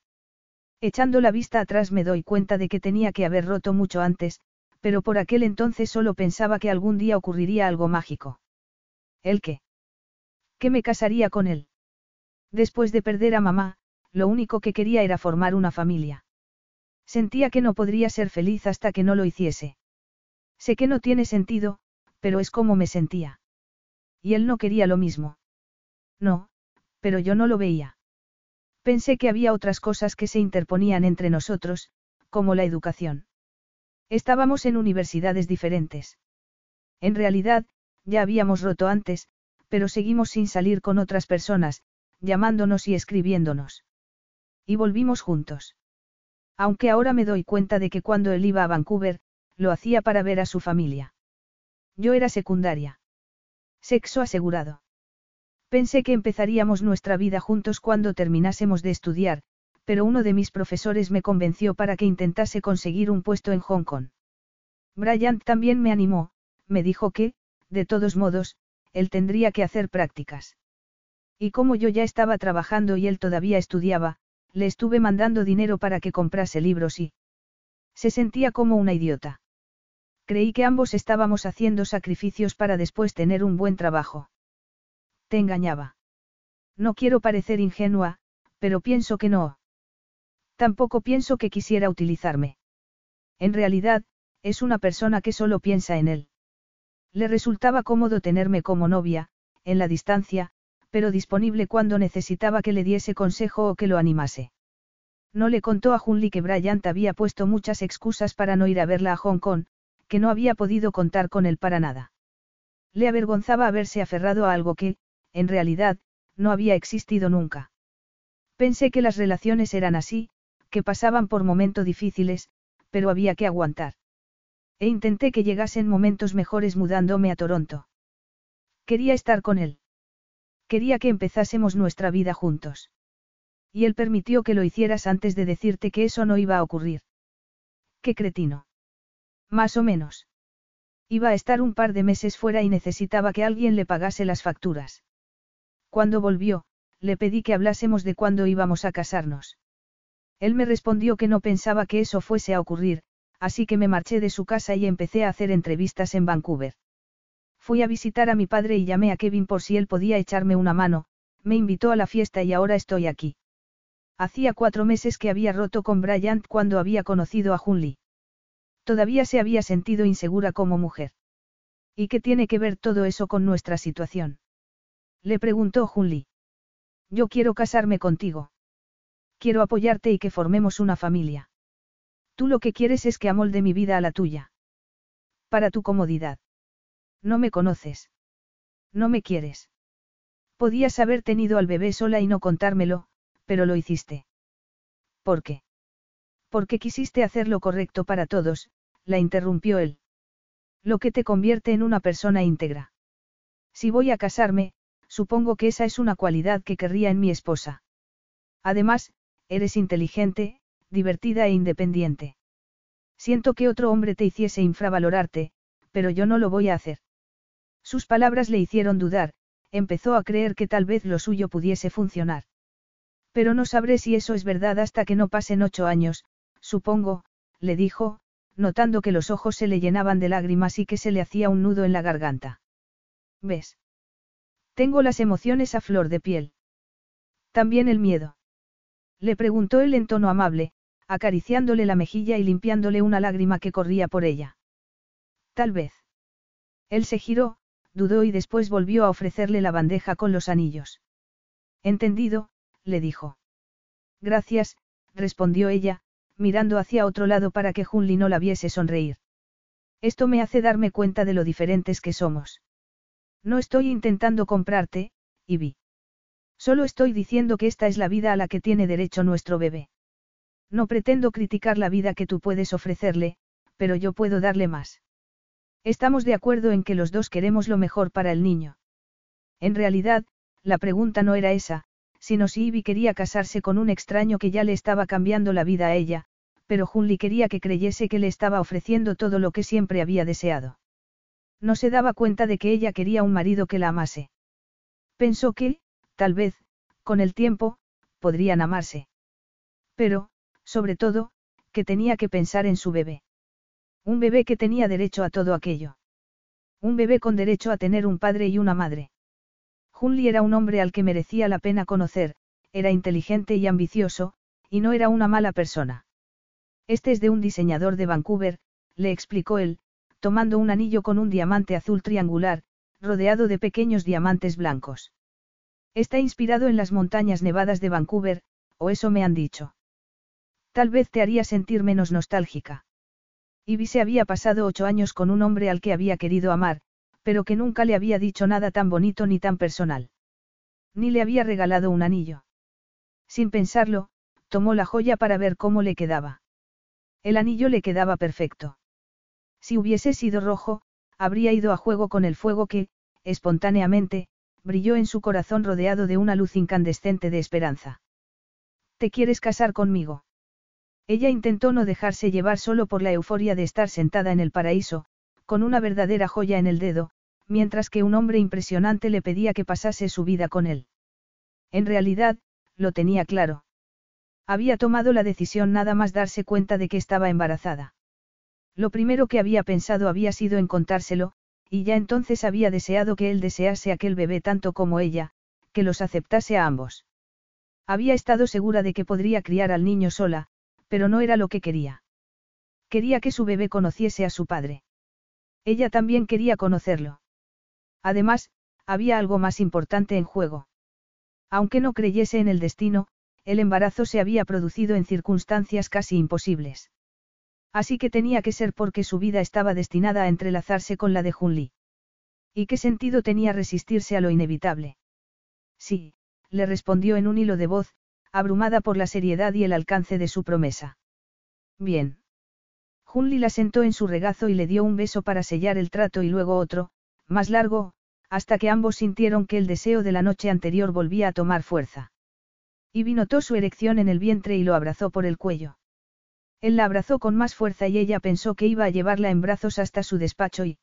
Echando la vista atrás me doy cuenta de que tenía que haber roto mucho antes, pero por aquel entonces solo pensaba que algún día ocurriría algo mágico. ¿El qué? Que me casaría con él. Después de perder a mamá, lo único que quería era formar una familia. Sentía que no podría ser feliz hasta que no lo hiciese. Sé que no tiene sentido, pero es como me sentía. Y él no quería lo mismo. No, pero yo no lo veía. Pensé que había otras cosas que se interponían entre nosotros, como la educación. Estábamos en universidades diferentes. En realidad, ya habíamos roto antes, pero seguimos sin salir con otras personas, llamándonos y escribiéndonos. Y volvimos juntos. Aunque ahora me doy cuenta de que cuando él iba a Vancouver, lo hacía para ver a su familia. Yo era secundaria. Sexo asegurado. Pensé que empezaríamos nuestra vida juntos cuando terminásemos de estudiar, pero uno de mis profesores me convenció para que intentase conseguir un puesto en Hong Kong. Bryant también me animó, me dijo que, de todos modos, él tendría que hacer prácticas. Y como yo ya estaba trabajando y él todavía estudiaba, le estuve mandando dinero para que comprase libros y... Se sentía como una idiota. Creí que ambos estábamos haciendo sacrificios para después tener un buen trabajo. Te engañaba. No quiero parecer ingenua, pero pienso que no. Tampoco pienso que quisiera utilizarme. En realidad, es una persona que solo piensa en él. Le resultaba cómodo tenerme como novia, en la distancia, pero disponible cuando necesitaba que le diese consejo o que lo animase. No le contó a Junli que Bryant había puesto muchas excusas para no ir a verla a Hong Kong, que no había podido contar con él para nada. Le avergonzaba haberse aferrado a algo que, en realidad, no había existido nunca. Pensé que las relaciones eran así, que pasaban por momentos difíciles, pero había que aguantar. E intenté que llegasen momentos mejores mudándome a Toronto. Quería estar con él. Quería que empezásemos nuestra vida juntos. Y él permitió que lo hicieras antes de decirte que eso no iba a ocurrir. Qué cretino. Más o menos. Iba a estar un par de meses fuera y necesitaba que alguien le pagase las facturas. Cuando volvió, le pedí que hablásemos de cuándo íbamos a casarnos. Él me respondió que no pensaba que eso fuese a ocurrir, así que me marché de su casa y empecé a hacer entrevistas en Vancouver. Fui a visitar a mi padre y llamé a Kevin por si él podía echarme una mano, me invitó a la fiesta y ahora estoy aquí. Hacía cuatro meses que había roto con Bryant cuando había conocido a Junli. Todavía se había sentido insegura como mujer. ¿Y qué tiene que ver todo eso con nuestra situación? Le preguntó Junli. Yo quiero casarme contigo. Quiero apoyarte y que formemos una familia. Tú lo que quieres es que amolde mi vida a la tuya. Para tu comodidad. No me conoces. No me quieres. Podías haber tenido al bebé sola y no contármelo, pero lo hiciste. ¿Por qué? Porque quisiste hacer lo correcto para todos, la interrumpió él. Lo que te convierte en una persona íntegra. Si voy a casarme, supongo que esa es una cualidad que querría en mi esposa. Además, eres inteligente, divertida e independiente. Siento que otro hombre te hiciese infravalorarte, pero yo no lo voy a hacer. Sus palabras le hicieron dudar, empezó a creer que tal vez lo suyo pudiese funcionar. Pero no sabré si eso es verdad hasta que no pasen ocho años, supongo, le dijo, notando que los ojos se le llenaban de lágrimas y que se le hacía un nudo en la garganta. ¿Ves? Tengo las emociones a flor de piel. También el miedo. Le preguntó él en tono amable, acariciándole la mejilla y limpiándole una lágrima que corría por ella. Tal vez. Él se giró, dudó y después volvió a ofrecerle la bandeja con los anillos. Entendido, le dijo. Gracias, respondió ella, mirando hacia otro lado para que Junli no la viese sonreír. Esto me hace darme cuenta de lo diferentes que somos. No estoy intentando comprarte, Ivy. Solo estoy diciendo que esta es la vida a la que tiene derecho nuestro bebé. No pretendo criticar la vida que tú puedes ofrecerle, pero yo puedo darle más. Estamos de acuerdo en que los dos queremos lo mejor para el niño. En realidad, la pregunta no era esa, sino si Ivy quería casarse con un extraño que ya le estaba cambiando la vida a ella, pero Junli quería que creyese que le estaba ofreciendo todo lo que siempre había deseado. No se daba cuenta de que ella quería un marido que la amase. Pensó que, tal vez, con el tiempo, podrían amarse. Pero, sobre todo, que tenía que pensar en su bebé. Un bebé que tenía derecho a todo aquello. Un bebé con derecho a tener un padre y una madre. Junli era un hombre al que merecía la pena conocer, era inteligente y ambicioso, y no era una mala persona. Este es de un diseñador de Vancouver, le explicó él, tomando un anillo con un diamante azul triangular, rodeado de pequeños diamantes blancos. Está inspirado en las montañas nevadas de Vancouver, o eso me han dicho. Tal vez te haría sentir menos nostálgica. Ivy se había pasado ocho años con un hombre al que había querido amar, pero que nunca le había dicho nada tan bonito ni tan personal. Ni le había regalado un anillo. Sin pensarlo, tomó la joya para ver cómo le quedaba. El anillo le quedaba perfecto. Si hubiese sido rojo, habría ido a juego con el fuego que, espontáneamente, brilló en su corazón rodeado de una luz incandescente de esperanza. ¿Te quieres casar conmigo? Ella intentó no dejarse llevar solo por la euforia de estar sentada en el paraíso, con una verdadera joya en el dedo, mientras que un hombre impresionante le pedía que pasase su vida con él. En realidad, lo tenía claro. Había tomado la decisión nada más darse cuenta de que estaba embarazada. Lo primero que había pensado había sido en contárselo, y ya entonces había deseado que él desease aquel bebé tanto como ella, que los aceptase a ambos. Había estado segura de que podría criar al niño sola, pero no era lo que quería. Quería que su bebé conociese a su padre. Ella también quería conocerlo. Además, había algo más importante en juego. Aunque no creyese en el destino, el embarazo se había producido en circunstancias casi imposibles. Así que tenía que ser porque su vida estaba destinada a entrelazarse con la de Junli. ¿Y qué sentido tenía resistirse a lo inevitable? Sí, le respondió en un hilo de voz, abrumada por la seriedad y el alcance de su promesa. Bien. Junli la sentó en su regazo y le dio un beso para sellar el trato y luego otro, más largo, hasta que ambos sintieron que el deseo de la noche anterior volvía a tomar fuerza. Ivy notó su erección en el vientre y lo abrazó por el cuello. Él la abrazó con más fuerza y ella pensó que iba a llevarla en brazos hasta su despacho y...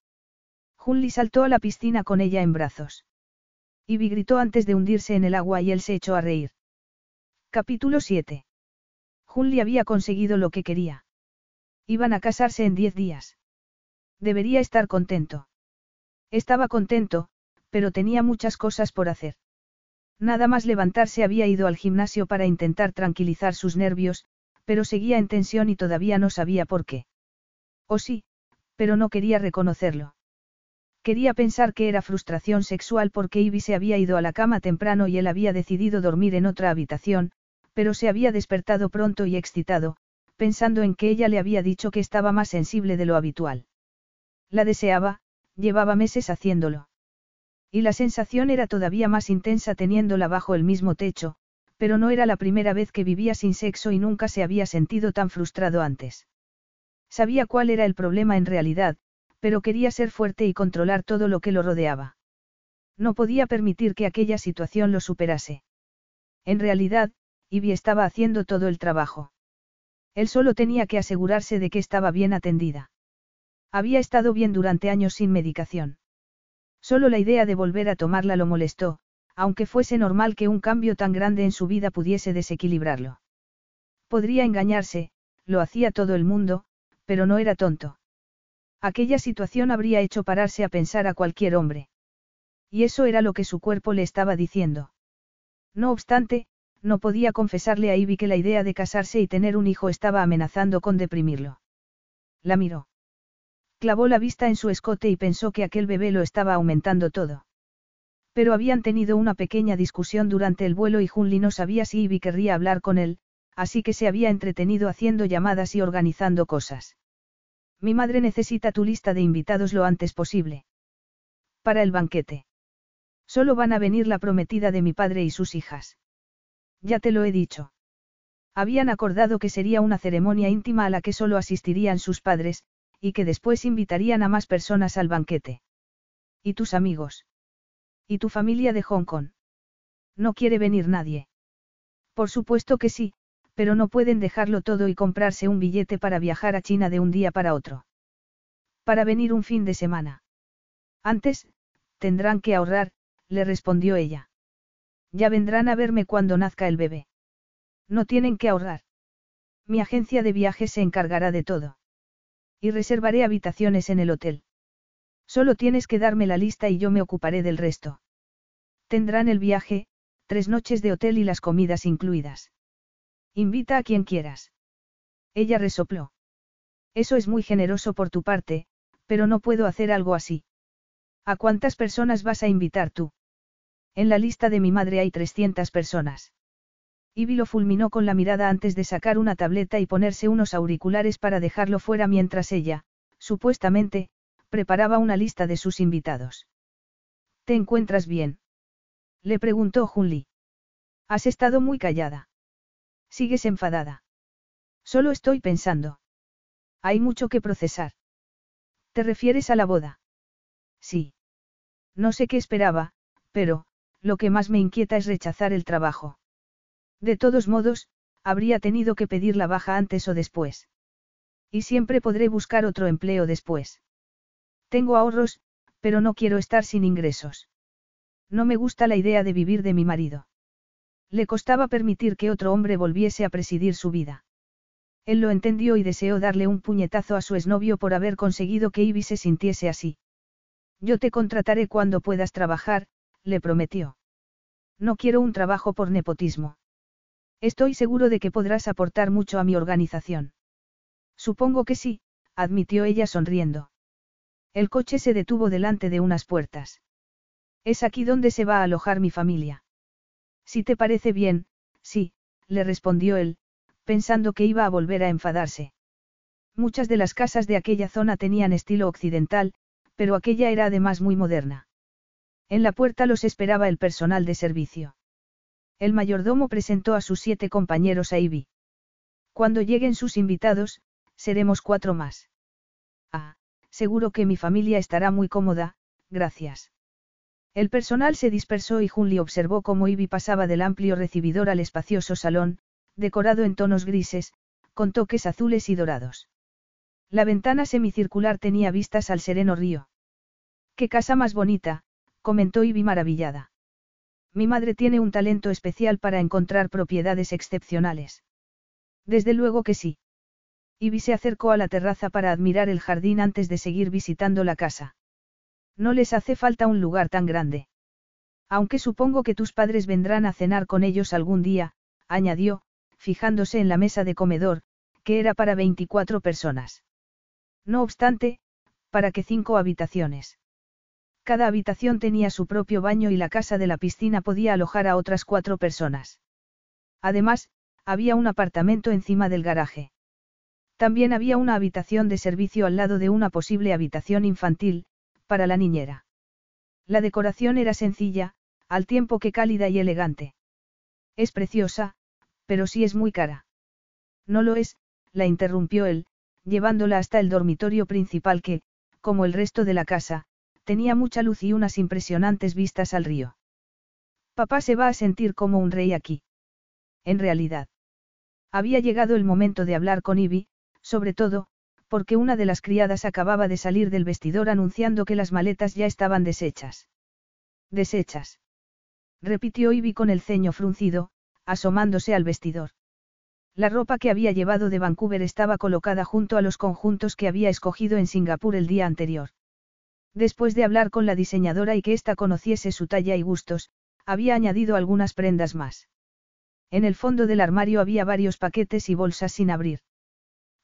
Junli saltó a la piscina con ella en brazos. Ivy gritó antes de hundirse en el agua y él se echó a reír. Capítulo 7. Junli había conseguido lo que quería. Iban a casarse en diez días. Debería estar contento. Estaba contento, pero tenía muchas cosas por hacer. Nada más levantarse había ido al gimnasio para intentar tranquilizar sus nervios, pero seguía en tensión y todavía no sabía por qué. O sí, pero no quería reconocerlo. Quería pensar que era frustración sexual porque Ivy se había ido a la cama temprano y él había decidido dormir en otra habitación, pero se había despertado pronto y excitado, pensando en que ella le había dicho que estaba más sensible de lo habitual. La deseaba, llevaba meses haciéndolo. Y la sensación era todavía más intensa teniéndola bajo el mismo techo, pero no era la primera vez que vivía sin sexo y nunca se había sentido tan frustrado antes. Sabía cuál era el problema en realidad, pero quería ser fuerte y controlar todo lo que lo rodeaba. No podía permitir que aquella situación lo superase. En realidad, Ivy estaba haciendo todo el trabajo. Él solo tenía que asegurarse de que estaba bien atendida. Había estado bien durante años sin medicación. Solo la idea de volver a tomarla lo molestó, aunque fuese normal que un cambio tan grande en su vida pudiese desequilibrarlo. Podría engañarse, lo hacía todo el mundo, pero no era tonto. Aquella situación habría hecho pararse a pensar a cualquier hombre. Y eso era lo que su cuerpo le estaba diciendo. No obstante, no podía confesarle a Ivy que la idea de casarse y tener un hijo estaba amenazando con deprimirlo. La miró. Clavó la vista en su escote y pensó que aquel bebé lo estaba aumentando todo. Pero habían tenido una pequeña discusión durante el vuelo y Junli no sabía si Ivy querría hablar con él, así que se había entretenido haciendo llamadas y organizando cosas. Mi madre necesita tu lista de invitados lo antes posible. Para el banquete. Solo van a venir la prometida de mi padre y sus hijas. Ya te lo he dicho. Habían acordado que sería una ceremonia íntima a la que solo asistirían sus padres, y que después invitarían a más personas al banquete. ¿Y tus amigos? ¿Y tu familia de Hong Kong? No quiere venir nadie. Por supuesto que sí, pero no pueden dejarlo todo y comprarse un billete para viajar a China de un día para otro. Para venir un fin de semana. Antes, tendrán que ahorrar, le respondió ella. Ya vendrán a verme cuando nazca el bebé. No tienen que ahorrar. Mi agencia de viajes se encargará de todo. Y reservaré habitaciones en el hotel. Solo tienes que darme la lista y yo me ocuparé del resto. Tendrán el viaje, tres noches de hotel y las comidas incluidas. Invita a quien quieras. Ella resopló. Eso es muy generoso por tu parte, pero no puedo hacer algo así. ¿A cuántas personas vas a invitar tú? En la lista de mi madre hay 300 personas. Ivy lo fulminó con la mirada antes de sacar una tableta y ponerse unos auriculares para dejarlo fuera mientras ella, supuestamente, preparaba una lista de sus invitados. ¿Te encuentras bien? Le preguntó Junli. Has estado muy callada. Sigues enfadada. Solo estoy pensando. Hay mucho que procesar. ¿Te refieres a la boda? Sí. No sé qué esperaba, pero, lo que más me inquieta es rechazar el trabajo. De todos modos, habría tenido que pedir la baja antes o después. Y siempre podré buscar otro empleo después. Tengo ahorros, pero no quiero estar sin ingresos. No me gusta la idea de vivir de mi marido. Le costaba permitir que otro hombre volviese a presidir su vida. Él lo entendió y deseó darle un puñetazo a su exnovio por haber conseguido que Ivy se sintiese así. Yo te contrataré cuando puedas trabajar, le prometió. No quiero un trabajo por nepotismo. Estoy seguro de que podrás aportar mucho a mi organización. Supongo que sí, admitió ella sonriendo. El coche se detuvo delante de unas puertas. Es aquí donde se va a alojar mi familia. Si te parece bien, sí, le respondió él, pensando que iba a volver a enfadarse. Muchas de las casas de aquella zona tenían estilo occidental, pero aquella era además muy moderna. En la puerta los esperaba el personal de servicio. El mayordomo presentó a sus siete compañeros a Ivy. Cuando lleguen sus invitados, seremos cuatro más. Ah, seguro que mi familia estará muy cómoda, gracias. El personal se dispersó y Junli observó cómo Ivy pasaba del amplio recibidor al espacioso salón, decorado en tonos grises, con toques azules y dorados. La ventana semicircular tenía vistas al sereno río. ¡Qué casa más bonita! comentó Ivy maravillada. Mi madre tiene un talento especial para encontrar propiedades excepcionales. Desde luego que sí. Ivy se acercó a la terraza para admirar el jardín antes de seguir visitando la casa. No les hace falta un lugar tan grande. Aunque supongo que tus padres vendrán a cenar con ellos algún día, añadió, fijándose en la mesa de comedor, que era para 24 personas. No obstante, ¿para qué cinco habitaciones? Cada habitación tenía su propio baño y la casa de la piscina podía alojar a otras cuatro personas. Además, había un apartamento encima del garaje. También había una habitación de servicio al lado de una posible habitación infantil, para la niñera. La decoración era sencilla, al tiempo que cálida y elegante. Es preciosa, pero sí es muy cara. No lo es, la interrumpió él, llevándola hasta el dormitorio principal que, como el resto de la casa, tenía mucha luz y unas impresionantes vistas al río. Papá se va a sentir como un rey aquí. En realidad. Había llegado el momento de hablar con Ivy, sobre todo, porque una de las criadas acababa de salir del vestidor anunciando que las maletas ya estaban deshechas. Deshechas. Repitió Ivy con el ceño fruncido, asomándose al vestidor. La ropa que había llevado de Vancouver estaba colocada junto a los conjuntos que había escogido en Singapur el día anterior. Después de hablar con la diseñadora y que ésta conociese su talla y gustos, había añadido algunas prendas más. En el fondo del armario había varios paquetes y bolsas sin abrir.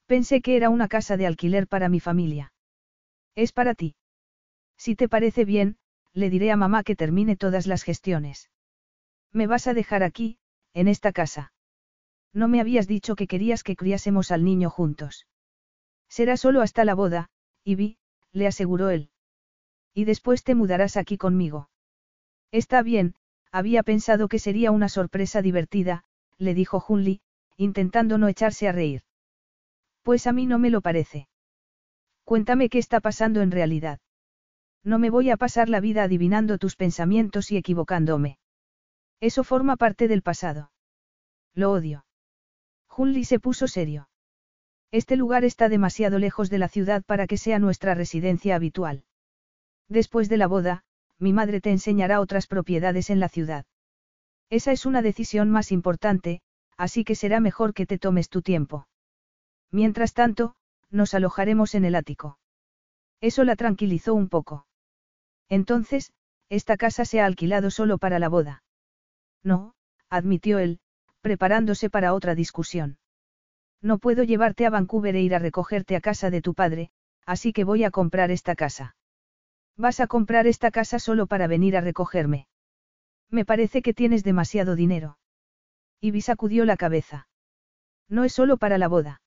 Pensé que era una casa de alquiler para mi familia. Es para ti. Si te parece bien, le diré a mamá que termine todas las gestiones. Me vas a dejar aquí, en esta casa. No me habías dicho que querías que criásemos al niño juntos. Será solo hasta la boda, Ivy, le aseguró él. Y después te mudarás aquí conmigo. Está bien, había pensado que sería una sorpresa divertida, le dijo Hunley, intentando no echarse a reír. Pues a mí no me lo parece. Cuéntame qué está pasando en realidad. No me voy a pasar la vida adivinando tus pensamientos y equivocándome. Eso forma parte del pasado. Lo odio. Hunley se puso serio. Este lugar está demasiado lejos de la ciudad para que sea nuestra residencia habitual. Después de la boda, mi madre te enseñará otras propiedades en la ciudad. Esa es una decisión más importante, así que será mejor que te tomes tu tiempo. Mientras tanto, nos alojaremos en el ático. Eso la tranquilizó un poco. Entonces, esta casa se ha alquilado solo para la boda. No, admitió él, preparándose para otra discusión. No puedo llevarte a Vancouver e ir a recogerte a casa de tu padre, así que voy a comprar esta casa. Vas a comprar esta casa solo para venir a recogerme. Me parece que tienes demasiado dinero. Ivy sacudió la cabeza. No es solo para la boda.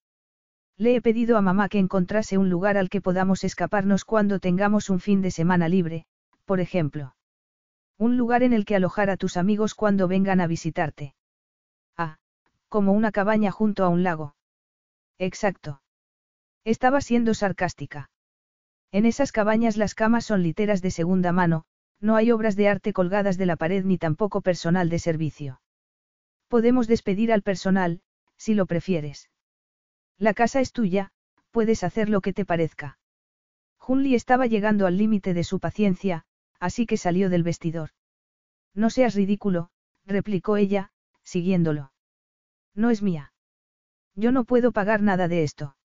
Le he pedido a mamá que encontrase un lugar al que podamos escaparnos cuando tengamos un fin de semana libre, por ejemplo. Un lugar en el que alojar a tus amigos cuando vengan a visitarte. Ah, como una cabaña junto a un lago. Exacto. Estaba siendo sarcástica. En esas cabañas las camas son literas de segunda mano, no hay obras de arte colgadas de la pared ni tampoco personal de servicio. Podemos despedir al personal, si lo prefieres. La casa es tuya, puedes hacer lo que te parezca. Hunley estaba llegando al límite de su paciencia, así que salió del vestidor. No seas ridículo, replicó ella, siguiéndolo. No es mía. Yo no puedo pagar nada de esto.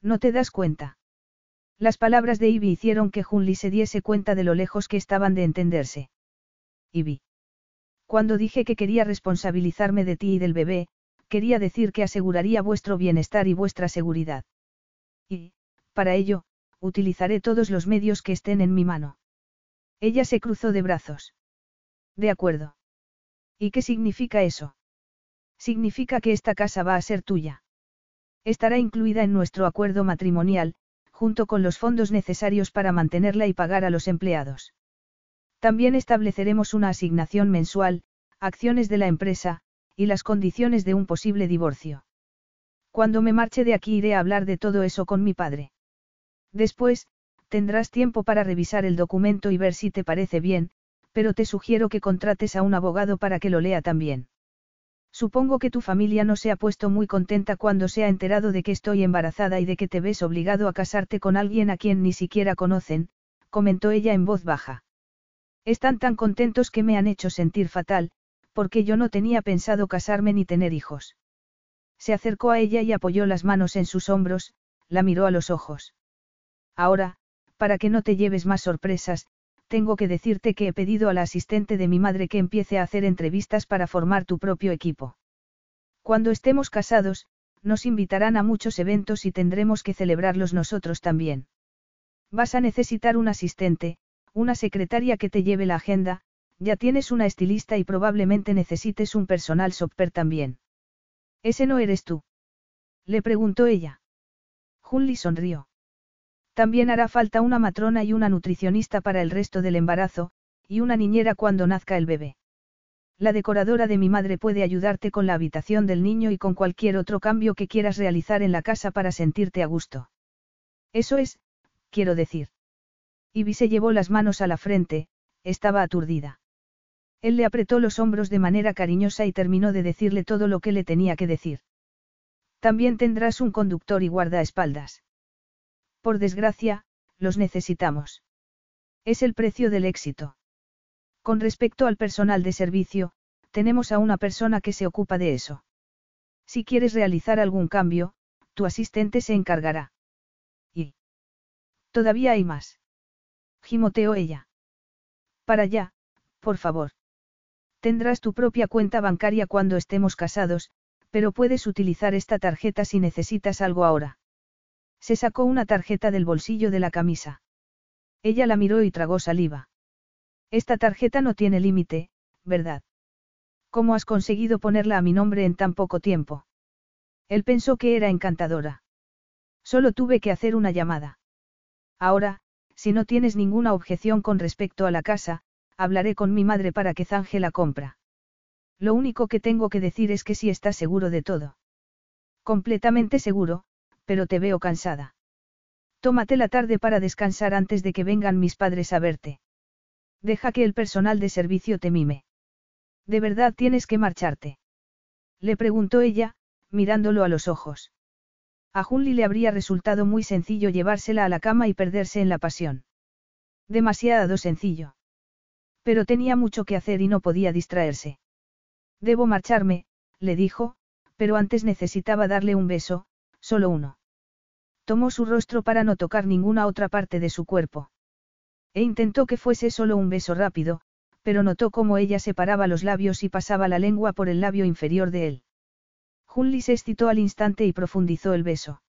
¿No te das cuenta? Las palabras de Ivy hicieron que Hunley se diese cuenta de lo lejos que estaban de entenderse. Ivy. Cuando dije que quería responsabilizarme de ti y del bebé, quería decir que aseguraría vuestro bienestar y vuestra seguridad. Y, para ello, utilizaré todos los medios que estén en mi mano. Ella se cruzó de brazos. De acuerdo. ¿Y qué significa eso? Significa que esta casa va a ser tuya. Estará incluida en nuestro acuerdo matrimonial, junto con los fondos necesarios para mantenerla y pagar a los empleados. También estableceremos una asignación mensual, acciones de la empresa, y las condiciones de un posible divorcio. Cuando me marche de aquí iré a hablar de todo eso con mi padre. Después, tendrás tiempo para revisar el documento y ver si te parece bien, pero te sugiero que contrates a un abogado para que lo lea también. Supongo que tu familia no se ha puesto muy contenta cuando se ha enterado de que estoy embarazada y de que te ves obligado a casarte con alguien a quien ni siquiera conocen, comentó ella en voz baja. Están tan contentos que me han hecho sentir fatal, porque yo no tenía pensado casarme ni tener hijos. Se acercó a ella y apoyó las manos en sus hombros, la miró a los ojos. Ahora, para que no te lleves más sorpresas, tengo que decirte que he pedido a la asistente de mi madre que empiece a hacer entrevistas para formar tu propio equipo. Cuando estemos casados, nos invitarán a muchos eventos y tendremos que celebrarlos nosotros también. Vas a necesitar un asistente, una secretaria que te lleve la agenda, ya tienes una estilista y probablemente necesites un personal shopper también. ¿Ese no eres tú? Le preguntó ella. Hunley sonrió. También hará falta una matrona y una nutricionista para el resto del embarazo, y una niñera cuando nazca el bebé. La decoradora de mi madre puede ayudarte con la habitación del niño y con cualquier otro cambio que quieras realizar en la casa para sentirte a gusto. Eso es, quiero decir. Ivy se llevó las manos a la frente, estaba aturdida. Él le apretó los hombros de manera cariñosa y terminó de decirle todo lo que le tenía que decir. También tendrás un conductor y guardaespaldas. Por desgracia, los necesitamos. Es el precio del éxito. Con respecto al personal de servicio, tenemos a una persona que se ocupa de eso. Si quieres realizar algún cambio, tu asistente se encargará. Y... Todavía hay más. Gimoteó ella. Para allá, por favor. Tendrás tu propia cuenta bancaria cuando estemos casados, pero puedes utilizar esta tarjeta si necesitas algo ahora. Se sacó una tarjeta del bolsillo de la camisa. Ella la miró y tragó saliva. Esta tarjeta no tiene límite, ¿verdad? ¿Cómo has conseguido ponerla a mi nombre en tan poco tiempo? Él pensó que era encantadora. Solo tuve que hacer una llamada. Ahora, Si no tienes ninguna objeción con respecto a la casa, hablaré con mi madre para que zanje la compra. Lo único que tengo que decir es que si estás seguro de todo. Completamente seguro, pero te veo cansada. Tómate la tarde para descansar antes de que vengan mis padres a verte. Deja que el personal de servicio te mime. ¿De verdad tienes que marcharte? Le preguntó ella, mirándolo a los ojos. A Junli le habría resultado muy sencillo llevársela a la cama y perderse en la pasión. Demasiado sencillo. Pero tenía mucho que hacer y no podía distraerse. Debo marcharme, le dijo, pero antes necesitaba darle un beso, solo uno. Tomó su rostro para no tocar ninguna otra parte de su cuerpo. E intentó que fuese solo un beso rápido, pero notó cómo ella separaba los labios y pasaba la lengua por el labio inferior de él. Junli se excitó al instante y profundizó el beso.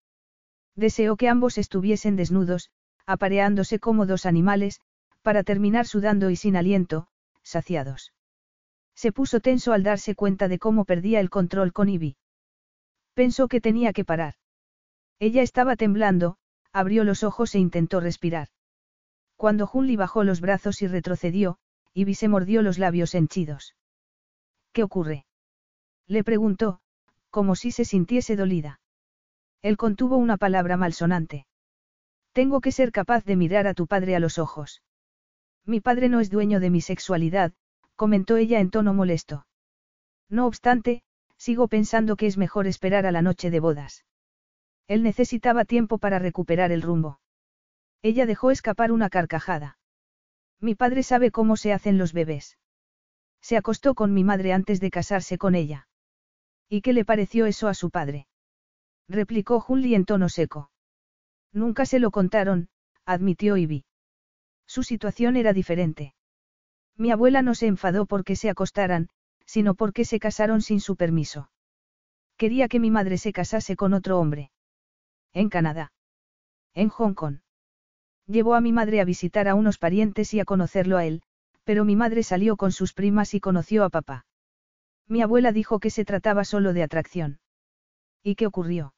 Deseó que ambos estuviesen desnudos, apareándose como dos animales, para terminar sudando y sin aliento, saciados. Se puso tenso al darse cuenta de cómo perdía el control con Ivy. Pensó que tenía que parar. Ella estaba temblando, abrió los ojos e intentó respirar. Cuando Junli bajó los brazos y retrocedió, Ivy se mordió los labios henchidos. ¿Qué ocurre? Le preguntó, como si se sintiese dolida. Él contuvo una palabra malsonante. Tengo que ser capaz de mirar a tu padre a los ojos. Mi padre no es dueño de mi sexualidad, comentó ella en tono molesto. No obstante, sigo pensando que es mejor esperar a la noche de bodas. Él necesitaba tiempo para recuperar el rumbo. Ella dejó escapar una carcajada. Mi padre sabe cómo se hacen los bebés. Se acostó con mi madre antes de casarse con ella. ¿Y qué le pareció eso a su padre? replicó Junli en tono seco. Nunca se lo contaron, admitió Ivy. Su situación era diferente. Mi abuela no se enfadó porque se acostaran, sino porque se casaron sin su permiso. Quería que mi madre se casase con otro hombre. En Canadá. En Hong Kong. Llevó a mi madre a visitar a unos parientes y a conocerlo a él, pero mi madre salió con sus primas y conoció a papá. Mi abuela dijo que se trataba solo de atracción. ¿Y qué ocurrió?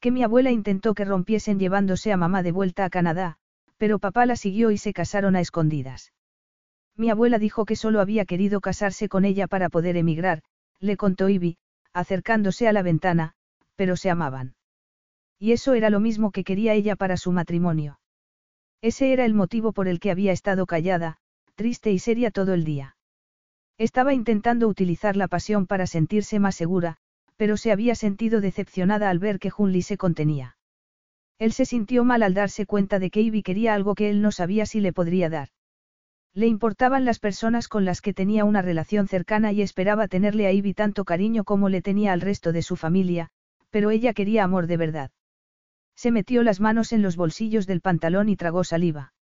Que mi abuela intentó que rompiesen llevándose a mamá de vuelta a Canadá, pero papá la siguió y se casaron a escondidas. Mi abuela dijo que solo había querido casarse con ella para poder emigrar, le contó Ivy, acercándose a la ventana, pero se amaban. Y eso era lo mismo que quería ella para su matrimonio. Ese era el motivo por el que había estado callada, triste y seria todo el día. Estaba intentando utilizar la pasión para sentirse más segura, pero se había sentido decepcionada al ver que Junli se contenía. Él se sintió mal al darse cuenta de que Ivy quería algo que él no sabía si le podría dar. Le importaban las personas con las que tenía una relación cercana y esperaba tenerle a Ivy tanto cariño como le tenía al resto de su familia, pero ella quería amor de verdad. Se metió las manos en los bolsillos del pantalón y tragó saliva.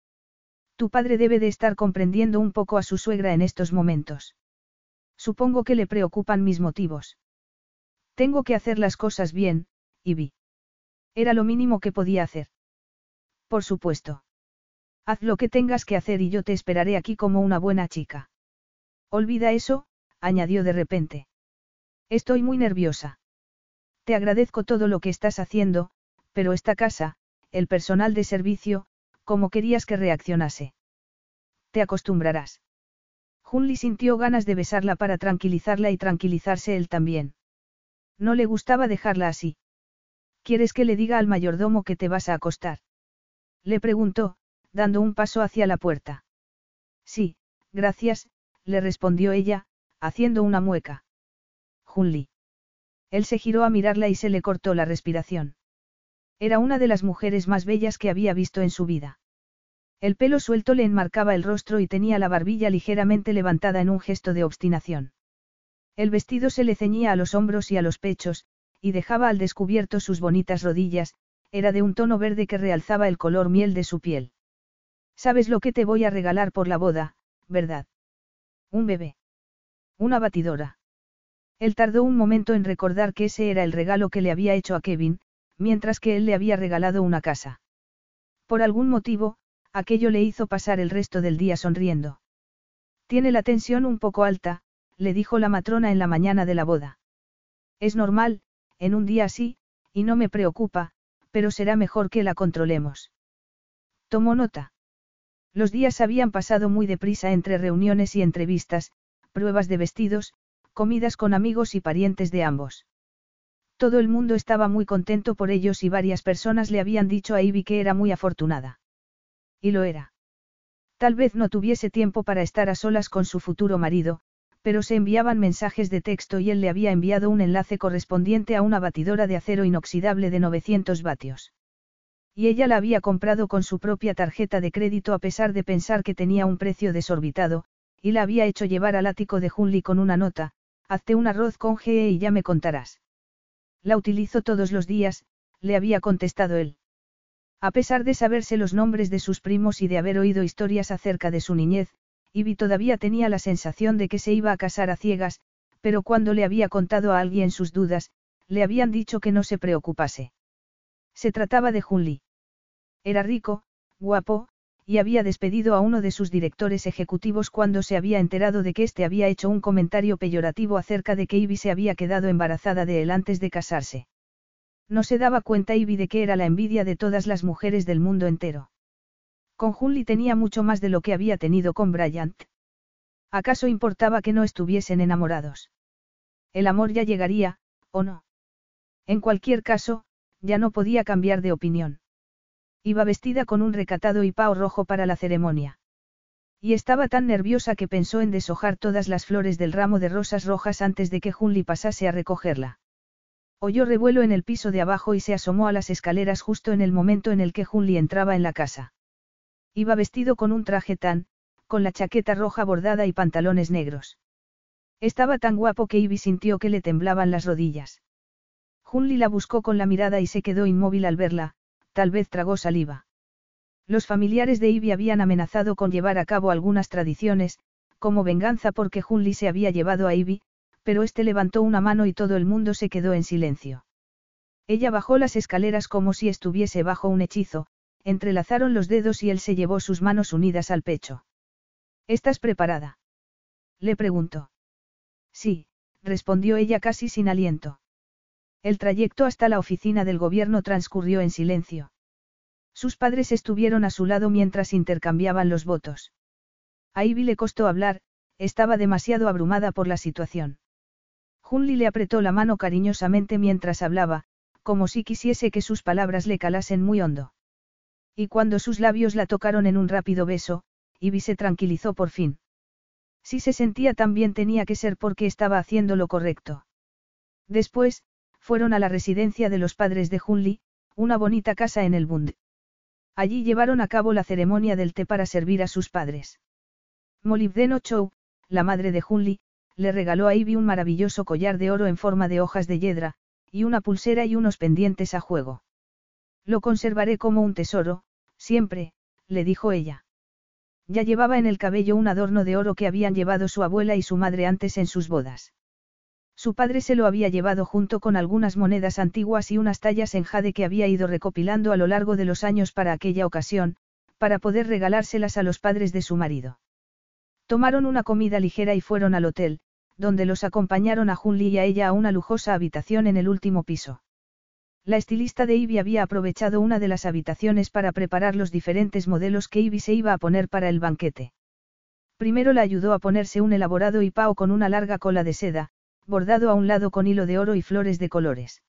Tu padre debe de estar comprendiendo un poco a su suegra en estos momentos. Supongo que le preocupan mis motivos. Tengo que hacer las cosas bien, Ivy. Era lo mínimo que podía hacer. Por supuesto. Haz lo que tengas que hacer y yo te esperaré aquí como una buena chica. Olvida eso, añadió de repente. Estoy muy nerviosa. Te agradezco todo lo que estás haciendo, pero esta casa, el personal de servicio, ¿cómo querías que reaccionase? Te acostumbrarás. Junli sintió ganas de besarla para tranquilizarla y tranquilizarse él también. No le gustaba dejarla así. ¿Quieres que le diga al mayordomo que te vas a acostar? Le preguntó, dando un paso hacia la puerta. Sí, gracias, le respondió ella, haciendo una mueca. Junli. Él se giró a mirarla y se le cortó la respiración. Era una de las mujeres más bellas que había visto en su vida. El pelo suelto le enmarcaba el rostro y tenía la barbilla ligeramente levantada en un gesto de obstinación. El vestido se le ceñía a los hombros y a los pechos, y dejaba al descubierto sus bonitas rodillas, era de un tono verde que realzaba el color miel de su piel. Sabes lo que te voy a regalar por la boda, ¿verdad? Un bebé. Una batidora. Él tardó un momento en recordar que ese era el regalo que le había hecho a Kevin, mientras que él le había regalado una casa. Por algún motivo, aquello le hizo pasar el resto del día sonriendo. Tiene la tensión un poco alta, le dijo la matrona en la mañana de la boda. Es normal, en un día así, y no me preocupa, pero será mejor que la controlemos. Tomó nota. Los días habían pasado muy deprisa entre reuniones y entrevistas, pruebas de vestidos, comidas con amigos y parientes de ambos. Todo el mundo estaba muy contento por ellos y varias personas le habían dicho a Ivy que era muy afortunada. Y lo era. Tal vez no tuviese tiempo para estar a solas con su futuro marido, pero se enviaban mensajes de texto y él le había enviado un enlace correspondiente a una batidora de acero inoxidable de 900 vatios. Y ella la había comprado con su propia tarjeta de crédito a pesar de pensar que tenía un precio desorbitado, y la había hecho llevar al ático de Hunley con una nota, hazte un arroz con GE y ya me contarás. La utilizo todos los días, le había contestado él. A pesar de saberse los nombres de sus primos y de haber oído historias acerca de su niñez, Ivy todavía tenía la sensación de que se iba a casar a ciegas, pero cuando le había contado a alguien sus dudas, le habían dicho que no se preocupase. Se trataba de Junli. Era rico, guapo, y había despedido a uno de sus directores ejecutivos cuando se había enterado de que éste había hecho un comentario peyorativo acerca de que Ivy se había quedado embarazada de él antes de casarse. No se daba cuenta Ivy de que era la envidia de todas las mujeres del mundo entero. Con Junli tenía mucho más de lo que había tenido con Bryant. ¿Acaso importaba que no estuviesen enamorados? El amor ya llegaría, ¿o no? En cualquier caso, ya no podía cambiar de opinión. Iba vestida con un recatado y pao rojo para la ceremonia. Y estaba tan nerviosa que pensó en deshojar todas las flores del ramo de rosas rojas antes de que Junli pasase a recogerla. Oyó revuelo en el piso de abajo y se asomó a las escaleras justo en el momento en el que Junli entraba en la casa. Iba vestido con un traje tan, con la chaqueta roja bordada y pantalones negros. Estaba tan guapo que Ivy sintió que le temblaban las rodillas. Junli la buscó con la mirada y se quedó inmóvil al verla, tal vez tragó saliva. Los familiares de Ivy habían amenazado con llevar a cabo algunas tradiciones, como venganza porque Junli se había llevado a Ivy, pero este levantó una mano y todo el mundo se quedó en silencio. Ella bajó las escaleras como si estuviese bajo un hechizo, entrelazaron los dedos y él se llevó sus manos unidas al pecho. ¿Estás preparada? Le preguntó. Sí, respondió ella casi sin aliento. El trayecto hasta la oficina del gobierno transcurrió en silencio. Sus padres estuvieron a su lado mientras intercambiaban los votos. A Ivy le costó hablar, estaba demasiado abrumada por la situación. Junli le apretó la mano cariñosamente mientras hablaba, como si quisiese que sus palabras le calasen muy hondo. Y cuando sus labios la tocaron en un rápido beso, Ivy se tranquilizó por fin. Si se sentía tan bien tenía que ser porque estaba haciendo lo correcto. Después, fueron a la residencia de los padres de Hunli, una bonita casa en el Bund. Allí llevaron a cabo la ceremonia del té para servir a sus padres. Molibdeno Chow, la madre de Hunli, le regaló a Ivy un maravilloso collar de oro en forma de hojas de hiedra, y una pulsera y unos pendientes a juego. Lo conservaré como un tesoro, Siempre, le dijo ella. Ya llevaba en el cabello un adorno de oro que habían llevado su abuela y su madre antes en sus bodas. Su padre se lo había llevado junto con algunas monedas antiguas y unas tallas en jade que había ido recopilando a lo largo de los años para aquella ocasión, para poder regalárselas a los padres de su marido. Tomaron una comida ligera y fueron al hotel, donde los acompañaron a Junli y a ella a una lujosa habitación en el último piso. La estilista de Ivy había aprovechado una de las habitaciones para preparar los diferentes modelos que Ivy se iba a poner para el banquete. Primero la ayudó a ponerse un elaborado hipao con una larga cola de seda, bordado a un lado con hilo de oro y flores de colores.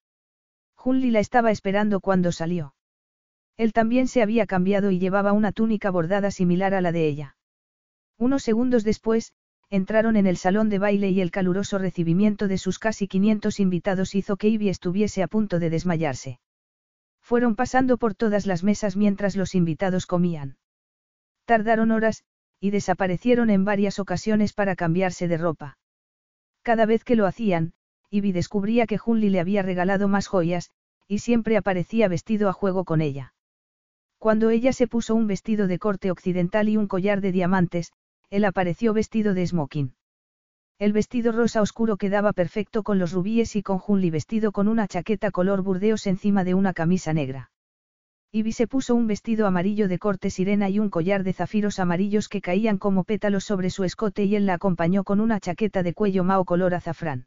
Junli la estaba esperando cuando salió. Él también se había cambiado y llevaba una túnica bordada similar a la de ella. Unos segundos después, entraron en el salón de baile y el caluroso recibimiento de sus casi 500 invitados hizo que Ivy estuviese a punto de desmayarse. Fueron pasando por todas las mesas mientras los invitados comían. Tardaron horas, y desaparecieron en varias ocasiones para cambiarse de ropa. Cada vez que lo hacían, Ivy descubría que Junli le había regalado más joyas, y siempre aparecía vestido a juego con ella. Cuando ella se puso un vestido de corte occidental y un collar de diamantes, él apareció vestido de smoking. El vestido rosa oscuro quedaba perfecto con los rubíes y con Junli vestido con una chaqueta color burdeos encima de una camisa negra. Ivy se puso un vestido amarillo de corte sirena y un collar de zafiros amarillos que caían como pétalos sobre su escote y él la acompañó con una chaqueta de cuello mao color azafrán.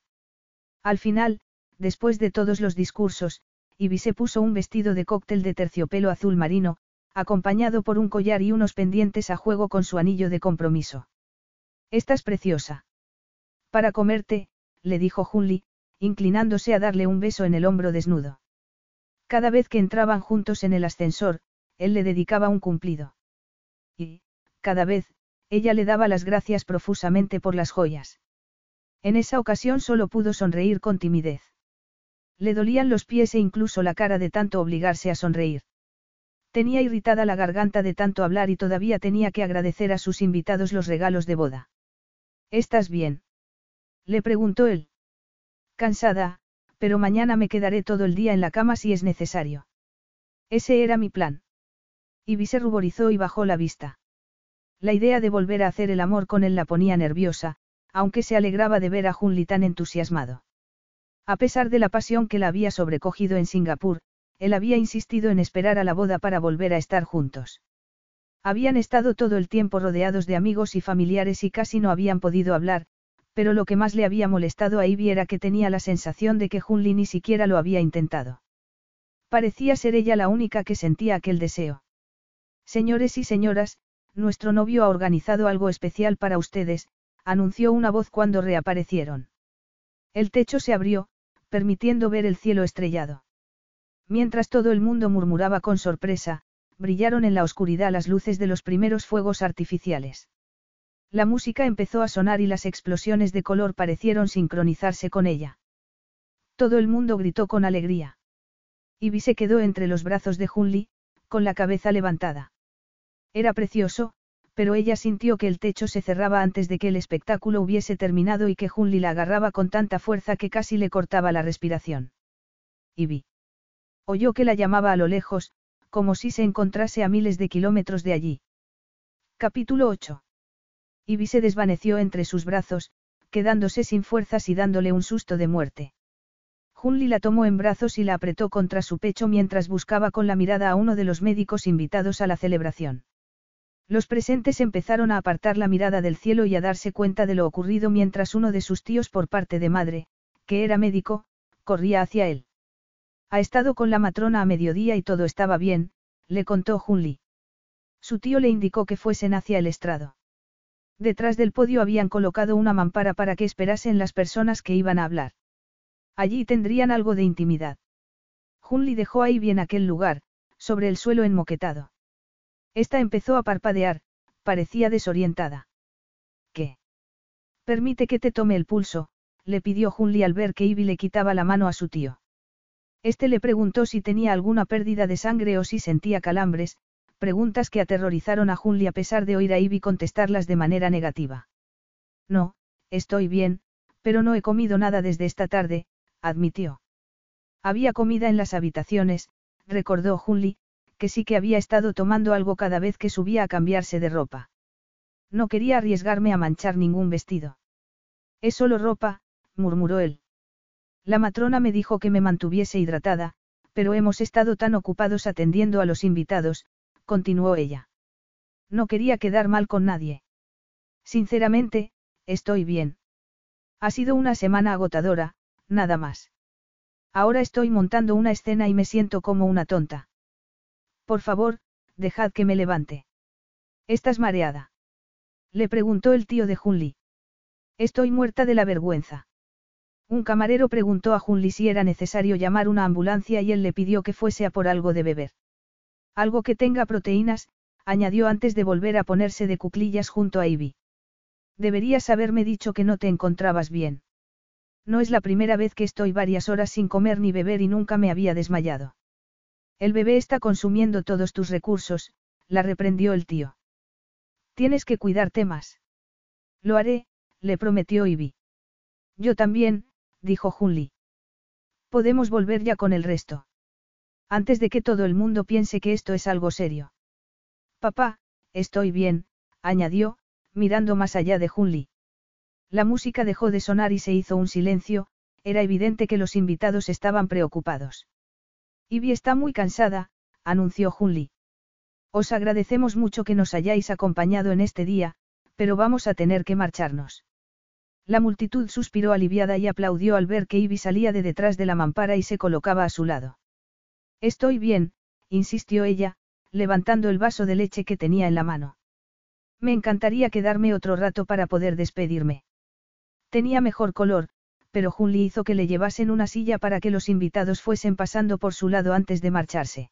Al final, después de todos los discursos, Ivy se puso un vestido de cóctel de terciopelo azul marino, acompañado por un collar y unos pendientes a juego con su anillo de compromiso. Estás preciosa. Para comerte, le dijo Junli, inclinándose a darle un beso en el hombro desnudo. Cada vez que entraban juntos en el ascensor, él le dedicaba un cumplido. Y, cada vez, ella le daba las gracias profusamente por las joyas. En esa ocasión solo pudo sonreír con timidez. Le dolían los pies e incluso la cara de tanto obligarse a sonreír. Tenía irritada la garganta de tanto hablar y todavía tenía que agradecer a sus invitados los regalos de boda. ¿Estás bien? Le preguntó él. Cansada, pero mañana me quedaré todo el día en la cama si es necesario. Ese era mi plan. Ivy se ruborizó y bajó la vista. La idea de volver a hacer el amor con él la ponía nerviosa, aunque se alegraba de ver a Junli tan entusiasmado. A pesar de la pasión que la había sobrecogido en Singapur, él había insistido en esperar a la boda para volver a estar juntos. Habían estado todo el tiempo rodeados de amigos y familiares y casi no habían podido hablar, pero lo que más le había molestado a Ivy era que tenía la sensación de que Junli ni siquiera lo había intentado. Parecía ser ella la única que sentía aquel deseo. Señores y señoras, nuestro novio ha organizado algo especial para ustedes, anunció una voz cuando reaparecieron. El techo se abrió, permitiendo ver el cielo estrellado. Mientras todo el mundo murmuraba con sorpresa, brillaron en la oscuridad las luces de los primeros fuegos artificiales. La música empezó a sonar y las explosiones de color parecieron sincronizarse con ella. Todo el mundo gritó con alegría. Ivy se quedó entre los brazos de Junli, con la cabeza levantada. Era precioso, pero ella sintió que el techo se cerraba antes de que el espectáculo hubiese terminado y que Junli la agarraba con tanta fuerza que casi le cortaba la respiración. Ivy. Oyó que la llamaba a lo lejos, como si se encontrase a miles de kilómetros de allí. Capítulo 8. Ivy se desvaneció entre sus brazos, quedándose sin fuerzas y dándole un susto de muerte. Junli la tomó en brazos y la apretó contra su pecho mientras buscaba con la mirada a uno de los médicos invitados a la celebración. Los presentes empezaron a apartar la mirada del cielo y a darse cuenta de lo ocurrido mientras uno de sus tíos por parte de madre, que era médico, corría hacia él. Ha estado con la matrona a mediodía y todo estaba bien, le contó Junli. Su tío le indicó que fuesen hacia el estrado. Detrás del podio habían colocado una mampara para que esperasen las personas que iban a hablar. Allí tendrían algo de intimidad. Junli dejó ahí bien aquel lugar, sobre el suelo enmoquetado. Esta empezó a parpadear, parecía desorientada. ¿Qué? Permite que te tome el pulso, le pidió Junli al ver que Ivy le quitaba la mano a su tío. Este le preguntó si tenía alguna pérdida de sangre o si sentía calambres, preguntas que aterrorizaron a Junli a pesar de oír a Ivy contestarlas de manera negativa. No, estoy bien, pero no he comido nada desde esta tarde, admitió. Había comida en las habitaciones, recordó Junli, que sí que había estado tomando algo cada vez que subía a cambiarse de ropa. No quería arriesgarme a manchar ningún vestido. Es solo ropa, murmuró él. La matrona me dijo que me mantuviese hidratada, pero hemos estado tan ocupados atendiendo a los invitados, continuó ella. No quería quedar mal con nadie. Sinceramente, estoy bien. Ha sido una semana agotadora, nada más. Ahora estoy montando una escena y me siento como una tonta. Por favor, dejad que me levante. ¿Estás mareada? Le preguntó el tío de Junli. Estoy muerta de la vergüenza. Un camarero preguntó a Junli si era necesario llamar una ambulancia y él le pidió que fuese a por algo de beber. Algo que tenga proteínas, añadió antes de volver a ponerse de cuclillas junto a Ivy. Deberías haberme dicho que no te encontrabas bien. No es la primera vez que estoy varias horas sin comer ni beber y nunca me había desmayado. El bebé está consumiendo todos tus recursos, la reprendió el tío. Tienes que cuidarte más. Lo haré, le prometió Ivy. Yo también, dijo Junli. Podemos volver ya con el resto. Antes de que todo el mundo piense que esto es algo serio. Papá, estoy bien, añadió, mirando más allá de Junli. La música dejó de sonar y se hizo un silencio, era evidente que los invitados estaban preocupados. Ivy está muy cansada, anunció Junli. Os agradecemos mucho que nos hayáis acompañado en este día, pero vamos a tener que marcharnos. La multitud suspiró aliviada y aplaudió al ver que Ivy salía de detrás de la mampara y se colocaba a su lado. Estoy bien, insistió ella, levantando el vaso de leche que tenía en la mano. Me encantaría quedarme otro rato para poder despedirme. Tenía mejor color, pero Junli hizo que le llevasen una silla para que los invitados fuesen pasando por su lado antes de marcharse.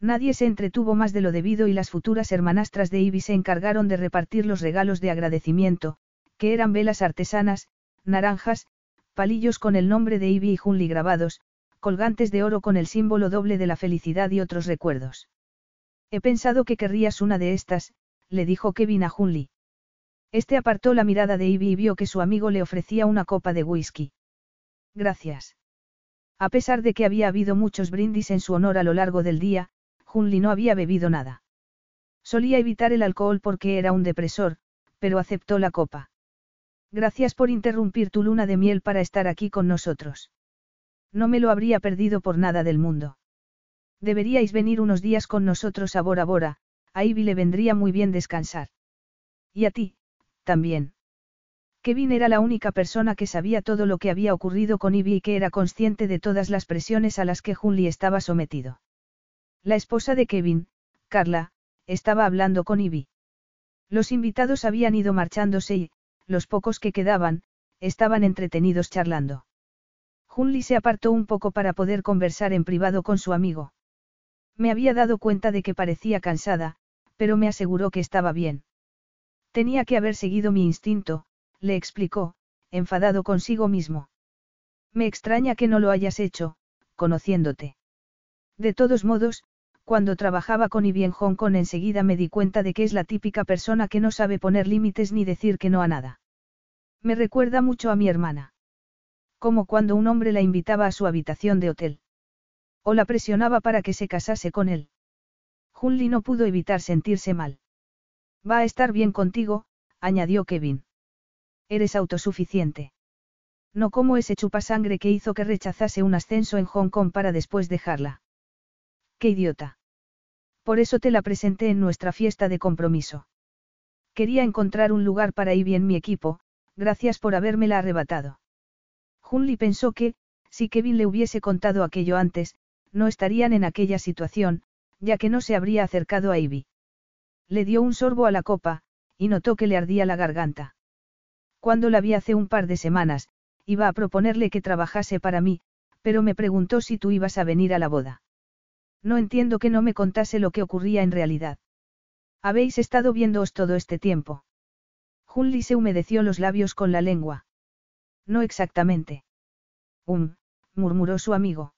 Nadie se entretuvo más de lo debido y las futuras hermanastras de Ivy se encargaron de repartir los regalos de agradecimiento, que eran velas artesanas, naranjas, palillos con el nombre de Ivy y Junli grabados, colgantes de oro con el símbolo doble de la felicidad y otros recuerdos. He pensado que querrías una de estas, le dijo Kevin a Junli. Este apartó la mirada de Ivy y vio que su amigo le ofrecía una copa de whisky. Gracias. A pesar de que había habido muchos brindis en su honor a lo largo del día, Junli no había bebido nada. Solía evitar el alcohol porque era un depresor, pero aceptó la copa. Gracias por interrumpir tu luna de miel para estar aquí con nosotros. No me lo habría perdido por nada del mundo. Deberíais venir unos días con nosotros a Bora Bora, a Ivy le vendría muy bien descansar. Y a ti, también. Kevin era la única persona que sabía todo lo que había ocurrido con Ivy y que era consciente de todas las presiones a las que Junli estaba sometido. La esposa de Kevin, Carla, estaba hablando con Ivy. Los invitados habían ido marchándose y, los pocos que quedaban, estaban entretenidos charlando. Junli se apartó un poco para poder conversar en privado con su amigo. Me había dado cuenta de que parecía cansada, pero me aseguró que estaba bien. Tenía que haber seguido mi instinto, le explicó, enfadado consigo mismo. Me extraña que no lo hayas hecho, conociéndote. De todos modos, cuando trabajaba con Ivy en Hong Kong enseguida me di cuenta de que es la típica persona que no sabe poner límites ni decir que no a nada. Me recuerda mucho a mi hermana. Como cuando un hombre la invitaba a su habitación de hotel. O la presionaba para que se casase con él. Junli no pudo evitar sentirse mal. Va a estar bien contigo, añadió Kevin. Eres autosuficiente. No como ese chupasangre que hizo que rechazase un ascenso en Hong Kong para después dejarla. Qué idiota. Por eso te la presenté en nuestra fiesta de compromiso. Quería encontrar un lugar para Ivy en mi equipo, gracias por habérmela arrebatado. Junli pensó que, si Kevin le hubiese contado aquello antes, no estarían en aquella situación, ya que no se habría acercado a Ivy. Le dio un sorbo a la copa, y notó que le ardía la garganta. Cuando la vi hace un par de semanas, iba a proponerle que trabajase para mí, pero me preguntó si tú ibas a venir a la boda. No entiendo que no me contase lo que ocurría en realidad. Habéis estado viéndoos todo este tiempo. Junli se humedeció los labios con la lengua. No exactamente. Um, murmuró su amigo.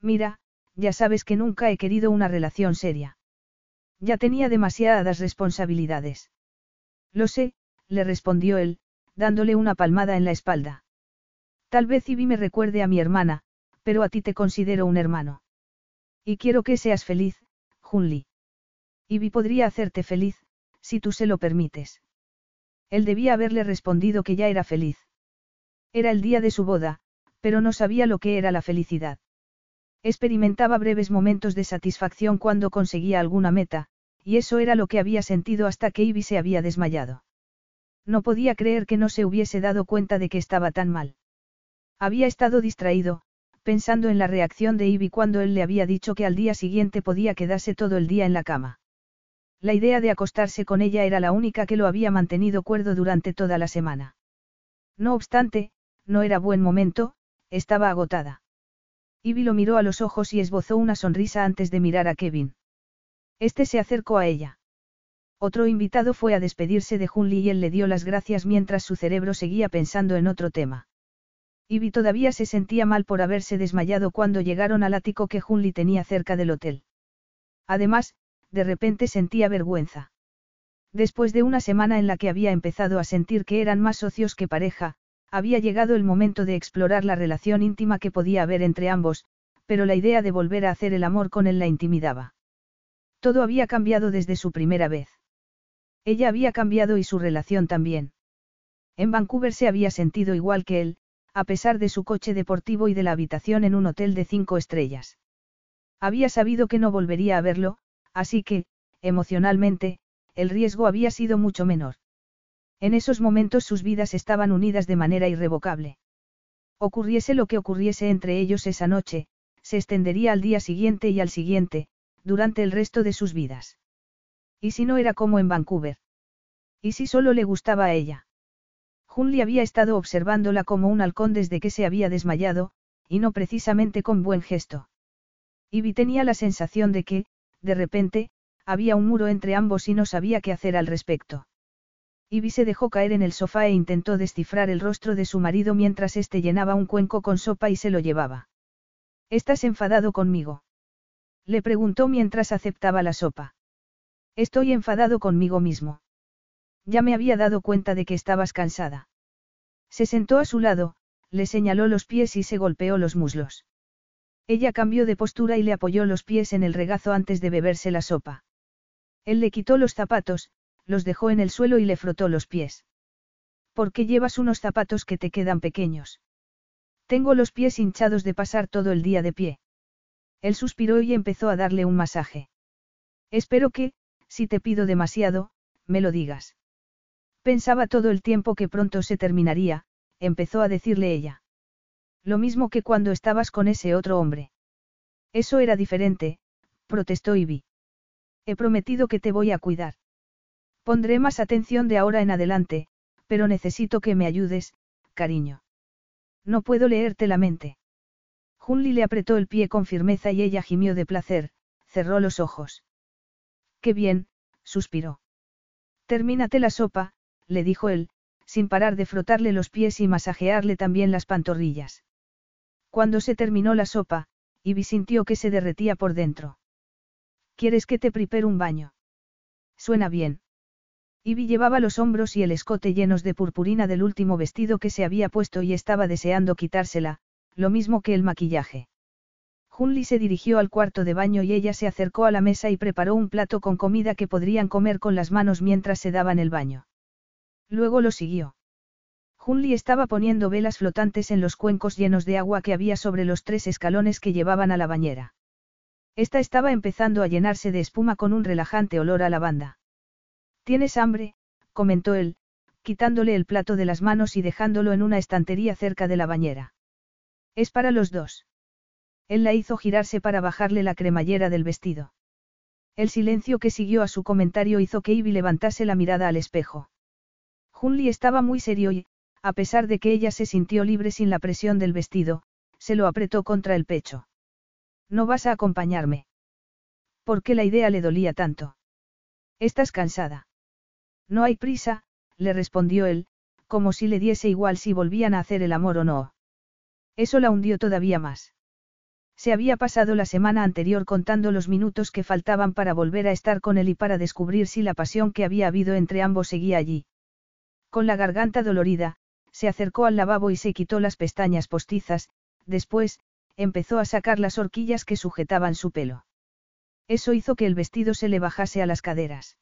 Mira, ya sabes que nunca he querido una relación seria. Ya tenía demasiadas responsabilidades. Lo sé, le respondió él, dándole una palmada en la espalda. Tal vez Ivy me recuerde a mi hermana, pero a ti te considero un hermano. Y quiero que seas feliz, Junli. Ivy podría hacerte feliz, si tú se lo permites. Él debía haberle respondido que ya era feliz. Era el día de su boda, pero no sabía lo que era la felicidad. Experimentaba breves momentos de satisfacción cuando conseguía alguna meta, y eso era lo que había sentido hasta que Ivy se había desmayado. No podía creer que no se hubiese dado cuenta de que estaba tan mal. Había estado distraído, pensando en la reacción de Ivy cuando él le había dicho que al día siguiente podía quedarse todo el día en la cama. La idea de acostarse con ella era la única que lo había mantenido cuerdo durante toda la semana. No obstante, no era buen momento, estaba agotada. Ivy lo miró a los ojos y esbozó una sonrisa antes de mirar a Kevin. Este se acercó a ella. Otro invitado fue a despedirse de Junli y él le dio las gracias mientras su cerebro seguía pensando en otro tema. Ivy todavía se sentía mal por haberse desmayado cuando llegaron al ático que Junli tenía cerca del hotel. Además, de repente sentía vergüenza. Después de una semana en la que había empezado a sentir que eran más socios que pareja, había llegado el momento de explorar la relación íntima que podía haber entre ambos, pero la idea de volver a hacer el amor con él la intimidaba. Todo había cambiado desde su primera vez. Ella había cambiado y su relación también. En Vancouver se había sentido igual que él, a pesar de su coche deportivo y de la habitación en un hotel de cinco estrellas. Había sabido que no volvería a verlo, así que, emocionalmente, el riesgo había sido mucho menor. En esos momentos sus vidas estaban unidas de manera irrevocable. Ocurriese lo que ocurriese entre ellos esa noche, se extendería al día siguiente y al siguiente, durante el resto de sus vidas. ¿Y si no era como en Vancouver? ¿Y si solo le gustaba a ella? Hunley había estado observándola como un halcón desde que se había desmayado, y no precisamente con buen gesto. Ivy tenía la sensación de que, de repente, había un muro entre ambos y no sabía qué hacer al respecto. Ivy se dejó caer en el sofá e intentó descifrar el rostro de su marido mientras éste llenaba un cuenco con sopa y se lo llevaba. ¿Estás enfadado conmigo? Le preguntó mientras aceptaba la sopa. Estoy enfadado conmigo mismo. Ya me había dado cuenta de que estabas cansada. Se sentó a su lado, le señaló los pies y se golpeó los muslos. Ella cambió de postura y le apoyó los pies en el regazo antes de beberse la sopa. Él le quitó los zapatos, los dejó en el suelo y le frotó los pies. ¿Por qué llevas unos zapatos que te quedan pequeños? Tengo los pies hinchados de pasar todo el día de pie. Él suspiró y empezó a darle un masaje. Espero que, si te pido demasiado, me lo digas. Pensaba todo el tiempo que pronto se terminaría, empezó a decirle ella. Lo mismo que cuando estabas con ese otro hombre. Eso era diferente, protestó Ivy. He prometido que te voy a cuidar. Pondré más atención de ahora en adelante, pero necesito que me ayudes, cariño. No puedo leerte la mente. Junli le apretó el pie con firmeza y ella gimió de placer, cerró los ojos. Qué bien, suspiró. Termínate la sopa, le dijo él, sin parar de frotarle los pies y masajearle también las pantorrillas. Cuando se terminó la sopa, Ivy sintió que se derretía por dentro. ¿Quieres que te prepare un baño? Suena bien. Ivy llevaba los hombros y el escote llenos de purpurina del último vestido que se había puesto y estaba deseando quitársela, lo mismo que el maquillaje. Junli se dirigió al cuarto de baño y ella se acercó a la mesa y preparó un plato con comida que podrían comer con las manos mientras se daban el baño. Luego lo siguió. Junli estaba poniendo velas flotantes en los cuencos llenos de agua que había sobre los tres escalones que llevaban a la bañera. Esta estaba empezando a llenarse de espuma con un relajante olor a lavanda. ¿Tienes hambre? comentó él, quitándole el plato de las manos y dejándolo en una estantería cerca de la bañera. Es para los dos. Él la hizo girarse para bajarle la cremallera del vestido. El silencio que siguió a su comentario hizo que Ivy levantase la mirada al espejo. Junli estaba muy serio y, a pesar de que ella se sintió libre sin la presión del vestido, se lo apretó contra el pecho. No vas a acompañarme. ¿Por qué la idea le dolía tanto? Estás cansada. No hay prisa, le respondió él, como si le diese igual si volvían a hacer el amor o no. Eso la hundió todavía más. Se había pasado la semana anterior contando los minutos que faltaban para volver a estar con él y para descubrir si la pasión que había habido entre ambos seguía allí. Con la garganta dolorida, se acercó al lavabo y se quitó las pestañas postizas, después, empezó a sacar las horquillas que sujetaban su pelo. Eso hizo que el vestido se le bajase a las caderas.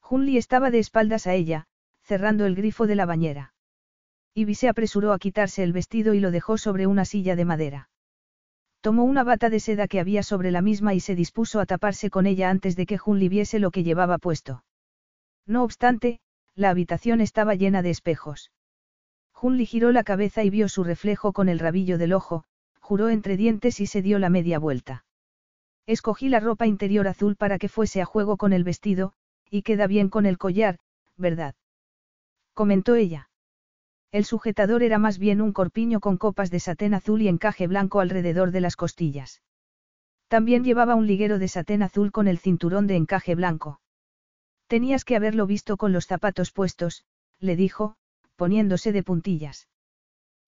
Junli estaba de espaldas a ella, cerrando el grifo de la bañera. Ivy se apresuró a quitarse el vestido y lo dejó sobre una silla de madera. Tomó una bata de seda que había sobre la misma y se dispuso a taparse con ella antes de que Junli viese lo que llevaba puesto. No obstante, la habitación estaba llena de espejos. Junli giró la cabeza y vio su reflejo con el rabillo del ojo, juró entre dientes y se dio la media vuelta. Escogí la ropa interior azul para que fuese a juego con el vestido, y queda bien con el collar, ¿verdad? Comentó ella. El sujetador era más bien un corpiño con copas de satén azul y encaje blanco alrededor de las costillas. También llevaba un liguero de satén azul con el cinturón de encaje blanco. Tenías que haberlo visto con los zapatos puestos, le dijo, poniéndose de puntillas.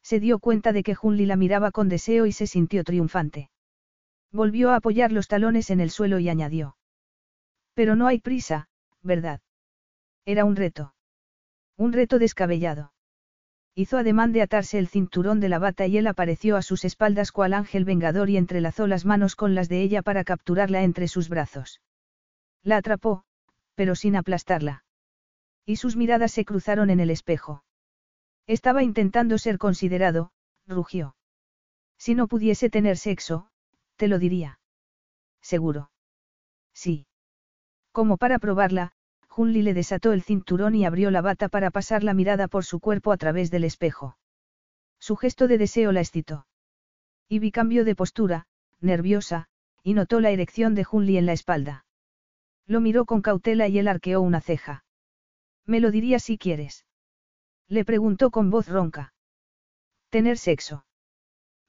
Se dio cuenta de que Junli la miraba con deseo y se sintió triunfante. Volvió a apoyar los talones en el suelo y añadió. Pero no hay prisa, ¿verdad? Era un reto. Un reto descabellado. Hizo ademán de atarse el cinturón de la bata y él apareció a sus espaldas cual ángel vengador y entrelazó las manos con las de ella para capturarla entre sus brazos. La atrapó, pero sin aplastarla. Y sus miradas se cruzaron en el espejo. Estaba intentando ser considerado, rugió. Si no pudiese tener sexo, te lo diría. Seguro. Sí. Como para probarla, Junli le desató el cinturón y abrió la bata para pasar la mirada por su cuerpo a través del espejo. Su gesto de deseo la excitó. Ivy cambió de postura, nerviosa, y notó la erección de Hunli en la espalda. Lo miró con cautela y él arqueó una ceja. ¿Me lo dirías si quieres? Le preguntó con voz ronca. Tener sexo.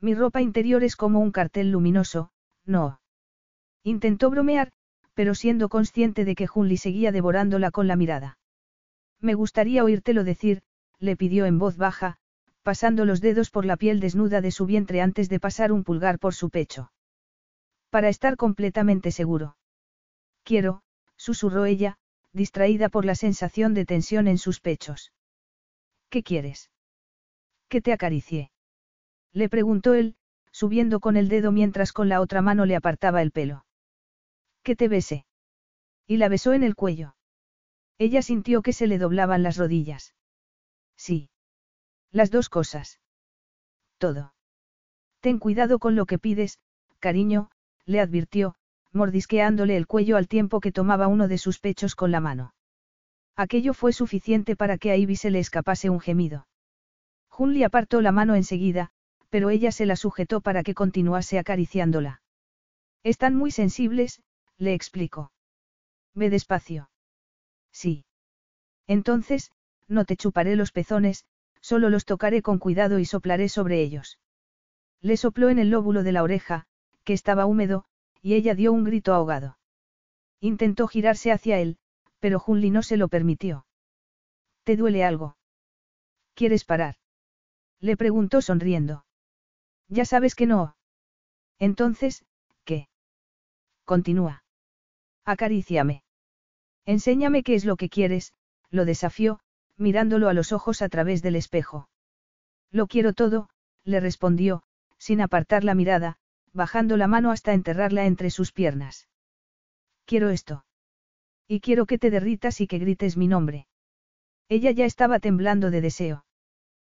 Mi ropa interior es como un cartel luminoso, no. Intentó bromear, pero siendo consciente de que Hunli seguía devorándola con la mirada. Me gustaría oírtelo decir, le pidió en voz baja, pasando los dedos por la piel desnuda de su vientre antes de pasar un pulgar por su pecho. Para estar completamente seguro. Quiero, susurró ella, distraída por la sensación de tensión en sus pechos. ¿Qué quieres? Que te acaricie. Le preguntó él, subiendo con el dedo mientras con la otra mano le apartaba el pelo. Que te bese. Y la besó en el cuello. Ella sintió que se le doblaban las rodillas. Sí. Las dos cosas. Todo. Ten cuidado con lo que pides, cariño, le advirtió, mordisqueándole el cuello al tiempo que tomaba uno de sus pechos con la mano. Aquello fue suficiente para que a Ivy se le escapase un gemido. Junli apartó la mano enseguida, pero ella se la sujetó para que continuase acariciándola. Están muy sensibles, le explicó. Ve despacio. Sí. Entonces, no te chuparé los pezones, solo los tocaré con cuidado y soplaré sobre ellos. Le sopló en el lóbulo de la oreja, que estaba húmedo, y ella dio un grito ahogado. Intentó girarse hacia él, pero Junli no se lo permitió. ¿Te duele algo? ¿Quieres parar? Le preguntó sonriendo. Ya sabes que no. Entonces, ¿qué? Continúa. Acaríciame. Enséñame qué es lo que quieres, lo desafió, mirándolo a los ojos a través del espejo. Lo quiero todo, le respondió, sin apartar la mirada, bajando la mano hasta enterrarla entre sus piernas. Quiero esto. Y quiero que te derritas y que grites mi nombre. Ella ya estaba temblando de deseo.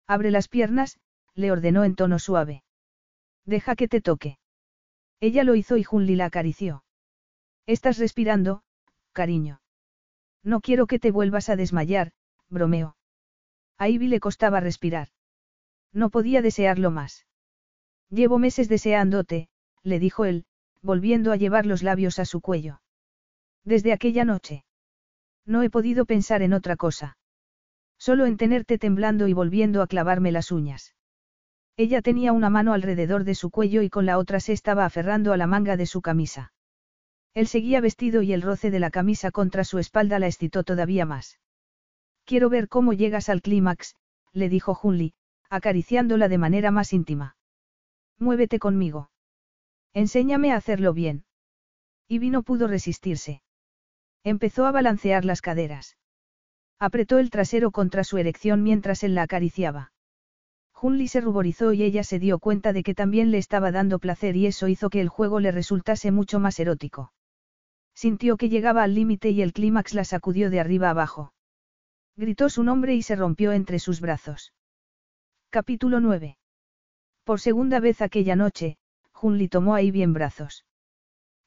Abre las piernas, le ordenó en tono suave. Deja que te toque. Ella lo hizo y Junli la acarició. Estás respirando, cariño. No quiero que te vuelvas a desmayar, bromeó. A Ivy le costaba respirar. No podía desearlo más. Llevo meses deseándote, le dijo él, volviendo a llevar los labios a su cuello. Desde aquella noche. No he podido pensar en otra cosa. Solo en tenerte temblando y volviendo a clavarme las uñas. Ella tenía una mano alrededor de su cuello y con la otra se estaba aferrando a la manga de su camisa. Él seguía vestido y el roce de la camisa contra su espalda la excitó todavía más. Quiero ver cómo llegas al clímax, le dijo Junli, acariciándola de manera más íntima. Muévete conmigo. Enséñame a hacerlo bien. Y no pudo resistirse. Empezó a balancear las caderas. Apretó el trasero contra su erección mientras él la acariciaba. Junli se ruborizó y ella se dio cuenta de que también le estaba dando placer y eso hizo que el juego le resultase mucho más erótico. Sintió que llegaba al límite y el clímax la sacudió de arriba abajo. Gritó su nombre y se rompió entre sus brazos. Capítulo 9. Por segunda vez aquella noche, Junli tomó a Ivy en brazos.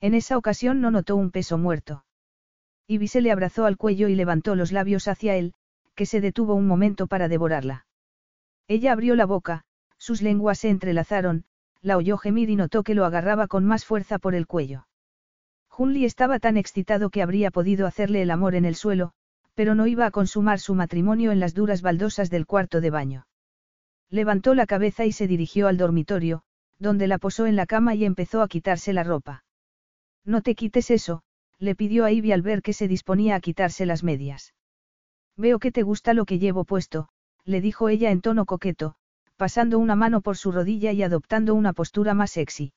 En esa ocasión no notó un peso muerto. Ivy se le abrazó al cuello y levantó los labios hacia él, que se detuvo un momento para devorarla. Ella abrió la boca, sus lenguas se entrelazaron, la oyó gemir y notó que lo agarraba con más fuerza por el cuello. Junli estaba tan excitado que habría podido hacerle el amor en el suelo, pero no iba a consumar su matrimonio en las duras baldosas del cuarto de baño. Levantó la cabeza y se dirigió al dormitorio, donde la posó en la cama y empezó a quitarse la ropa. No te quites eso, le pidió a Ivy al ver que se disponía a quitarse las medias. Veo que te gusta lo que llevo puesto, le dijo ella en tono coqueto, pasando una mano por su rodilla y adoptando una postura más sexy.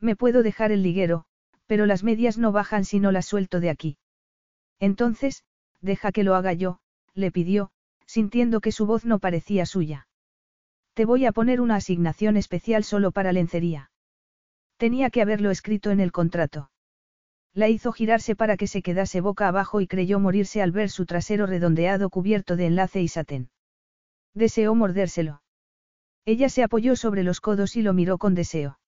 Me puedo dejar el liguero, pero las medias no bajan si no las suelto de aquí. Entonces, deja que lo haga yo, le pidió, sintiendo que su voz no parecía suya. Te voy a poner una asignación especial solo para lencería. Tenía que haberlo escrito en el contrato. La hizo girarse para que se quedase boca abajo y creyó morirse al ver su trasero redondeado cubierto de enlace y satén. Deseó mordérselo. Ella se apoyó sobre los codos y lo miró con deseo.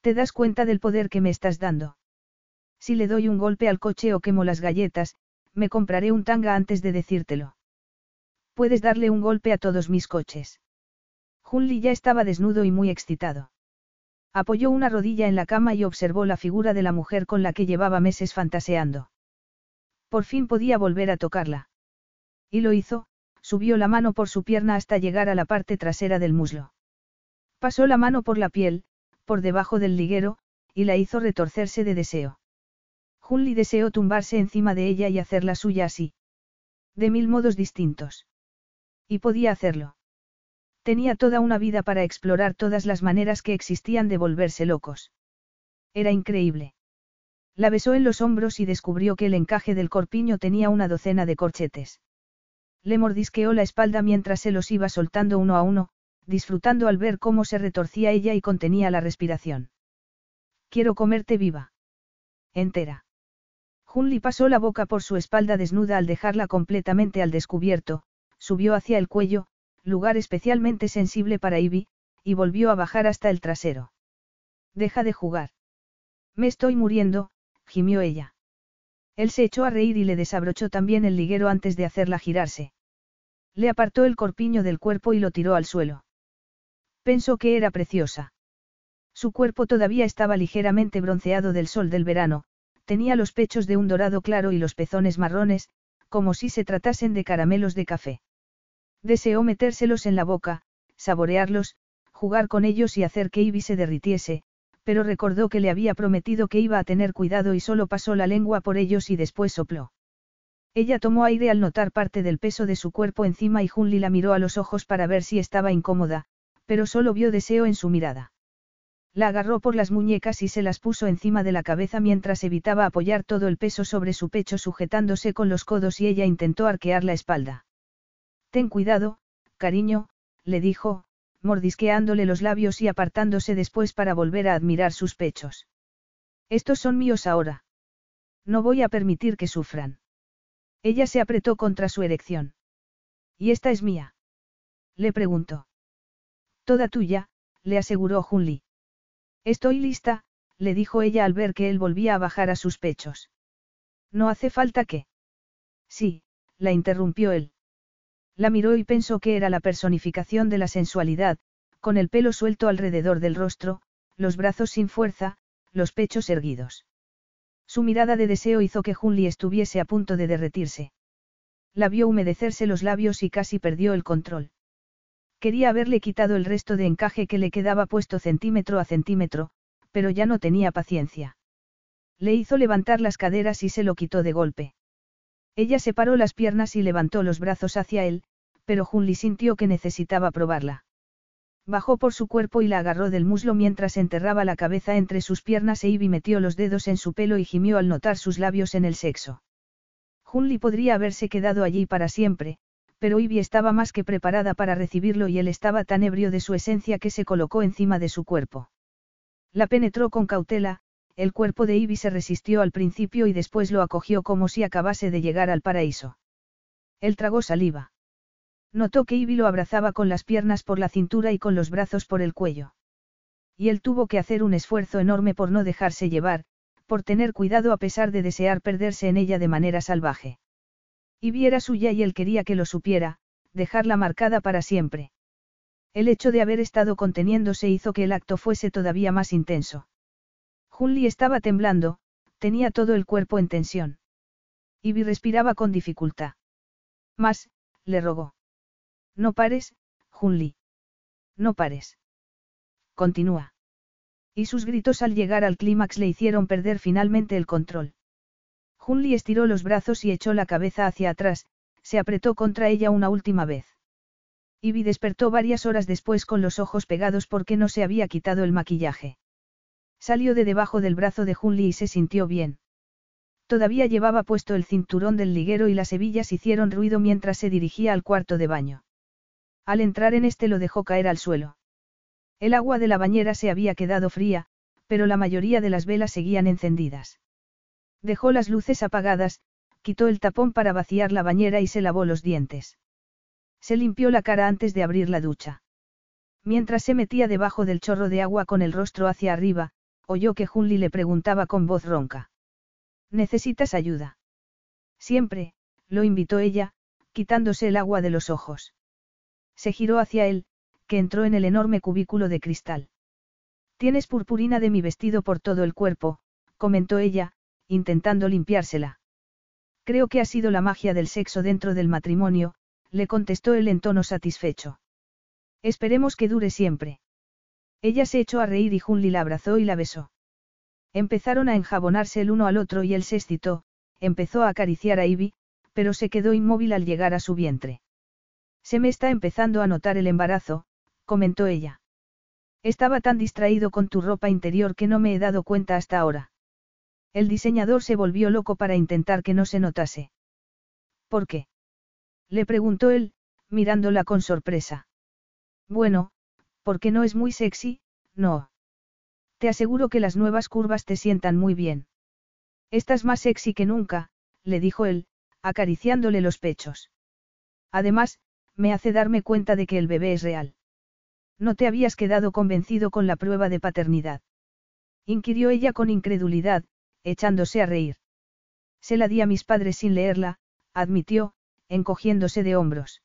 ¿Te das cuenta del poder que me estás dando? Si le doy un golpe al coche o quemo las galletas, me compraré un tanga antes de decírtelo. Puedes darle un golpe a todos mis coches. Junli ya estaba desnudo y muy excitado. Apoyó una rodilla en la cama y observó la figura de la mujer con la que llevaba meses fantaseando. Por fin podía volver a tocarla. Y lo hizo, subió la mano por su pierna hasta llegar a la parte trasera del muslo. Pasó la mano por la piel, por debajo del liguero, y la hizo retorcerse de deseo. Hunley deseó tumbarse encima de ella y hacer la suya así. De mil modos distintos. Y podía hacerlo. Tenía toda una vida para explorar todas las maneras que existían de volverse locos. Era increíble. La besó en los hombros y descubrió que el encaje del corpiño tenía una docena de corchetes. Le mordisqueó la espalda mientras se los iba soltando uno a uno, disfrutando al ver cómo se retorcía ella y contenía la respiración. Quiero comerte viva. Entera. Hunley pasó la boca por su espalda desnuda al dejarla completamente al descubierto, subió hacia el cuello, lugar especialmente sensible para Ivy, y volvió a bajar hasta el trasero. Deja de jugar. Me estoy muriendo, gimió ella. Él se echó a reír y le desabrochó también el liguero antes de hacerla girarse. Le apartó el corpiño del cuerpo y lo tiró al suelo. Pensó que era preciosa. Su cuerpo todavía estaba ligeramente bronceado del sol del verano, tenía los pechos de un dorado claro y los pezones marrones, como si se tratasen de caramelos de café. Deseó metérselos en la boca, saborearlos, jugar con ellos y hacer que Ivy se derritiese, pero recordó que le había prometido que iba a tener cuidado y solo pasó la lengua por ellos y después sopló. Ella tomó aire al notar parte del peso de su cuerpo encima y Hunley la miró a los ojos para ver si estaba incómoda, pero solo vio deseo en su mirada. La agarró por las muñecas y se las puso encima de la cabeza mientras evitaba apoyar todo el peso sobre su pecho sujetándose con los codos y ella intentó arquear la espalda. Ten cuidado, cariño, le dijo, mordisqueándole los labios y apartándose después para volver a admirar sus pechos. Estos son míos ahora. No voy a permitir que sufran. Ella se apretó contra su erección. ¿Y esta es mía? Le preguntó. Toda tuya, le aseguró Junli. Estoy lista, le dijo ella al ver que él volvía a bajar a sus pechos. No hace falta que. Sí, la interrumpió él. La miró y pensó que era la personificación de la sensualidad, con el pelo suelto alrededor del rostro, los brazos sin fuerza, los pechos erguidos. Su mirada de deseo hizo que Junli estuviese a punto de derretirse. La vio humedecerse los labios y casi perdió el control. Quería haberle quitado el resto de encaje que le quedaba puesto centímetro a centímetro, pero ya no tenía paciencia. Le hizo levantar las caderas y se lo quitó de golpe. Ella separó las piernas y levantó los brazos hacia él, pero Junli sintió que necesitaba probarla. Bajó por su cuerpo y la agarró del muslo mientras enterraba la cabeza entre sus piernas e Ivy metió los dedos en su pelo y gimió al notar sus labios en el sexo. Junli podría haberse quedado allí para siempre, pero Ivy estaba más que preparada para recibirlo y él estaba tan ebrio de su esencia que se colocó encima de su cuerpo. La penetró con cautela, el cuerpo de Ivy se resistió al principio y después lo acogió como si acabase de llegar al paraíso. Él tragó saliva. Notó que Ivy lo abrazaba con las piernas por la cintura y con los brazos por el cuello. Y él tuvo que hacer un esfuerzo enorme por no dejarse llevar, por tener cuidado a pesar de desear perderse en ella de manera salvaje. Ivy era suya y él quería que lo supiera, dejarla marcada para siempre. El hecho de haber estado conteniéndose hizo que el acto fuese todavía más intenso. Junli estaba temblando, tenía todo el cuerpo en tensión. Ivy respiraba con dificultad. Más, le rogó. No pares, Junli. No pares. Continúa. Y sus gritos al llegar al clímax le hicieron perder finalmente el control. Junli estiró los brazos y echó la cabeza hacia atrás, se apretó contra ella una última vez. Ivy despertó varias horas después con los ojos pegados porque no se había quitado el maquillaje. Salió de debajo del brazo de Junli y se sintió bien. Todavía llevaba puesto el cinturón del liguero y las hebillas hicieron ruido mientras se dirigía al cuarto de baño. Al entrar en este lo dejó caer al suelo. El agua de la bañera se había quedado fría, pero la mayoría de las velas seguían encendidas. Dejó las luces apagadas, quitó el tapón para vaciar la bañera y se lavó los dientes. Se limpió la cara antes de abrir la ducha. Mientras se metía debajo del chorro de agua con el rostro hacia arriba, oyó que Junli le preguntaba con voz ronca. ¿Necesitas ayuda? Siempre, lo invitó ella, quitándose el agua de los ojos. Se giró hacia él, que entró en el enorme cubículo de cristal. Tienes purpurina de mi vestido por todo el cuerpo, comentó ella, intentando limpiársela. Creo que ha sido la magia del sexo dentro del matrimonio, le contestó él en tono satisfecho. Esperemos que dure siempre. Ella se echó a reír y Hunli la abrazó y la besó. Empezaron a enjabonarse el uno al otro y él se excitó, empezó a acariciar a Ivy, pero se quedó inmóvil al llegar a su vientre. Se me está empezando a notar el embarazo, comentó ella. Estaba tan distraído con tu ropa interior que no me he dado cuenta hasta ahora. El diseñador se volvió loco para intentar que no se notase. ¿Por qué? Le preguntó él, mirándola con sorpresa. Bueno, porque no es muy sexy, no. Te aseguro que las nuevas curvas te sientan muy bien. Estás más sexy que nunca, le dijo él, acariciándole los pechos. Además, me hace darme cuenta de que el bebé es real. No te habías quedado convencido con la prueba de paternidad. Inquirió ella con incredulidad, echándose a reír. Se la di a mis padres sin leerla, admitió, encogiéndose de hombros.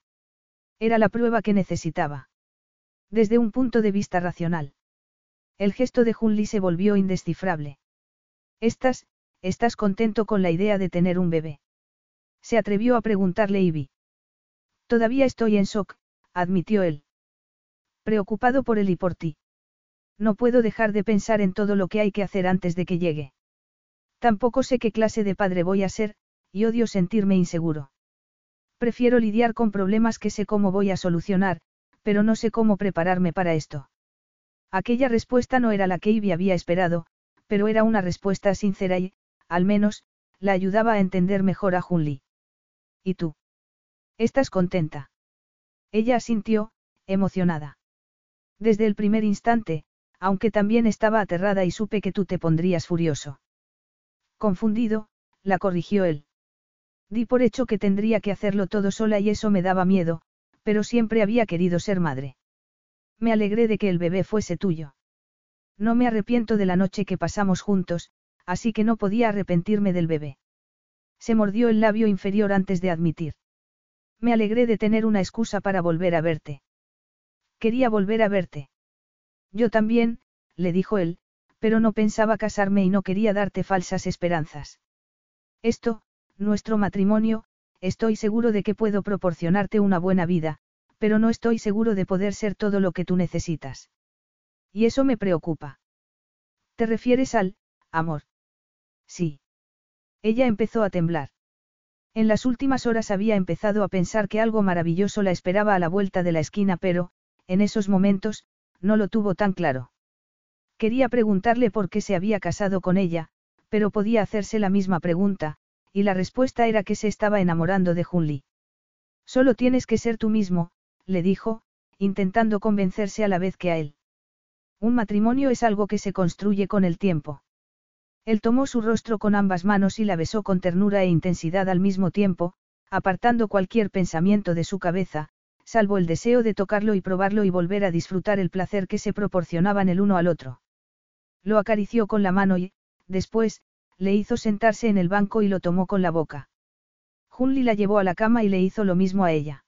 Era la prueba que necesitaba. Desde un punto de vista racional. El gesto de Junli se volvió indescifrable. Estás, estás contento con la idea de tener un bebé. Se atrevió a preguntarle Ivy. Todavía estoy en shock, admitió él. Preocupado por él y por ti. No puedo dejar de pensar en todo lo que hay que hacer antes de que llegue. Tampoco sé qué clase de padre voy a ser, y odio sentirme inseguro. Prefiero lidiar con problemas que sé cómo voy a solucionar, pero no sé cómo prepararme para esto. Aquella respuesta no era la que Ivy había esperado, pero era una respuesta sincera y, al menos, la ayudaba a entender mejor a Junli. ¿Y tú? ¿Estás contenta? Ella asintió, emocionada. Desde el primer instante, aunque también estaba aterrada y supe que tú te pondrías furioso. Confundido, la corrigió él. Di por hecho que tendría que hacerlo todo sola y eso me daba miedo, pero siempre había querido ser madre. Me alegré de que el bebé fuese tuyo. No me arrepiento de la noche que pasamos juntos, así que no podía arrepentirme del bebé. Se mordió el labio inferior antes de admitir. Me alegré de tener una excusa para volver a verte. Quería volver a verte. Yo también, le dijo él, pero no pensaba casarme y no quería darte falsas esperanzas. Esto, nuestro matrimonio, estoy seguro de que puedo proporcionarte una buena vida, pero no estoy seguro de poder ser todo lo que tú necesitas. Y eso me preocupa. ¿Te refieres al, amor? Sí. Ella empezó a temblar. En las últimas horas había empezado a pensar que algo maravilloso la esperaba a la vuelta de la esquina, pero, en esos momentos, no lo tuvo tan claro. Quería preguntarle por qué se había casado con ella, pero podía hacerse la misma pregunta, y la respuesta era que se estaba enamorando de Junli. Solo tienes que ser tú mismo, le dijo, intentando convencerse a la vez que a él. Un matrimonio es algo que se construye con el tiempo. Él tomó su rostro con ambas manos y la besó con ternura e intensidad al mismo tiempo, apartando cualquier pensamiento de su cabeza, salvo el deseo de tocarlo y probarlo y volver a disfrutar el placer que se proporcionaban el uno al otro. Lo acarició con la mano y, después, le hizo sentarse en el banco y lo tomó con la boca. Junli la llevó a la cama y le hizo lo mismo a ella.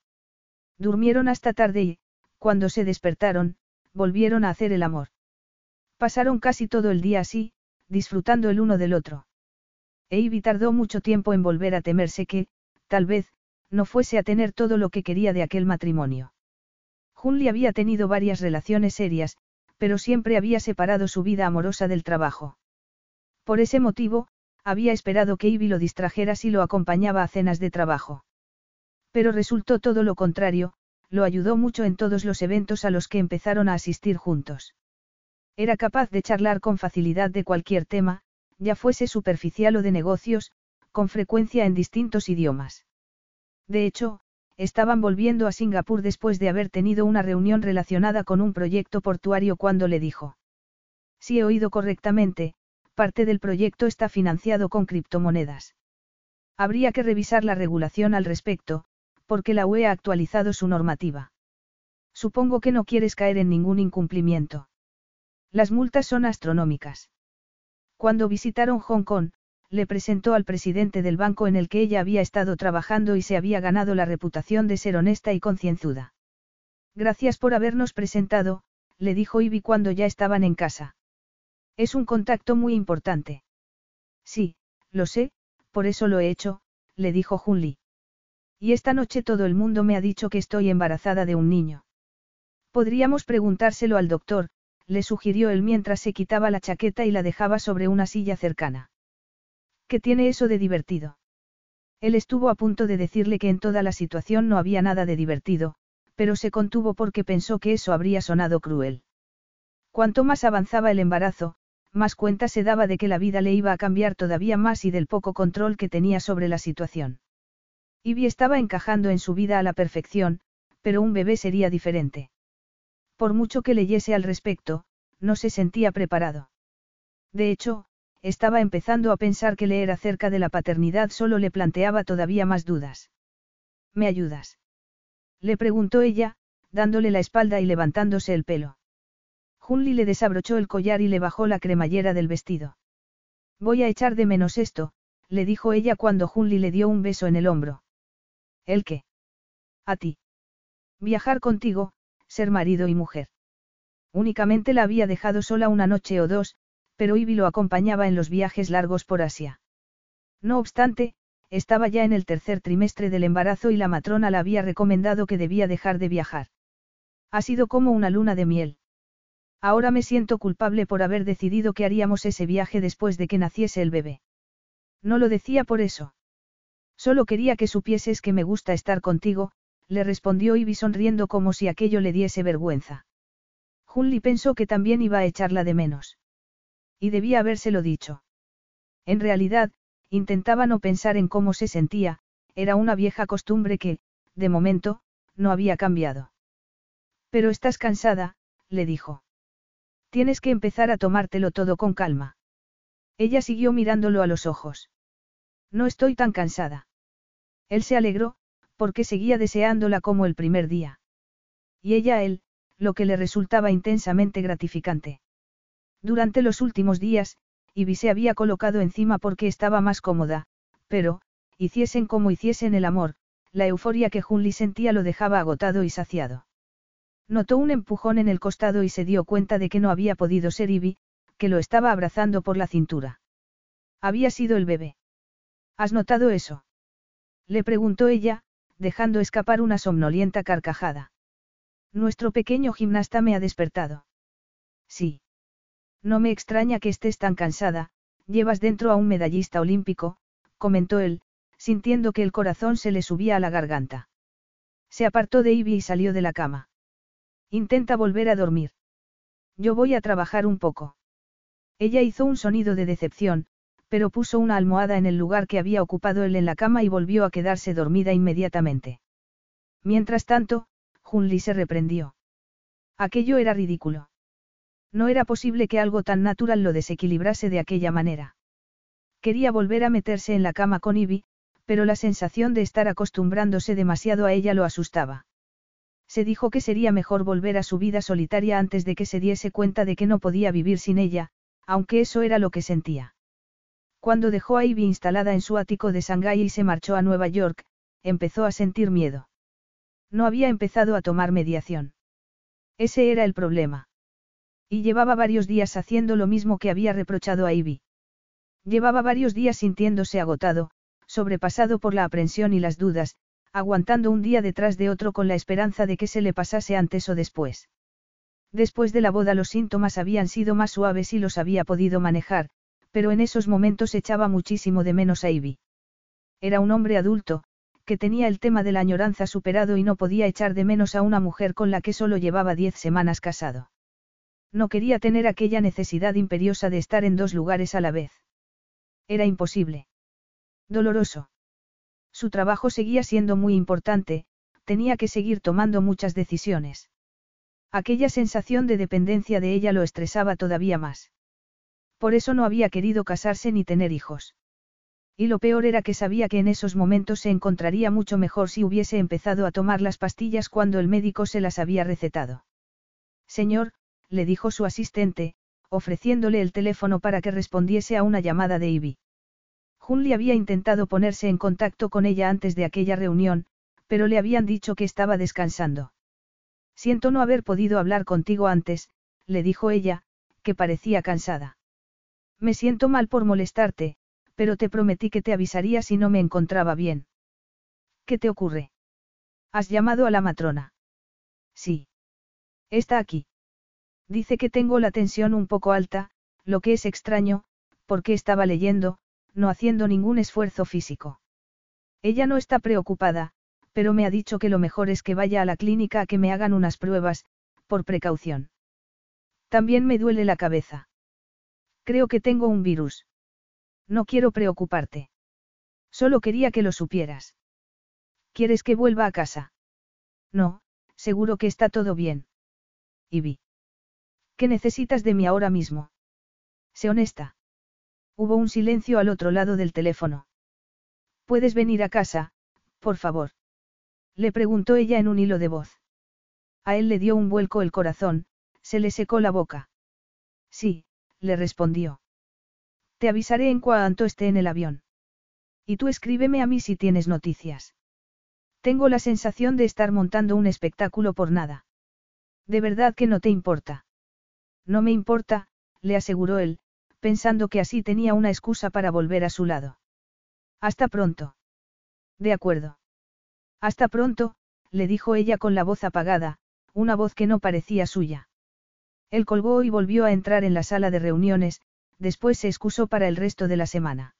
Durmieron hasta tarde y, cuando se despertaron, volvieron a hacer el amor. Pasaron casi todo el día así, disfrutando el uno del otro. Eivi tardó mucho tiempo en volver a temerse que, tal vez, no fuese a tener todo lo que quería de aquel matrimonio. Junli había tenido varias relaciones serias, pero siempre había separado su vida amorosa del trabajo. Por ese motivo, había esperado que Ivy lo distrajera si lo acompañaba a cenas de trabajo. Pero resultó todo lo contrario, lo ayudó mucho en todos los eventos a los que empezaron a asistir juntos. Era capaz de charlar con facilidad de cualquier tema, ya fuese superficial o de negocios, con frecuencia en distintos idiomas. De hecho, estaban volviendo a Singapur después de haber tenido una reunión relacionada con un proyecto portuario cuando le dijo. Si he oído correctamente, parte del proyecto está financiado con criptomonedas. Habría que revisar la regulación al respecto, porque la UE ha actualizado su normativa. Supongo que no quieres caer en ningún incumplimiento. Las multas son astronómicas. Cuando visitaron Hong Kong, le presentó al presidente del banco en el que ella había estado trabajando y se había ganado la reputación de ser honesta y concienzuda. Gracias por habernos presentado, le dijo Ivy cuando ya estaban en casa. Es un contacto muy importante. Sí, lo sé, por eso lo he hecho, le dijo Junli. Y esta noche todo el mundo me ha dicho que estoy embarazada de un niño. Podríamos preguntárselo al doctor, le sugirió él mientras se quitaba la chaqueta y la dejaba sobre una silla cercana. ¿Qué tiene eso de divertido? Él estuvo a punto de decirle que en toda la situación no había nada de divertido, pero se contuvo porque pensó que eso habría sonado cruel. Cuanto más avanzaba el embarazo, más cuenta se daba de que la vida le iba a cambiar todavía más y del poco control que tenía sobre la situación. Ivy estaba encajando en su vida a la perfección, pero un bebé sería diferente. Por mucho que leyese al respecto, no se sentía preparado. De hecho, estaba empezando a pensar que leer acerca de la paternidad solo le planteaba todavía más dudas. ¿Me ayudas? Le preguntó ella, dándole la espalda y levantándose el pelo. Junli le desabrochó el collar y le bajó la cremallera del vestido. Voy a echar de menos esto, le dijo ella cuando Junli le dio un beso en el hombro. ¿El qué? A ti. Viajar contigo, ser marido y mujer. Únicamente la había dejado sola una noche o dos, pero Ivy lo acompañaba en los viajes largos por Asia. No obstante, estaba ya en el tercer trimestre del embarazo y la matrona la había recomendado que debía dejar de viajar. Ha sido como una luna de miel. Ahora me siento culpable por haber decidido que haríamos ese viaje después de que naciese el bebé. No lo decía por eso. Solo quería que supieses que me gusta estar contigo, le respondió Ivy sonriendo como si aquello le diese vergüenza. Junli pensó que también iba a echarla de menos. Y debía habérselo dicho. En realidad, intentaba no pensar en cómo se sentía, era una vieja costumbre que, de momento, no había cambiado. Pero estás cansada, le dijo. Tienes que empezar a tomártelo todo con calma. Ella siguió mirándolo a los ojos. No estoy tan cansada. Él se alegró, porque seguía deseándola como el primer día. Y ella a él, lo que le resultaba intensamente gratificante. Durante los últimos días, Ivy se había colocado encima porque estaba más cómoda, pero, hiciesen como hiciesen el amor, la euforia que Junli sentía lo dejaba agotado y saciado. Notó un empujón en el costado y se dio cuenta de que no había podido ser Ivy, que lo estaba abrazando por la cintura. Había sido el bebé. ¿Has notado eso? Le preguntó ella, dejando escapar una somnolienta carcajada. Nuestro pequeño gimnasta me ha despertado. Sí. No me extraña que estés tan cansada, llevas dentro a un medallista olímpico, comentó él, sintiendo que el corazón se le subía a la garganta. Se apartó de Ivy y salió de la cama. Intenta volver a dormir. Yo voy a trabajar un poco. Ella hizo un sonido de decepción, pero puso una almohada en el lugar que había ocupado él en la cama y volvió a quedarse dormida inmediatamente. Mientras tanto, Junli se reprendió. Aquello era ridículo. No era posible que algo tan natural lo desequilibrase de aquella manera. Quería volver a meterse en la cama con Ivy, pero la sensación de estar acostumbrándose demasiado a ella lo asustaba. Se dijo que sería mejor volver a su vida solitaria antes de que se diese cuenta de que no podía vivir sin ella, aunque eso era lo que sentía. Cuando dejó a Ivy instalada en su ático de Shanghái y se marchó a Nueva York, empezó a sentir miedo. No había empezado a tomar mediación. Ese era el problema. Y llevaba varios días haciendo lo mismo que había reprochado a Ivy. Llevaba varios días sintiéndose agotado, sobrepasado por la aprensión y las dudas, aguantando un día detrás de otro con la esperanza de que se le pasase antes o después. Después de la boda los síntomas habían sido más suaves y los había podido manejar, pero en esos momentos echaba muchísimo de menos a Ivy. Era un hombre adulto, que tenía el tema de la añoranza superado y no podía echar de menos a una mujer con la que solo llevaba diez semanas casado. No quería tener aquella necesidad imperiosa de estar en dos lugares a la vez. Era imposible. Doloroso. Su trabajo seguía siendo muy importante, tenía que seguir tomando muchas decisiones. Aquella sensación de dependencia de ella lo estresaba todavía más. Por eso no había querido casarse ni tener hijos. Y lo peor era que sabía que en esos momentos se encontraría mucho mejor si hubiese empezado a tomar las pastillas cuando el médico se las había recetado. Señor, le dijo su asistente, ofreciéndole el teléfono para que respondiese a una llamada de Ivy. Junli había intentado ponerse en contacto con ella antes de aquella reunión, pero le habían dicho que estaba descansando. Siento no haber podido hablar contigo antes, le dijo ella, que parecía cansada. Me siento mal por molestarte, pero te prometí que te avisaría si no me encontraba bien. ¿Qué te ocurre? ¿Has llamado a la matrona? Sí. Está aquí. Dice que tengo la tensión un poco alta, lo que es extraño, porque estaba leyendo, no haciendo ningún esfuerzo físico. Ella no está preocupada, pero me ha dicho que lo mejor es que vaya a la clínica a que me hagan unas pruebas, por precaución. También me duele la cabeza. Creo que tengo un virus. No quiero preocuparte. Solo quería que lo supieras. ¿Quieres que vuelva a casa? No, seguro que está todo bien. Ivy. ¿Qué necesitas de mí ahora mismo? Sé honesta. Hubo un silencio al otro lado del teléfono. ¿Puedes venir a casa, por favor? Le preguntó ella en un hilo de voz. A él le dio un vuelco el corazón, se le secó la boca. Sí, le respondió. Te avisaré en cuanto esté en el avión. Y tú escríbeme a mí si tienes noticias. Tengo la sensación de estar montando un espectáculo por nada. De verdad que no te importa. No me importa, le aseguró él, pensando que así tenía una excusa para volver a su lado. Hasta pronto. De acuerdo. Hasta pronto, le dijo ella con la voz apagada, una voz que no parecía suya. Él colgó y volvió a entrar en la sala de reuniones, después se excusó para el resto de la semana.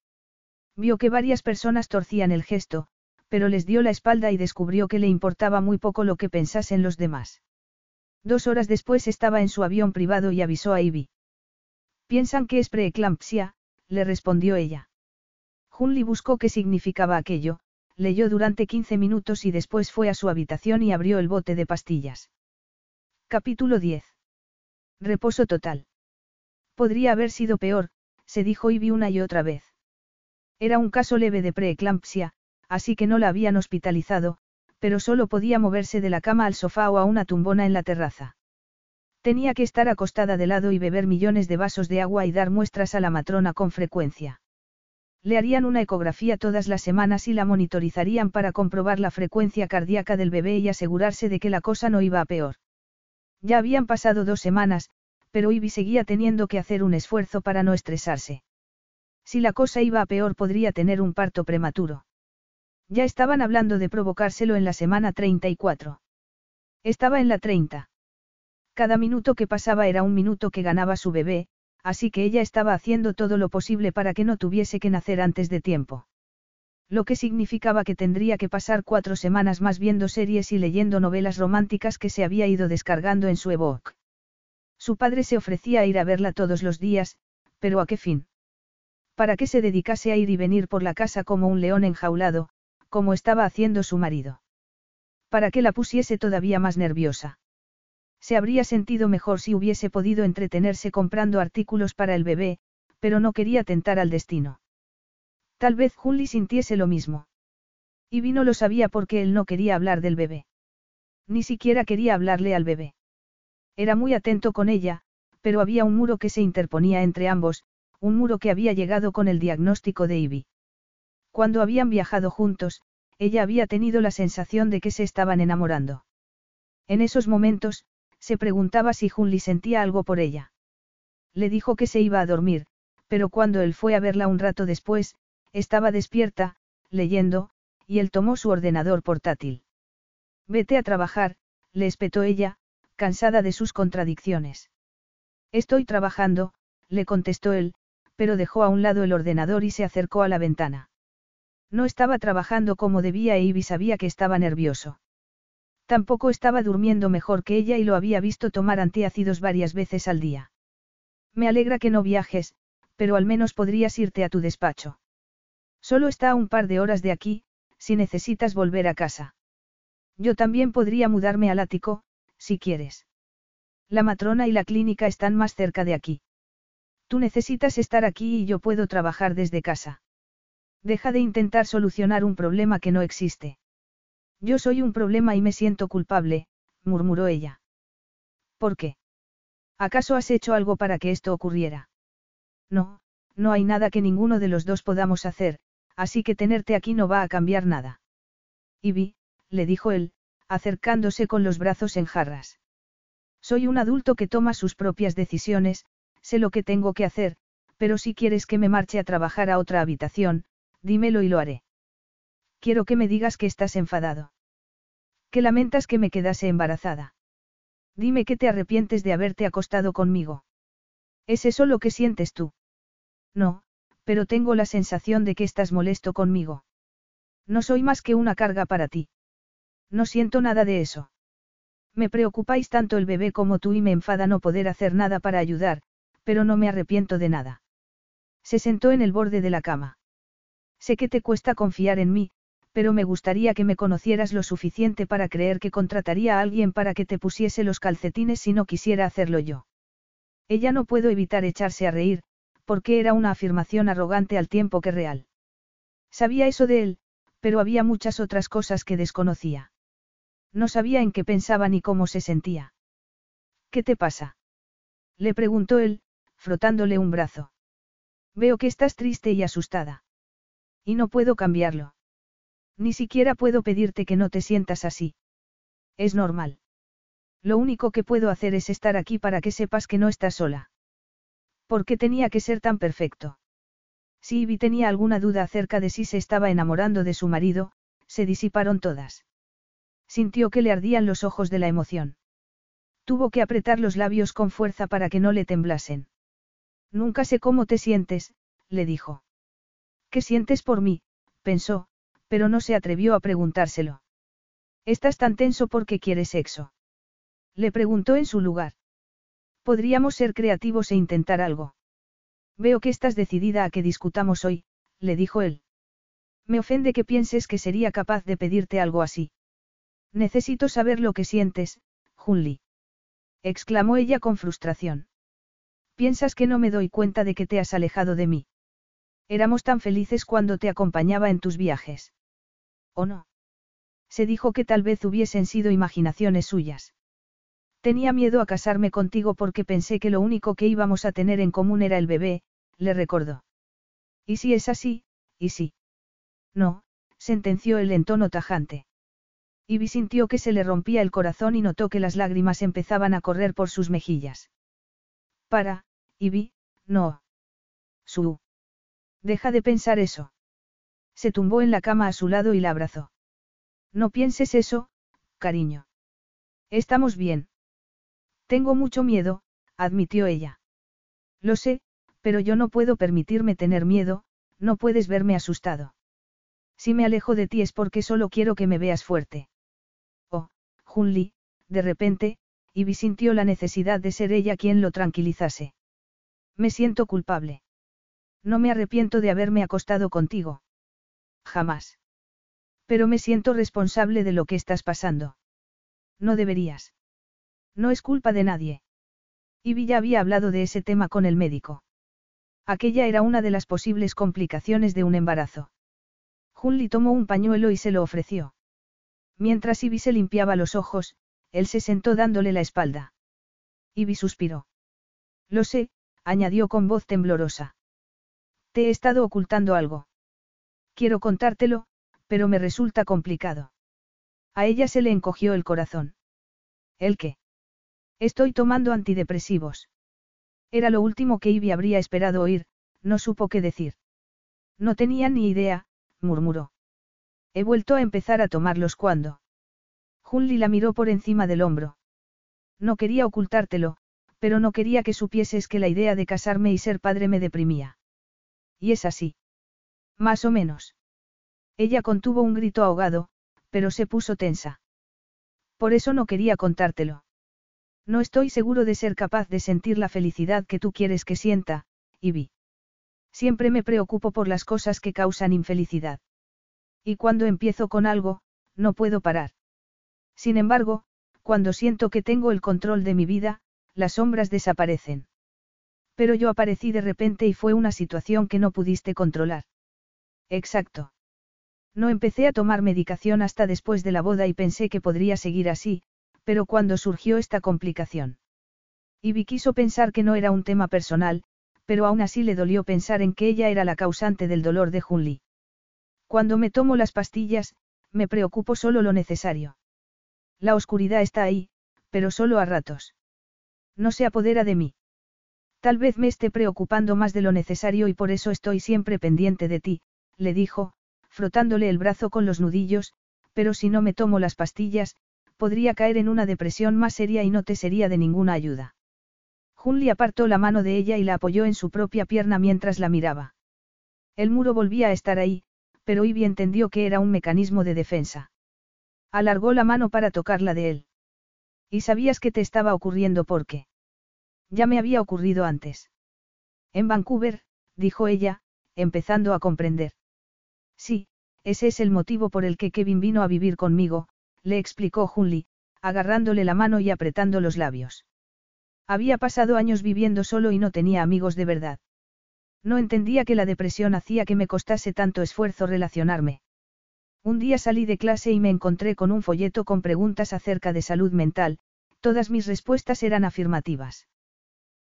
Vio que varias personas torcían el gesto, pero les dio la espalda y descubrió que le importaba muy poco lo que pensasen los demás. Dos horas después estaba en su avión privado y avisó a Ivy. Piensan que es preeclampsia, le respondió ella. Hunley buscó qué significaba aquello, leyó durante 15 minutos y después fue a su habitación y abrió el bote de pastillas. Capítulo 10. Reposo total. Podría haber sido peor, se dijo Ivy una y otra vez. Era un caso leve de preeclampsia, así que no la habían hospitalizado, pero solo podía moverse de la cama al sofá o a una tumbona en la terraza. Tenía que estar acostada de lado y beber millones de vasos de agua y dar muestras a la matrona con frecuencia. Le harían una ecografía todas las semanas y la monitorizarían para comprobar la frecuencia cardíaca del bebé y asegurarse de que la cosa no iba a peor. Ya habían pasado dos semanas, pero Ivy seguía teniendo que hacer un esfuerzo para no estresarse. Si la cosa iba a peor podría tener un parto prematuro. Ya estaban hablando de provocárselo en la semana 34. Estaba en la 30. Cada minuto que pasaba era un minuto que ganaba su bebé, así que ella estaba haciendo todo lo posible para que no tuviese que nacer antes de tiempo. Lo que significaba que tendría que pasar cuatro semanas más viendo series y leyendo novelas románticas que se había ido descargando en su ebook. Su padre se ofrecía a ir a verla todos los días, pero ¿a qué fin? Para que se dedicase a ir y venir por la casa como un león enjaulado, como estaba haciendo su marido. Para que la pusiese todavía más nerviosa. Se habría sentido mejor si hubiese podido entretenerse comprando artículos para el bebé, pero no quería tentar al destino. Tal vez Junli sintiese lo mismo. Y vino lo sabía porque él no quería hablar del bebé. Ni siquiera quería hablarle al bebé. Era muy atento con ella, pero había un muro que se interponía entre ambos, un muro que había llegado con el diagnóstico de Ivy. Cuando habían viajado juntos, ella había tenido la sensación de que se estaban enamorando. En esos momentos, se preguntaba si Junli sentía algo por ella. Le dijo que se iba a dormir, pero cuando él fue a verla un rato después, estaba despierta, leyendo, y él tomó su ordenador portátil. Vete a trabajar, le espetó ella, cansada de sus contradicciones. Estoy trabajando, le contestó él, pero dejó a un lado el ordenador y se acercó a la ventana. No estaba trabajando como debía e Ivy sabía que estaba nervioso. Tampoco estaba durmiendo mejor que ella y lo había visto tomar antiácidos varias veces al día. Me alegra que no viajes, pero al menos podrías irte a tu despacho. Solo está a un par de horas de aquí, si necesitas volver a casa. Yo también podría mudarme al ático, si quieres. La matrona y la clínica están más cerca de aquí. Tú necesitas estar aquí y yo puedo trabajar desde casa. Deja de intentar solucionar un problema que no existe. Yo soy un problema y me siento culpable, murmuró ella. ¿Por qué? ¿Acaso has hecho algo para que esto ocurriera? No, no hay nada que ninguno de los dos podamos hacer, así que tenerte aquí no va a cambiar nada. Ivy, le dijo él, acercándose con los brazos en jarras. Soy un adulto que toma sus propias decisiones, sé lo que tengo que hacer, pero si quieres que me marche a trabajar a otra habitación, dímelo y lo haré. Quiero que me digas que estás enfadado. Que lamentas que me quedase embarazada. Dime que te arrepientes de haberte acostado conmigo. ¿Es eso lo que sientes tú? No, pero tengo la sensación de que estás molesto conmigo. No soy más que una carga para ti. No siento nada de eso. Me preocupáis tanto el bebé como tú y me enfada no poder hacer nada para ayudar, pero no me arrepiento de nada. Se sentó en el borde de la cama. Sé que te cuesta confiar en mí, pero me gustaría que me conocieras lo suficiente para creer que contrataría a alguien para que te pusiese los calcetines si no quisiera hacerlo yo. Ella no pudo evitar echarse a reír, porque era una afirmación arrogante al tiempo que real. Sabía eso de él, pero había muchas otras cosas que desconocía. No sabía en qué pensaba ni cómo se sentía. ¿Qué te pasa? Le preguntó él, frotándole un brazo. Veo que estás triste y asustada. Y no puedo cambiarlo. Ni siquiera puedo pedirte que no te sientas así. Es normal. Lo único que puedo hacer es estar aquí para que sepas que no estás sola. ¿Por qué tenía que ser tan perfecto? Si Ivy tenía alguna duda acerca de si se estaba enamorando de su marido, se disiparon todas. Sintió que le ardían los ojos de la emoción. Tuvo que apretar los labios con fuerza para que no le temblasen. Nunca sé cómo te sientes, le dijo. ¿Qué sientes por mí? pensó, pero no se atrevió a preguntárselo. ¿Estás tan tenso porque quieres sexo? Le preguntó en su lugar. Podríamos ser creativos e intentar algo. Veo que estás decidida a que discutamos hoy, le dijo él. Me ofende que pienses que sería capaz de pedirte algo así. Necesito saber lo que sientes, Junli. exclamó ella con frustración. Piensas que no me doy cuenta de que te has alejado de mí. Éramos tan felices cuando te acompañaba en tus viajes. ¿O no? Se dijo que tal vez hubiesen sido imaginaciones suyas. Tenía miedo a casarme contigo porque pensé que lo único que íbamos a tener en común era el bebé, le recordó. ¿Y si es así? ¿Y si? No, sentenció él en tono tajante. Ivy sintió que se le rompía el corazón y notó que las lágrimas empezaban a correr por sus mejillas. Para, Ivy, no. Su. Deja de pensar eso. Se tumbó en la cama a su lado y la abrazó. No pienses eso, cariño. Estamos bien. Tengo mucho miedo, admitió ella. Lo sé, pero yo no puedo permitirme tener miedo, no puedes verme asustado. Si me alejo de ti es porque solo quiero que me veas fuerte. Junli, de repente, Ivy sintió la necesidad de ser ella quien lo tranquilizase. Me siento culpable. No me arrepiento de haberme acostado contigo. Jamás. Pero me siento responsable de lo que estás pasando. No deberías. No es culpa de nadie. Ivy ya había hablado de ese tema con el médico. Aquella era una de las posibles complicaciones de un embarazo. Junli tomó un pañuelo y se lo ofreció. Mientras Ivy se limpiaba los ojos, él se sentó dándole la espalda. Ivy suspiró. Lo sé, añadió con voz temblorosa. Te he estado ocultando algo. Quiero contártelo, pero me resulta complicado. A ella se le encogió el corazón. ¿El qué? Estoy tomando antidepresivos. Era lo último que Ivy habría esperado oír, no supo qué decir. No tenía ni idea, murmuró. He vuelto a empezar a tomarlos cuando. Junli la miró por encima del hombro. No quería ocultártelo, pero no quería que supieses que la idea de casarme y ser padre me deprimía. Y es así. Más o menos. Ella contuvo un grito ahogado, pero se puso tensa. Por eso no quería contártelo. No estoy seguro de ser capaz de sentir la felicidad que tú quieres que sienta, Ivy. Siempre me preocupo por las cosas que causan infelicidad. Y cuando empiezo con algo, no puedo parar. Sin embargo, cuando siento que tengo el control de mi vida, las sombras desaparecen. Pero yo aparecí de repente y fue una situación que no pudiste controlar. Exacto. No empecé a tomar medicación hasta después de la boda y pensé que podría seguir así, pero cuando surgió esta complicación. Ivy quiso pensar que no era un tema personal, pero aún así le dolió pensar en que ella era la causante del dolor de Junli. Cuando me tomo las pastillas, me preocupo solo lo necesario. La oscuridad está ahí, pero solo a ratos. No se apodera de mí. Tal vez me esté preocupando más de lo necesario y por eso estoy siempre pendiente de ti, le dijo, frotándole el brazo con los nudillos, pero si no me tomo las pastillas, podría caer en una depresión más seria y no te sería de ninguna ayuda. Junli apartó la mano de ella y la apoyó en su propia pierna mientras la miraba. El muro volvía a estar ahí, pero Ivy entendió que era un mecanismo de defensa. Alargó la mano para tocarla de él. ¿Y sabías que te estaba ocurriendo por qué? Ya me había ocurrido antes. En Vancouver, dijo ella, empezando a comprender. Sí, ese es el motivo por el que Kevin vino a vivir conmigo, le explicó Junli, agarrándole la mano y apretando los labios. Había pasado años viviendo solo y no tenía amigos de verdad. No entendía que la depresión hacía que me costase tanto esfuerzo relacionarme. Un día salí de clase y me encontré con un folleto con preguntas acerca de salud mental, todas mis respuestas eran afirmativas.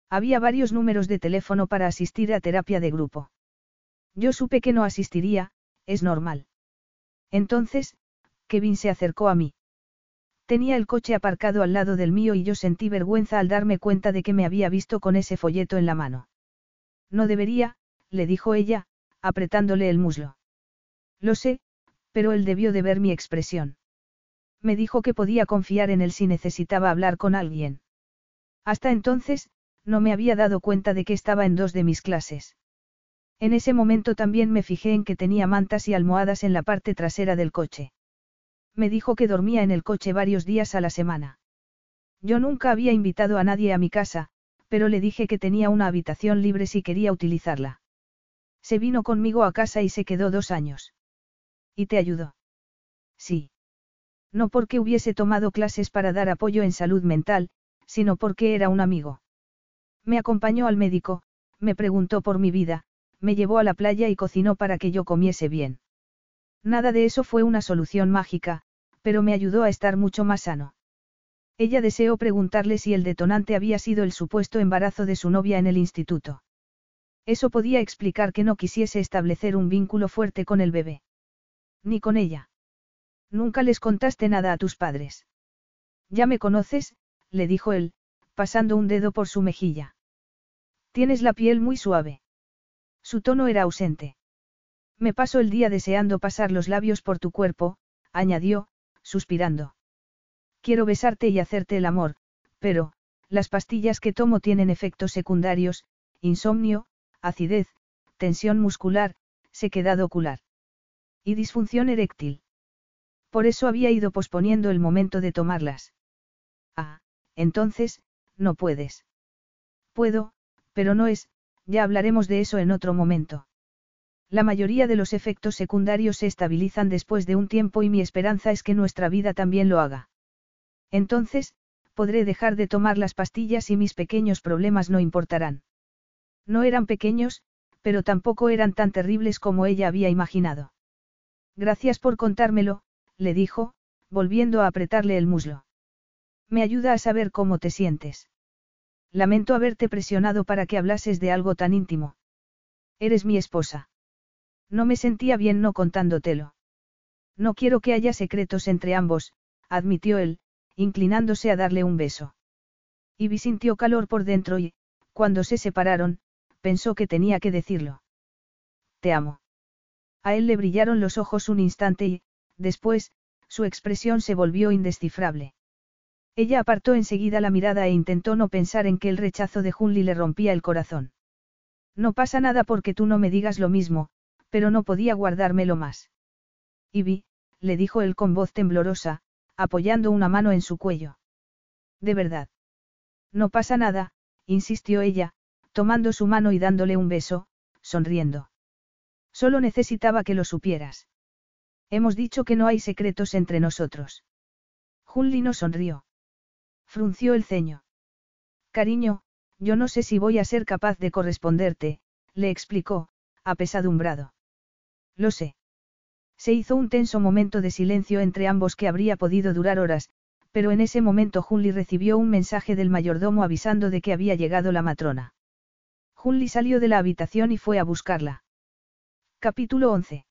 Había varios números de teléfono para asistir a terapia de grupo. Yo supe que no asistiría, es normal. Entonces, Kevin se acercó a mí. Tenía el coche aparcado al lado del mío y yo sentí vergüenza al darme cuenta de que me había visto con ese folleto en la mano. No debería, le dijo ella, apretándole el muslo. Lo sé, pero él debió de ver mi expresión. Me dijo que podía confiar en él si necesitaba hablar con alguien. Hasta entonces, no me había dado cuenta de que estaba en dos de mis clases. En ese momento también me fijé en que tenía mantas y almohadas en la parte trasera del coche. Me dijo que dormía en el coche varios días a la semana. Yo nunca había invitado a nadie a mi casa, pero le dije que tenía una habitación libre si quería utilizarla. Se vino conmigo a casa y se quedó dos años. ¿Y te ayudó? Sí. No porque hubiese tomado clases para dar apoyo en salud mental, sino porque era un amigo. Me acompañó al médico, me preguntó por mi vida, me llevó a la playa y cocinó para que yo comiese bien. Nada de eso fue una solución mágica, pero me ayudó a estar mucho más sano. Ella deseó preguntarle si el detonante había sido el supuesto embarazo de su novia en el instituto. Eso podía explicar que no quisiese establecer un vínculo fuerte con el bebé. Ni con ella. Nunca les contaste nada a tus padres. Ya me conoces, le dijo él, pasando un dedo por su mejilla. Tienes la piel muy suave. Su tono era ausente. Me paso el día deseando pasar los labios por tu cuerpo, añadió, suspirando. Quiero besarte y hacerte el amor, pero, las pastillas que tomo tienen efectos secundarios, insomnio, acidez, tensión muscular, sequedad ocular. Y disfunción eréctil. Por eso había ido posponiendo el momento de tomarlas. Ah, entonces, no puedes. Puedo, pero no es, ya hablaremos de eso en otro momento. La mayoría de los efectos secundarios se estabilizan después de un tiempo y mi esperanza es que nuestra vida también lo haga. Entonces, podré dejar de tomar las pastillas y mis pequeños problemas no importarán. No eran pequeños, pero tampoco eran tan terribles como ella había imaginado. Gracias por contármelo, le dijo, volviendo a apretarle el muslo. Me ayuda a saber cómo te sientes. Lamento haberte presionado para que hablases de algo tan íntimo. Eres mi esposa. No me sentía bien no contándotelo. No quiero que haya secretos entre ambos, admitió él, inclinándose a darle un beso. Ivy sintió calor por dentro y, cuando se separaron, pensó que tenía que decirlo. Te amo. A él le brillaron los ojos un instante y, después, su expresión se volvió indescifrable. Ella apartó enseguida la mirada e intentó no pensar en que el rechazo de Junli le rompía el corazón. No pasa nada porque tú no me digas lo mismo, pero no podía guardármelo más. Ivy, le dijo él con voz temblorosa, apoyando una mano en su cuello. De verdad. No pasa nada, insistió ella, tomando su mano y dándole un beso, sonriendo. Solo necesitaba que lo supieras. Hemos dicho que no hay secretos entre nosotros. Junli no sonrió. Frunció el ceño. Cariño, yo no sé si voy a ser capaz de corresponderte, le explicó, apesadumbrado. Lo sé. Se hizo un tenso momento de silencio entre ambos que habría podido durar horas, pero en ese momento Junli recibió un mensaje del mayordomo avisando de que había llegado la matrona. Junli salió de la habitación y fue a buscarla. Capítulo 11.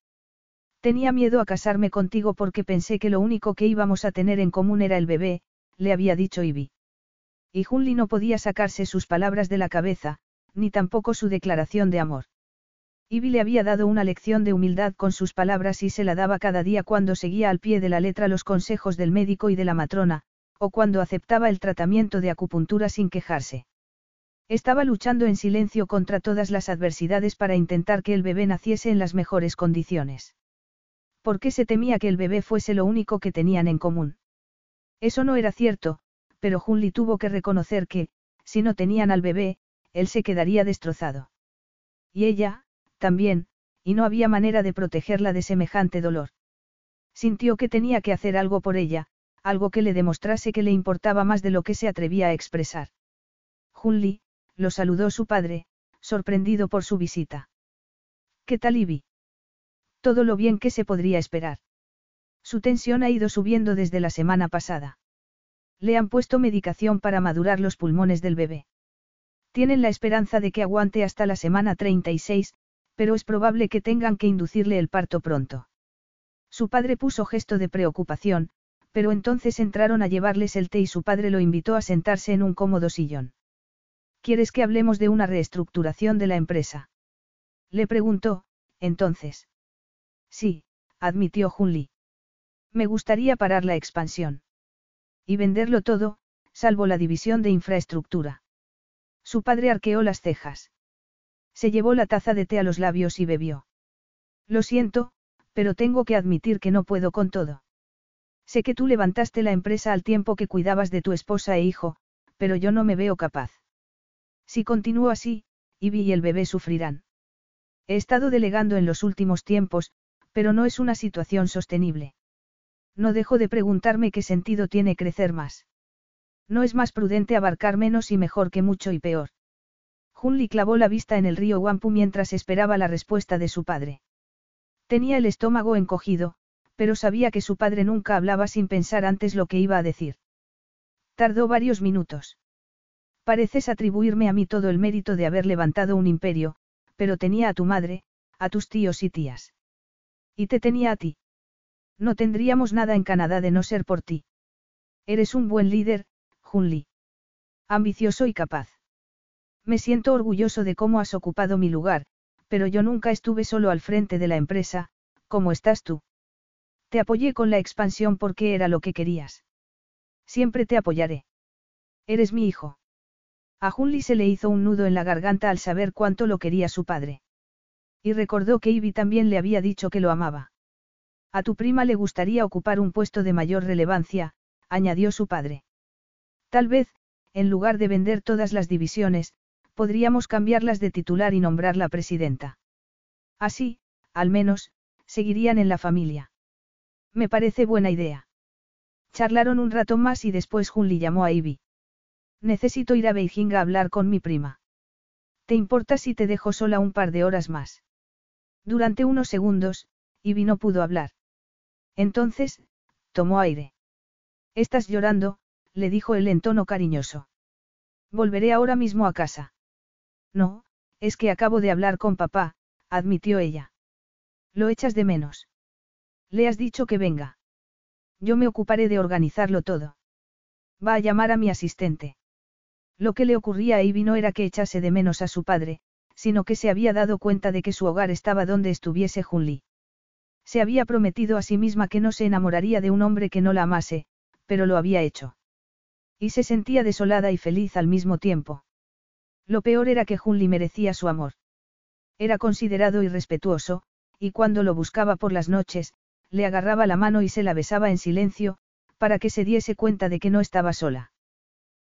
Tenía miedo a casarme contigo porque pensé que lo único que íbamos a tener en común era el bebé, le había dicho Ivy. Y Junli no podía sacarse sus palabras de la cabeza, ni tampoco su declaración de amor. Ivy le había dado una lección de humildad con sus palabras y se la daba cada día cuando seguía al pie de la letra los consejos del médico y de la matrona, o cuando aceptaba el tratamiento de acupuntura sin quejarse. Estaba luchando en silencio contra todas las adversidades para intentar que el bebé naciese en las mejores condiciones. ¿Por qué se temía que el bebé fuese lo único que tenían en común? Eso no era cierto, pero Junli tuvo que reconocer que, si no tenían al bebé, él se quedaría destrozado. Y ella, también, y no había manera de protegerla de semejante dolor. Sintió que tenía que hacer algo por ella, algo que le demostrase que le importaba más de lo que se atrevía a expresar. Junli, lo saludó su padre, sorprendido por su visita. ¿Qué tal Ivy? Todo lo bien que se podría esperar. Su tensión ha ido subiendo desde la semana pasada. Le han puesto medicación para madurar los pulmones del bebé. Tienen la esperanza de que aguante hasta la semana 36, pero es probable que tengan que inducirle el parto pronto. Su padre puso gesto de preocupación, pero entonces entraron a llevarles el té y su padre lo invitó a sentarse en un cómodo sillón. ¿Quieres que hablemos de una reestructuración de la empresa? Le preguntó, entonces. Sí, admitió Junli. Me gustaría parar la expansión. Y venderlo todo, salvo la división de infraestructura. Su padre arqueó las cejas. Se llevó la taza de té a los labios y bebió. Lo siento, pero tengo que admitir que no puedo con todo. Sé que tú levantaste la empresa al tiempo que cuidabas de tu esposa e hijo, pero yo no me veo capaz. Si continúo así, Ivy y el bebé sufrirán. He estado delegando en los últimos tiempos, pero no es una situación sostenible. No dejo de preguntarme qué sentido tiene crecer más. No es más prudente abarcar menos y mejor que mucho y peor. Junli clavó la vista en el río Wampu mientras esperaba la respuesta de su padre. Tenía el estómago encogido, pero sabía que su padre nunca hablaba sin pensar antes lo que iba a decir. Tardó varios minutos. Pareces atribuirme a mí todo el mérito de haber levantado un imperio, pero tenía a tu madre, a tus tíos y tías. Y te tenía a ti. No tendríamos nada en Canadá de no ser por ti. Eres un buen líder, Junli. Ambicioso y capaz. Me siento orgulloso de cómo has ocupado mi lugar, pero yo nunca estuve solo al frente de la empresa, como estás tú. Te apoyé con la expansión porque era lo que querías. Siempre te apoyaré. Eres mi hijo. A Junli se le hizo un nudo en la garganta al saber cuánto lo quería su padre. Y recordó que Ivy también le había dicho que lo amaba. A tu prima le gustaría ocupar un puesto de mayor relevancia, añadió su padre. Tal vez, en lugar de vender todas las divisiones, podríamos cambiarlas de titular y nombrarla presidenta. Así, al menos, seguirían en la familia. Me parece buena idea. Charlaron un rato más y después Junli llamó a Ivy. Necesito ir a Beijing a hablar con mi prima. ¿Te importa si te dejo sola un par de horas más? Durante unos segundos, Ivy no pudo hablar. Entonces, tomó aire. Estás llorando, le dijo él en tono cariñoso. Volveré ahora mismo a casa. No, es que acabo de hablar con papá, admitió ella. Lo echas de menos. Le has dicho que venga. Yo me ocuparé de organizarlo todo. Va a llamar a mi asistente. Lo que le ocurría a Ivy no era que echase de menos a su padre, sino que se había dado cuenta de que su hogar estaba donde estuviese Junli. Se había prometido a sí misma que no se enamoraría de un hombre que no la amase, pero lo había hecho. Y se sentía desolada y feliz al mismo tiempo. Lo peor era que Junli merecía su amor. Era considerado y respetuoso, y cuando lo buscaba por las noches, le agarraba la mano y se la besaba en silencio, para que se diese cuenta de que no estaba sola.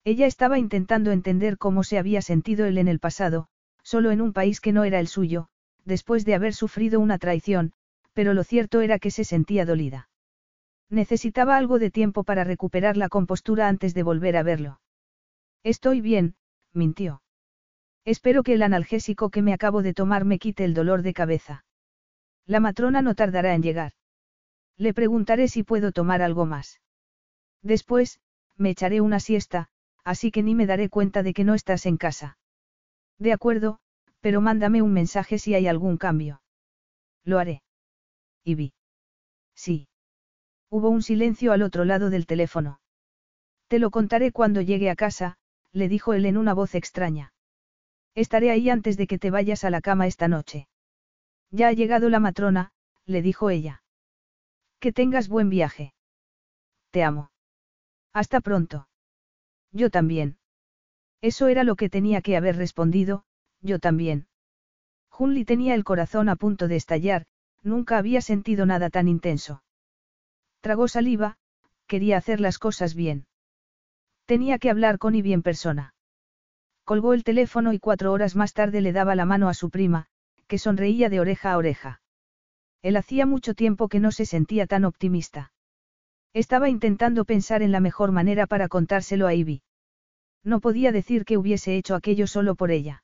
Ella estaba intentando entender cómo se había sentido él en el pasado, solo en un país que no era el suyo, después de haber sufrido una traición, pero lo cierto era que se sentía dolida. Necesitaba algo de tiempo para recuperar la compostura antes de volver a verlo. Estoy bien, mintió. Espero que el analgésico que me acabo de tomar me quite el dolor de cabeza. La matrona no tardará en llegar. Le preguntaré si puedo tomar algo más. Después, me echaré una siesta, así que ni me daré cuenta de que no estás en casa. De acuerdo, pero mándame un mensaje si hay algún cambio. Lo haré. Vi. Sí. Hubo un silencio al otro lado del teléfono. Te lo contaré cuando llegue a casa, le dijo él en una voz extraña. Estaré ahí antes de que te vayas a la cama esta noche. Ya ha llegado la matrona, le dijo ella. Que tengas buen viaje. Te amo. Hasta pronto. Yo también. Eso era lo que tenía que haber respondido, yo también. Junli tenía el corazón a punto de estallar, nunca había sentido nada tan intenso. Tragó saliva, quería hacer las cosas bien. Tenía que hablar con Ivy en persona. Colgó el teléfono y cuatro horas más tarde le daba la mano a su prima, que sonreía de oreja a oreja. Él hacía mucho tiempo que no se sentía tan optimista. Estaba intentando pensar en la mejor manera para contárselo a Ivy. No podía decir que hubiese hecho aquello solo por ella.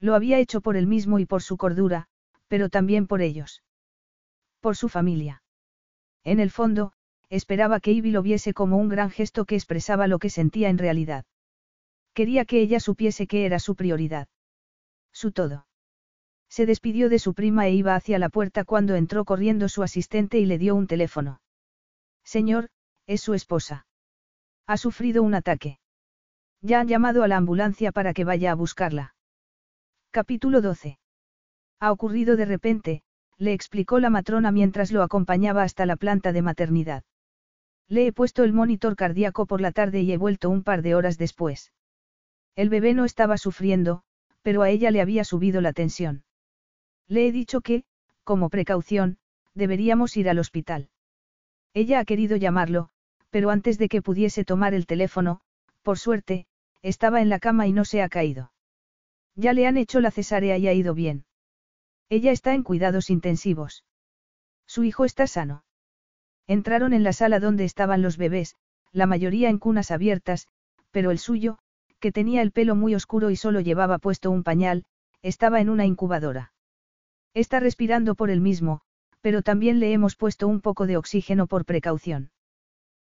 Lo había hecho por él mismo y por su cordura, pero también por ellos. Por su familia. En el fondo, esperaba que Ivy lo viese como un gran gesto que expresaba lo que sentía en realidad. Quería que ella supiese que era su prioridad. Su todo. Se despidió de su prima e iba hacia la puerta cuando entró corriendo su asistente y le dio un teléfono. Señor, es su esposa. Ha sufrido un ataque. Ya han llamado a la ambulancia para que vaya a buscarla. Capítulo 12. Ha ocurrido de repente, le explicó la matrona mientras lo acompañaba hasta la planta de maternidad. Le he puesto el monitor cardíaco por la tarde y he vuelto un par de horas después. El bebé no estaba sufriendo, pero a ella le había subido la tensión. Le he dicho que, como precaución, deberíamos ir al hospital. Ella ha querido llamarlo, pero antes de que pudiese tomar el teléfono, por suerte, estaba en la cama y no se ha caído. Ya le han hecho la cesárea y ha ido bien. Ella está en cuidados intensivos. Su hijo está sano. Entraron en la sala donde estaban los bebés, la mayoría en cunas abiertas, pero el suyo, que tenía el pelo muy oscuro y solo llevaba puesto un pañal, estaba en una incubadora. Está respirando por él mismo, pero también le hemos puesto un poco de oxígeno por precaución.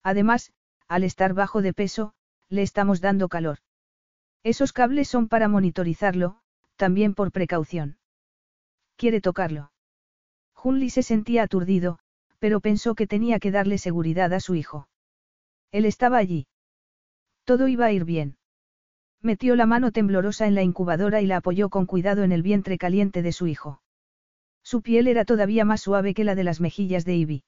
Además, al estar bajo de peso, le estamos dando calor. Esos cables son para monitorizarlo, también por precaución. ¿Quiere tocarlo? Junli se sentía aturdido, pero pensó que tenía que darle seguridad a su hijo. Él estaba allí. Todo iba a ir bien. Metió la mano temblorosa en la incubadora y la apoyó con cuidado en el vientre caliente de su hijo. Su piel era todavía más suave que la de las mejillas de Ivy.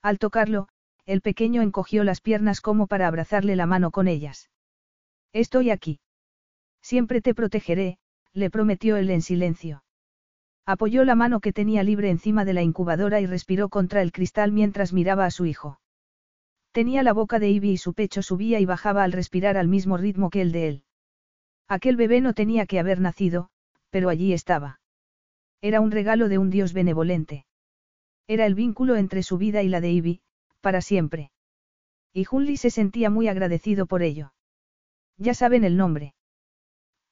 Al tocarlo, el pequeño encogió las piernas como para abrazarle la mano con ellas. Estoy aquí. Siempre te protegeré, le prometió él en silencio. Apoyó la mano que tenía libre encima de la incubadora y respiró contra el cristal mientras miraba a su hijo. Tenía la boca de Ivy y su pecho subía y bajaba al respirar al mismo ritmo que el de él. Aquel bebé no tenía que haber nacido, pero allí estaba. Era un regalo de un Dios benevolente. Era el vínculo entre su vida y la de Ivy, para siempre. Y Junli se sentía muy agradecido por ello. ¿Ya saben el nombre?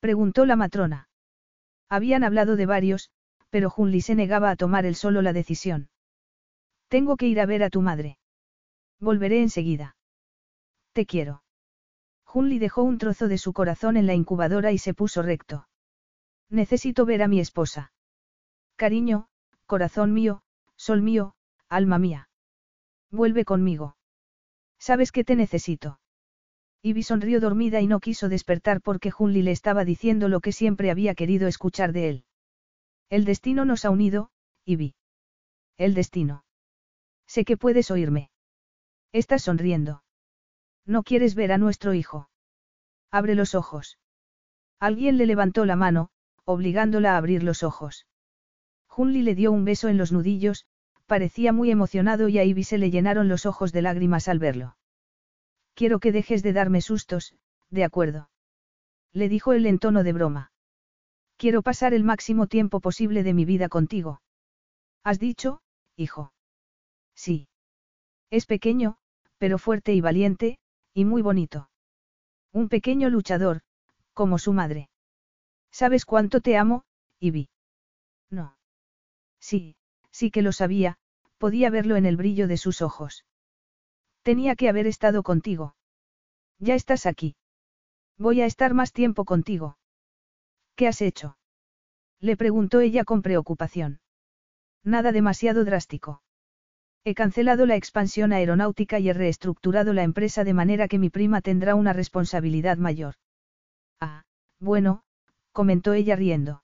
Preguntó la matrona. Habían hablado de varios, pero Junli se negaba a tomar él solo la decisión. Tengo que ir a ver a tu madre. Volveré enseguida. Te quiero. Junli dejó un trozo de su corazón en la incubadora y se puso recto. Necesito ver a mi esposa. Cariño, corazón mío, sol mío, alma mía. Vuelve conmigo. Sabes que te necesito. Ivy sonrió dormida y no quiso despertar porque Junli le estaba diciendo lo que siempre había querido escuchar de él. El destino nos ha unido, Ivy. El destino. Sé que puedes oírme. Estás sonriendo. No quieres ver a nuestro hijo. Abre los ojos. Alguien le levantó la mano, obligándola a abrir los ojos. Junli le dio un beso en los nudillos, parecía muy emocionado y a Ivy se le llenaron los ojos de lágrimas al verlo. Quiero que dejes de darme sustos, de acuerdo. Le dijo él en tono de broma. Quiero pasar el máximo tiempo posible de mi vida contigo. ¿Has dicho, hijo? Sí. Es pequeño, pero fuerte y valiente, y muy bonito. Un pequeño luchador, como su madre. ¿Sabes cuánto te amo, Ivy? No. Sí, sí que lo sabía, podía verlo en el brillo de sus ojos. Tenía que haber estado contigo. Ya estás aquí. Voy a estar más tiempo contigo. ¿Qué has hecho? Le preguntó ella con preocupación. Nada demasiado drástico. He cancelado la expansión aeronáutica y he reestructurado la empresa de manera que mi prima tendrá una responsabilidad mayor. Ah, bueno, comentó ella riendo.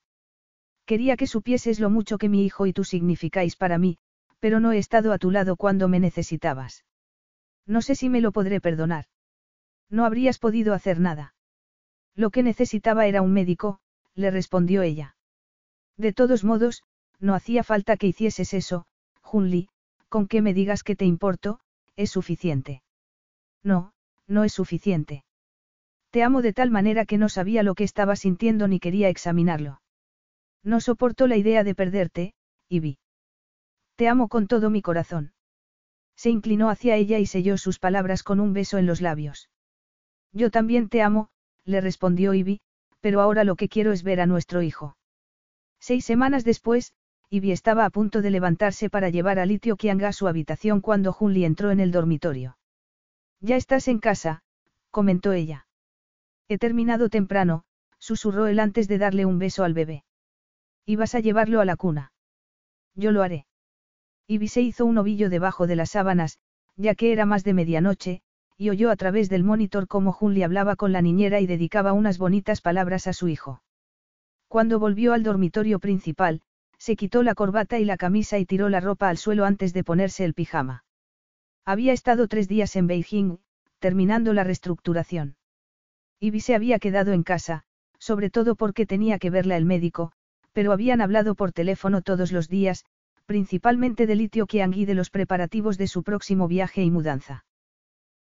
Quería que supieses lo mucho que mi hijo y tú significáis para mí, pero no he estado a tu lado cuando me necesitabas. No sé si me lo podré perdonar. No habrías podido hacer nada. Lo que necesitaba era un médico, le respondió ella. De todos modos, no hacía falta que hicieses eso, Junli, con que me digas que te importo, es suficiente. No, no es suficiente. Te amo de tal manera que no sabía lo que estaba sintiendo ni quería examinarlo. No soporto la idea de perderte, Ivy. Te amo con todo mi corazón. Se inclinó hacia ella y selló sus palabras con un beso en los labios. Yo también te amo, le respondió Ivy, pero ahora lo que quiero es ver a nuestro hijo. Seis semanas después, Ivy estaba a punto de levantarse para llevar a Litio Kianga a su habitación cuando Junli entró en el dormitorio. Ya estás en casa, comentó ella. He terminado temprano, susurró él antes de darle un beso al bebé. ¿Ibas a llevarlo a la cuna? Yo lo haré. Ivy se hizo un ovillo debajo de las sábanas, ya que era más de medianoche, y oyó a través del monitor cómo Junli hablaba con la niñera y dedicaba unas bonitas palabras a su hijo. Cuando volvió al dormitorio principal, se quitó la corbata y la camisa y tiró la ropa al suelo antes de ponerse el pijama. Había estado tres días en Beijing, terminando la reestructuración. Ivy se había quedado en casa, sobre todo porque tenía que verla el médico, pero habían hablado por teléfono todos los días, principalmente de Litio Qiang y de los preparativos de su próximo viaje y mudanza.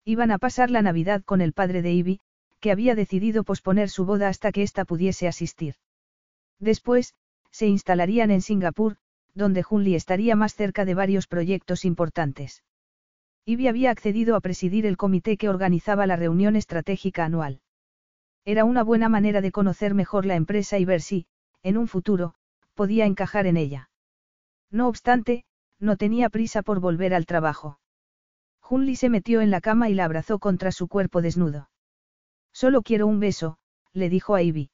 Iban a pasar la Navidad con el padre de Ivy, que había decidido posponer su boda hasta que ésta pudiese asistir. Después, se instalarían en Singapur, donde Junli estaría más cerca de varios proyectos importantes. Ivy había accedido a presidir el comité que organizaba la reunión estratégica anual. Era una buena manera de conocer mejor la empresa y ver si, en un futuro, podía encajar en ella. No obstante, no tenía prisa por volver al trabajo. Junli se metió en la cama y la abrazó contra su cuerpo desnudo. Solo quiero un beso, le dijo a Ivy.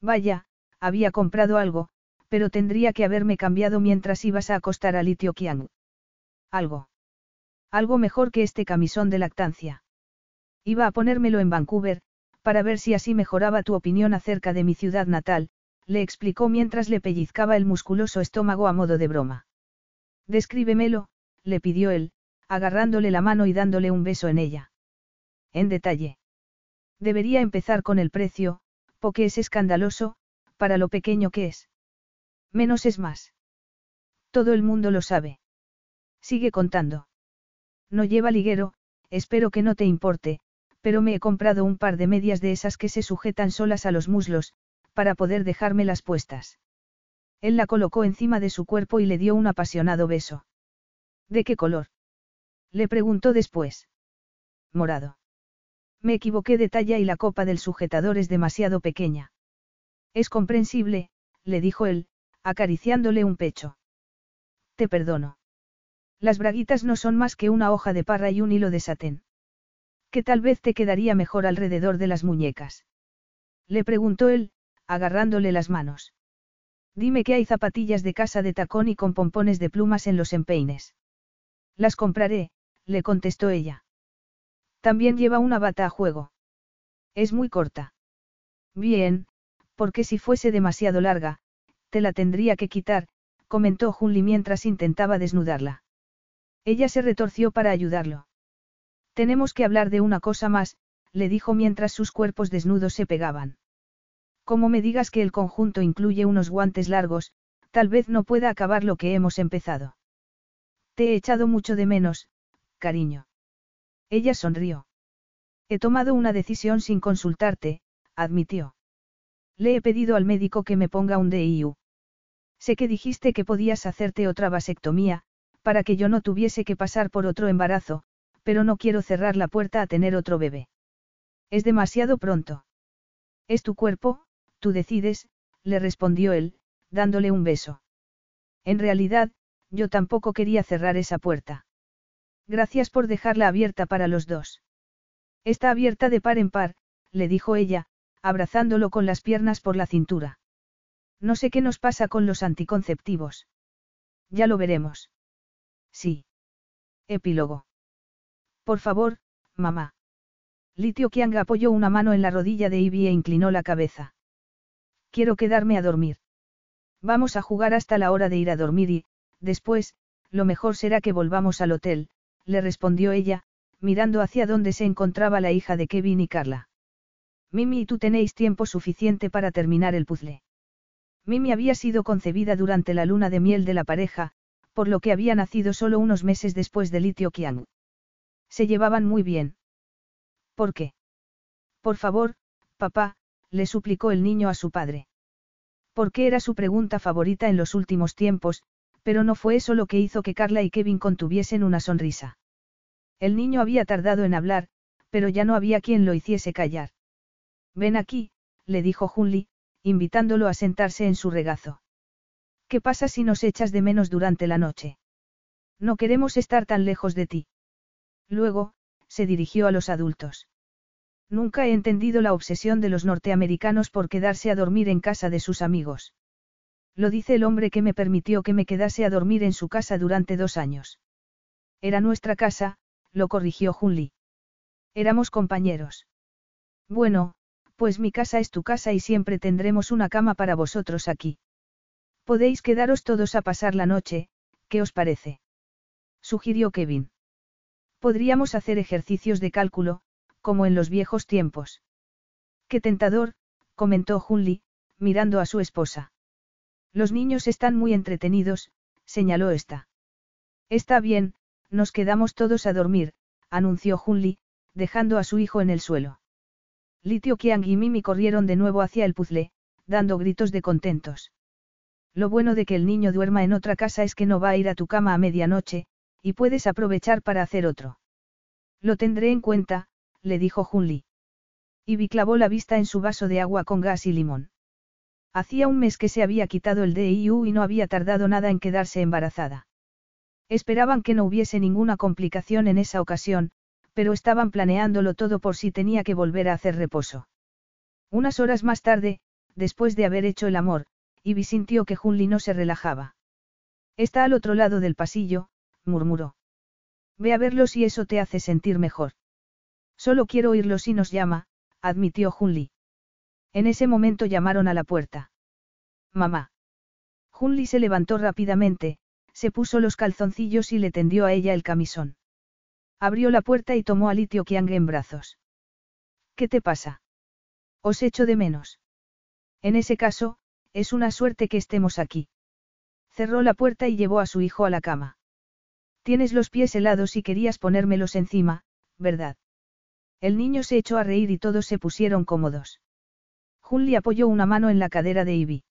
Vaya, había comprado algo, pero tendría que haberme cambiado mientras ibas a acostar a Litio Qiang. Algo. Algo mejor que este camisón de lactancia. Iba a ponérmelo en Vancouver, para ver si así mejoraba tu opinión acerca de mi ciudad natal, le explicó mientras le pellizcaba el musculoso estómago a modo de broma. Descríbemelo, le pidió él, agarrándole la mano y dándole un beso en ella. En detalle. Debería empezar con el precio, porque es escandaloso, para lo pequeño que es. Menos es más. Todo el mundo lo sabe. Sigue contando. No lleva liguero, espero que no te importe, pero me he comprado un par de medias de esas que se sujetan solas a los muslos, para poder dejármelas puestas. Él la colocó encima de su cuerpo y le dio un apasionado beso. ¿De qué color? Le preguntó después. Morado. Me equivoqué de talla y la copa del sujetador es demasiado pequeña. Es comprensible, le dijo él, acariciándole un pecho. Te perdono. Las braguitas no son más que una hoja de parra y un hilo de satén. Que tal vez te quedaría mejor alrededor de las muñecas. Le preguntó él, agarrándole las manos. Dime que hay zapatillas de casa de tacón y con pompones de plumas en los empeines. Las compraré, le contestó ella. También lleva una bata a juego. Es muy corta. Bien, porque si fuese demasiado larga, te la tendría que quitar, comentó Junli mientras intentaba desnudarla. Ella se retorció para ayudarlo. Tenemos que hablar de una cosa más, le dijo mientras sus cuerpos desnudos se pegaban. Como me digas que el conjunto incluye unos guantes largos, tal vez no pueda acabar lo que hemos empezado. Te he echado mucho de menos, cariño. Ella sonrió. He tomado una decisión sin consultarte, admitió. Le he pedido al médico que me ponga un DIU. Sé que dijiste que podías hacerte otra vasectomía, para que yo no tuviese que pasar por otro embarazo, pero no quiero cerrar la puerta a tener otro bebé. Es demasiado pronto. Es tu cuerpo, tú decides, le respondió él, dándole un beso. En realidad, yo tampoco quería cerrar esa puerta. Gracias por dejarla abierta para los dos. Está abierta de par en par, le dijo ella, abrazándolo con las piernas por la cintura. No sé qué nos pasa con los anticonceptivos. Ya lo veremos. Sí. Epílogo. Por favor, mamá. Litio Kiang apoyó una mano en la rodilla de Ivy e inclinó la cabeza. Quiero quedarme a dormir. Vamos a jugar hasta la hora de ir a dormir y, después, lo mejor será que volvamos al hotel, le respondió ella, mirando hacia donde se encontraba la hija de Kevin y Carla. Mimi y tú tenéis tiempo suficiente para terminar el puzzle. Mimi había sido concebida durante la luna de miel de la pareja, por lo que había nacido solo unos meses después de Litio Qiang. Se llevaban muy bien. ¿Por qué? Por favor, papá, le suplicó el niño a su padre. Porque era su pregunta favorita en los últimos tiempos, pero no fue eso lo que hizo que Carla y Kevin contuviesen una sonrisa. El niño había tardado en hablar, pero ya no había quien lo hiciese callar. Ven aquí, le dijo Junli, invitándolo a sentarse en su regazo. ¿Qué pasa si nos echas de menos durante la noche? No queremos estar tan lejos de ti. Luego, se dirigió a los adultos. Nunca he entendido la obsesión de los norteamericanos por quedarse a dormir en casa de sus amigos. Lo dice el hombre que me permitió que me quedase a dormir en su casa durante dos años. Era nuestra casa, lo corrigió Junli. Éramos compañeros. Bueno, pues mi casa es tu casa y siempre tendremos una cama para vosotros aquí. Podéis quedaros todos a pasar la noche, ¿qué os parece? Sugirió Kevin. Podríamos hacer ejercicios de cálculo, como en los viejos tiempos. Qué tentador, comentó Junli, mirando a su esposa. Los niños están muy entretenidos, señaló esta. Está bien, nos quedamos todos a dormir, anunció Junli, dejando a su hijo en el suelo. Litio Qiang y Mimi corrieron de nuevo hacia el puzzle, dando gritos de contentos. Lo bueno de que el niño duerma en otra casa es que no va a ir a tu cama a medianoche, y puedes aprovechar para hacer otro. Lo tendré en cuenta, le dijo Junli. Ivy clavó la vista en su vaso de agua con gas y limón. Hacía un mes que se había quitado el DIU y no había tardado nada en quedarse embarazada. Esperaban que no hubiese ninguna complicación en esa ocasión, pero estaban planeándolo todo por si tenía que volver a hacer reposo. Unas horas más tarde, después de haber hecho el amor, Ivy sintió que Junli no se relajaba. Está al otro lado del pasillo, murmuró. Ve a verlo si eso te hace sentir mejor. Solo quiero oírlo si nos llama, admitió Junli. En ese momento llamaron a la puerta. Mamá. Junli se levantó rápidamente, se puso los calzoncillos y le tendió a ella el camisón. Abrió la puerta y tomó a Litio Qiang en brazos. ¿Qué te pasa? Os echo de menos. En ese caso, es una suerte que estemos aquí. Cerró la puerta y llevó a su hijo a la cama. Tienes los pies helados y querías ponérmelos encima, ¿verdad? El niño se echó a reír y todos se pusieron cómodos. Junli apoyó una mano en la cadera de Ivy.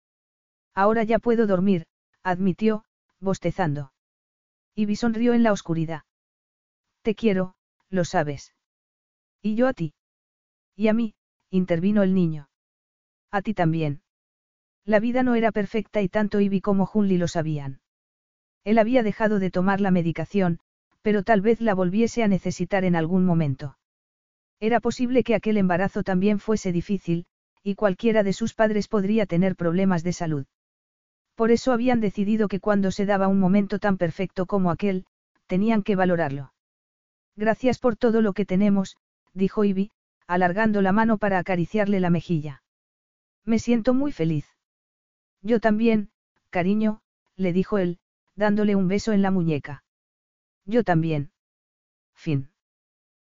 Ahora ya puedo dormir, admitió, bostezando. Ivy sonrió en la oscuridad. Te quiero, lo sabes. Y yo a ti. Y a mí, intervino el niño. A ti también. La vida no era perfecta y tanto Ivy como Junli lo sabían. Él había dejado de tomar la medicación, pero tal vez la volviese a necesitar en algún momento. Era posible que aquel embarazo también fuese difícil, y cualquiera de sus padres podría tener problemas de salud. Por eso habían decidido que cuando se daba un momento tan perfecto como aquel, tenían que valorarlo. Gracias por todo lo que tenemos, dijo Ivy, alargando la mano para acariciarle la mejilla. Me siento muy feliz. Yo también, cariño, le dijo él, dándole un beso en la muñeca. Yo también. Fin.